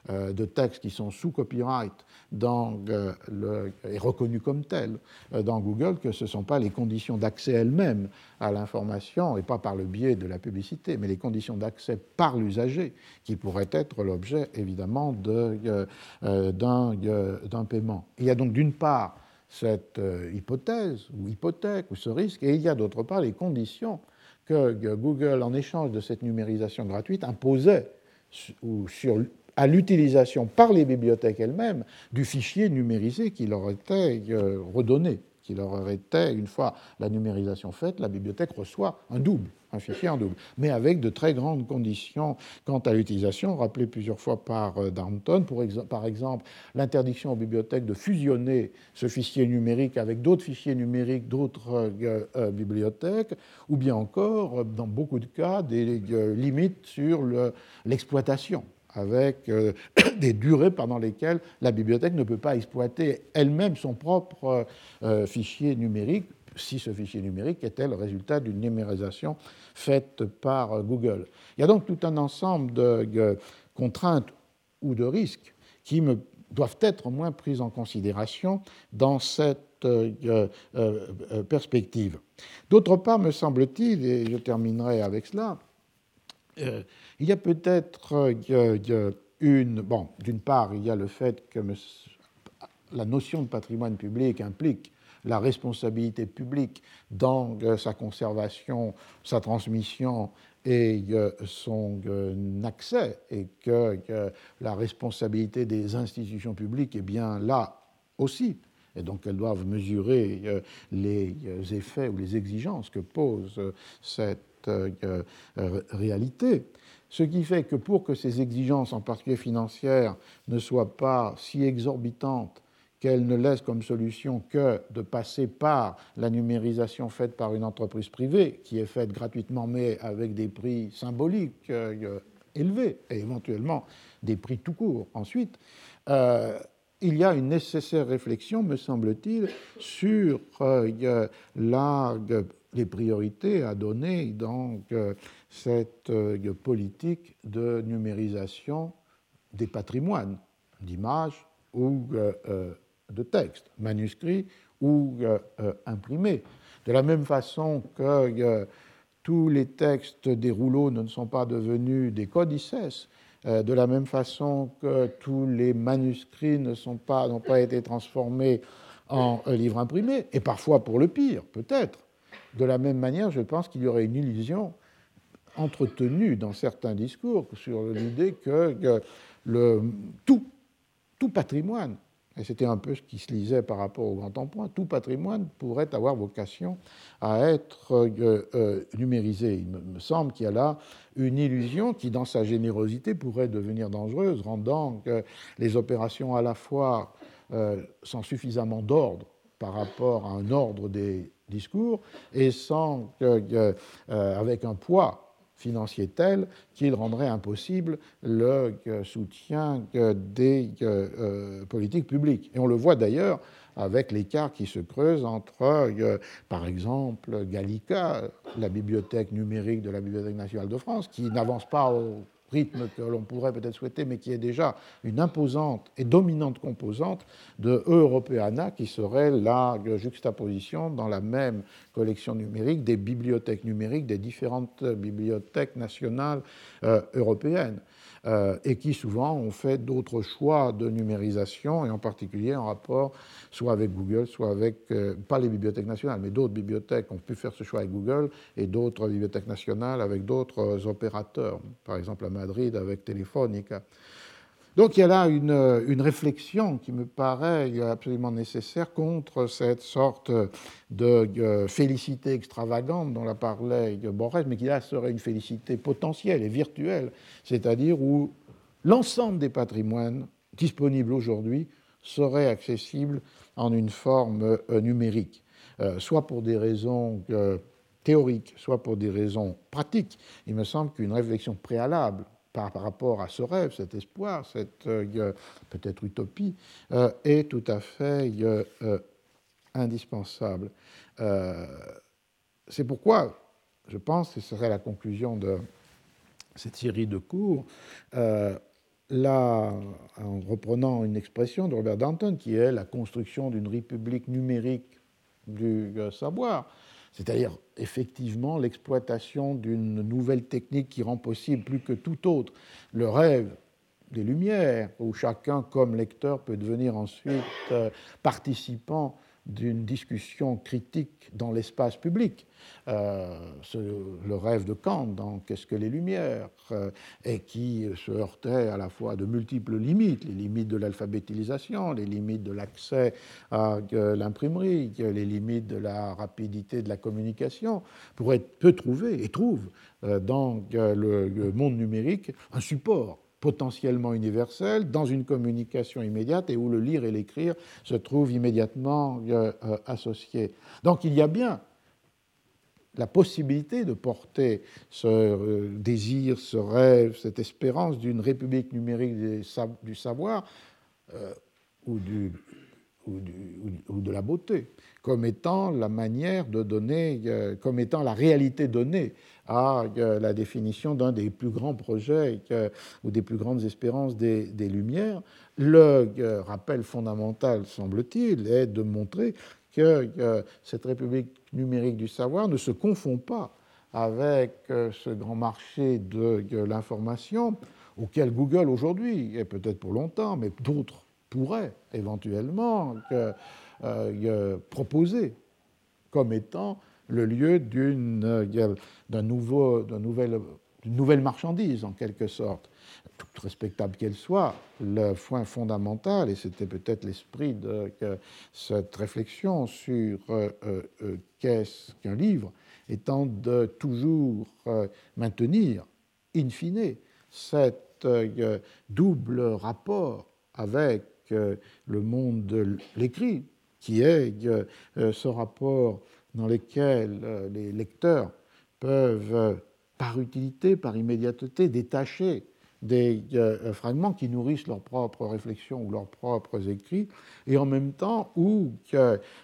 de textes qui sont sous copyright dans le, et reconnus comme tels dans Google, que ce ne sont pas les conditions d'accès elles-mêmes à l'information, et pas par le biais de la publicité, mais les conditions d'accès par l'usager, qui pourraient être l'objet évidemment d'un paiement. Il y a donc d'une part cette euh, hypothèse ou hypothèque ou ce risque, et il y a d'autre part les conditions que Google, en échange de cette numérisation gratuite, imposait ou sur, à l'utilisation par les bibliothèques elles-mêmes du fichier numérisé qui leur était euh, redonné qui leur été, une fois la numérisation faite, la bibliothèque reçoit un double, un fichier en double, mais avec de très grandes conditions. Quant à l'utilisation, rappelées plusieurs fois par euh, Darnton, pour par exemple l'interdiction aux bibliothèques de fusionner ce fichier numérique avec d'autres fichiers numériques d'autres euh, euh, bibliothèques, ou bien encore, dans beaucoup de cas, des limites sur l'exploitation avec des durées pendant lesquelles la bibliothèque ne peut pas exploiter elle-même son propre fichier numérique, si ce fichier numérique était le résultat d'une numérisation faite par euh, Google. Il y a donc tout un ensemble de contraintes ou de risques qui doivent être au moins prises en considération dans cette perspective. D'autre part, me semble-t-il, et je terminerai avec cela, euh, il y a peut-être euh, une. Bon, d'une part, il y a le fait que la notion de patrimoine public implique la responsabilité publique dans euh, sa conservation, sa transmission et son accès, et que, la responsabilité des institutions publiques est bien là aussi. Et donc elles doivent mesurer les effets ou les exigences que pose cette euh, euh, réalité. Ce qui fait que pour que ces exigences, en particulier financières, ne soient pas si exorbitantes qu'elles ne laissent comme solution que de passer par la numérisation faite par une entreprise privée, qui est faite gratuitement mais avec des prix symboliques euh, élevés, et éventuellement des prix tout court. Ensuite, il y a une nécessaire réflexion, me semble-t-il, sur la les priorités à donner dans euh, cette euh, politique de numérisation des patrimoines d'images ou euh, de textes, manuscrits ou imprimés. De la même façon que tous les textes des rouleaux ne sont pas devenus des codices, de la même façon que tous les manuscrits ne sont pas, n'ont pas été transformés en livres imprimés, et parfois pour le pire, peut-être, de la même manière, je pense qu'il y aurait une illusion entretenue dans certains discours sur l'idée que, le, tout, tout patrimoine, et c'était un peu ce qui se lisait par rapport au grand emprunt, tout patrimoine pourrait avoir vocation à être euh, euh, numérisé. Il me semble qu'il y a là une illusion qui, dans sa générosité, pourrait devenir dangereuse, rendant que les opérations à la fois euh, sans suffisamment d'ordre par rapport à un ordre des discours et sans euh, avec un poids financier tel qu'il rendrait impossible le euh, soutien des euh, politiques publiques. Et on le voit d'ailleurs avec l'écart qui se creuse entre, par exemple, Gallica, la bibliothèque numérique de la Bibliothèque nationale de France, qui n'avance pas au rythme que l'on pourrait peut-être souhaiter, mais qui est déjà une imposante et dominante composante de Europeana, qui serait la juxtaposition dans la même collection numérique des bibliothèques numériques des différentes bibliothèques nationales euh, européennes. Euh, et qui souvent ont fait d'autres choix de numérisation, et en particulier en rapport soit avec Google, soit avec, euh, pas les bibliothèques nationales, mais d'autres bibliothèques ont pu faire ce choix avec Google, et d'autres bibliothèques nationales avec d'autres opérateurs, par exemple à Madrid avec Telefonica. Donc il y a là une, réflexion qui me paraît absolument nécessaire contre cette sorte de euh, félicité extravagante dont la parlait Borges, mais qui là serait une félicité potentielle et virtuelle, c'est-à-dire où l'ensemble des patrimoines disponibles aujourd'hui seraient accessibles en une forme euh, numérique, euh, soit pour des raisons théoriques, soit pour des raisons pratiques. Il me semble qu'une réflexion préalable par, rapport à ce rêve, cet espoir, cette euh, peut-être utopie, euh, est tout à fait euh, indispensable. C'est pourquoi, je pense, et ce serait la conclusion de cette série de cours, là, en reprenant une expression de Robert Danton, qui est la construction d'une république numérique du savoir, c'est-à-dire effectivement l'exploitation d'une nouvelle technique qui rend possible plus que tout autre le rêve des Lumières, où chacun, comme lecteur, peut devenir ensuite euh, participant d'une discussion critique dans l'espace public. Euh, le rêve de Kant dans Qu'est-ce que les Lumières euh, et qui se heurtait à la fois de multiples limites, les limites de l'alphabétisation, les limites de l'accès à euh, l'imprimerie, les limites de la rapidité de la communication, pourrait, peut trouver et trouve dans le monde numérique un support potentiellement universel dans une communication immédiate et où le lire et l'écrire se trouvent immédiatement euh, euh, associés. Donc il y a bien la possibilité de porter ce euh, désir, ce rêve, cette espérance d'une république numérique du savoir ou, de la beauté comme étant la manière de donner, comme étant la réalité donnée à la définition d'un des plus grands projets ou des plus grandes espérances des, Lumières. Le euh, rappel fondamental, semble-t-il, est de montrer que cette République numérique du savoir ne se confond pas avec euh, ce grand marché de l'information auquel Google aujourd'hui, et peut-être pour longtemps, mais d'autres pourraient éventuellement euh, proposer comme étant le lieu d'une euh, nouvelle, nouvelle marchandise, en quelque sorte. Toute respectable qu'elle soit, le point fondamental, et c'était peut-être l'esprit de cette réflexion sur euh, euh, qu'est-ce qu'un livre, étant de toujours maintenir, in fine, cet double rapport avec le monde de l'écrit, qui est ce rapport dans lesquels euh, les lecteurs peuvent, euh, par utilité, par immédiateté, détacher des euh, fragments qui nourrissent leurs propres réflexions ou leurs propres écrits, et en même temps où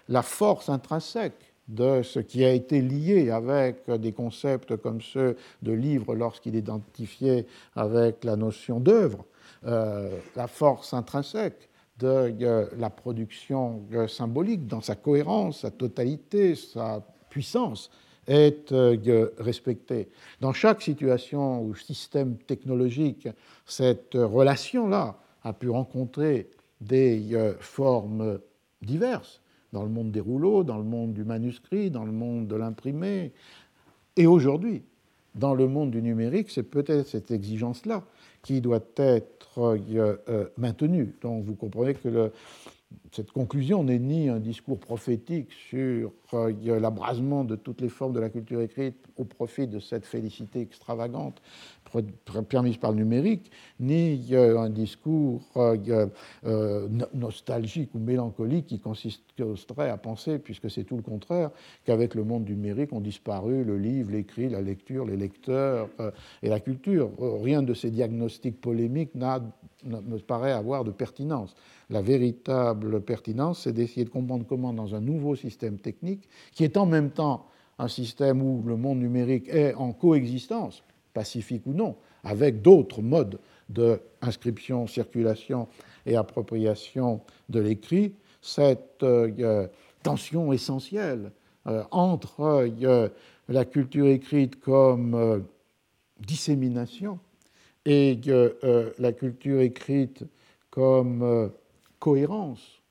la force intrinsèque de ce qui a été lié avec des concepts comme ceux de livre lorsqu'il est identifié avec la notion d'œuvre, la force intrinsèque de la production symbolique dans sa cohérence, sa totalité, sa puissance est euh, respectée. Dans chaque situation ou système technologique, cette relation-là a pu rencontrer des euh, formes diverses, dans le monde des rouleaux, dans le monde du manuscrit, dans le monde de l'imprimé. Et aujourd'hui, dans le monde du numérique, c'est peut-être cette exigence-là qui doit être euh, maintenue. Donc vous comprenez que le, cette conclusion n'est ni un discours prophétique sur euh, l'abrasement de toutes les formes de la culture écrite au profit de cette félicité extravagante permise par le numérique, ni euh, un discours euh, nostalgique ou mélancolique qui consisterait à penser, puisque c'est tout le contraire, qu'avec le monde numérique ont disparu le livre, l'écrit, la lecture, les lecteurs et la culture. Rien de ces diagnostics polémiques ne paraît avoir de pertinence. La véritable pertinence, c'est d'essayer de comprendre comment, dans un nouveau système technique, qui est en même temps un système où le monde numérique est en coexistence, pacifique ou non, avec d'autres modes d'inscription, circulation et appropriation de l'écrit, cette euh, tension essentielle euh, entre euh, la culture écrite comme dissémination et la culture écrite comme cohérence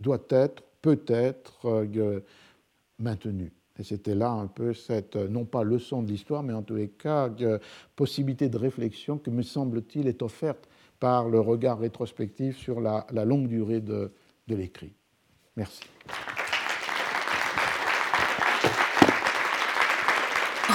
doit être, peut-être, euh, maintenue. Et c'était là un peu cette, non pas leçon de l'histoire, mais en tous les cas, possibilité de réflexion que, me semble-t-il, est offerte par le regard rétrospectif sur la, longue durée de l'écrit. Merci.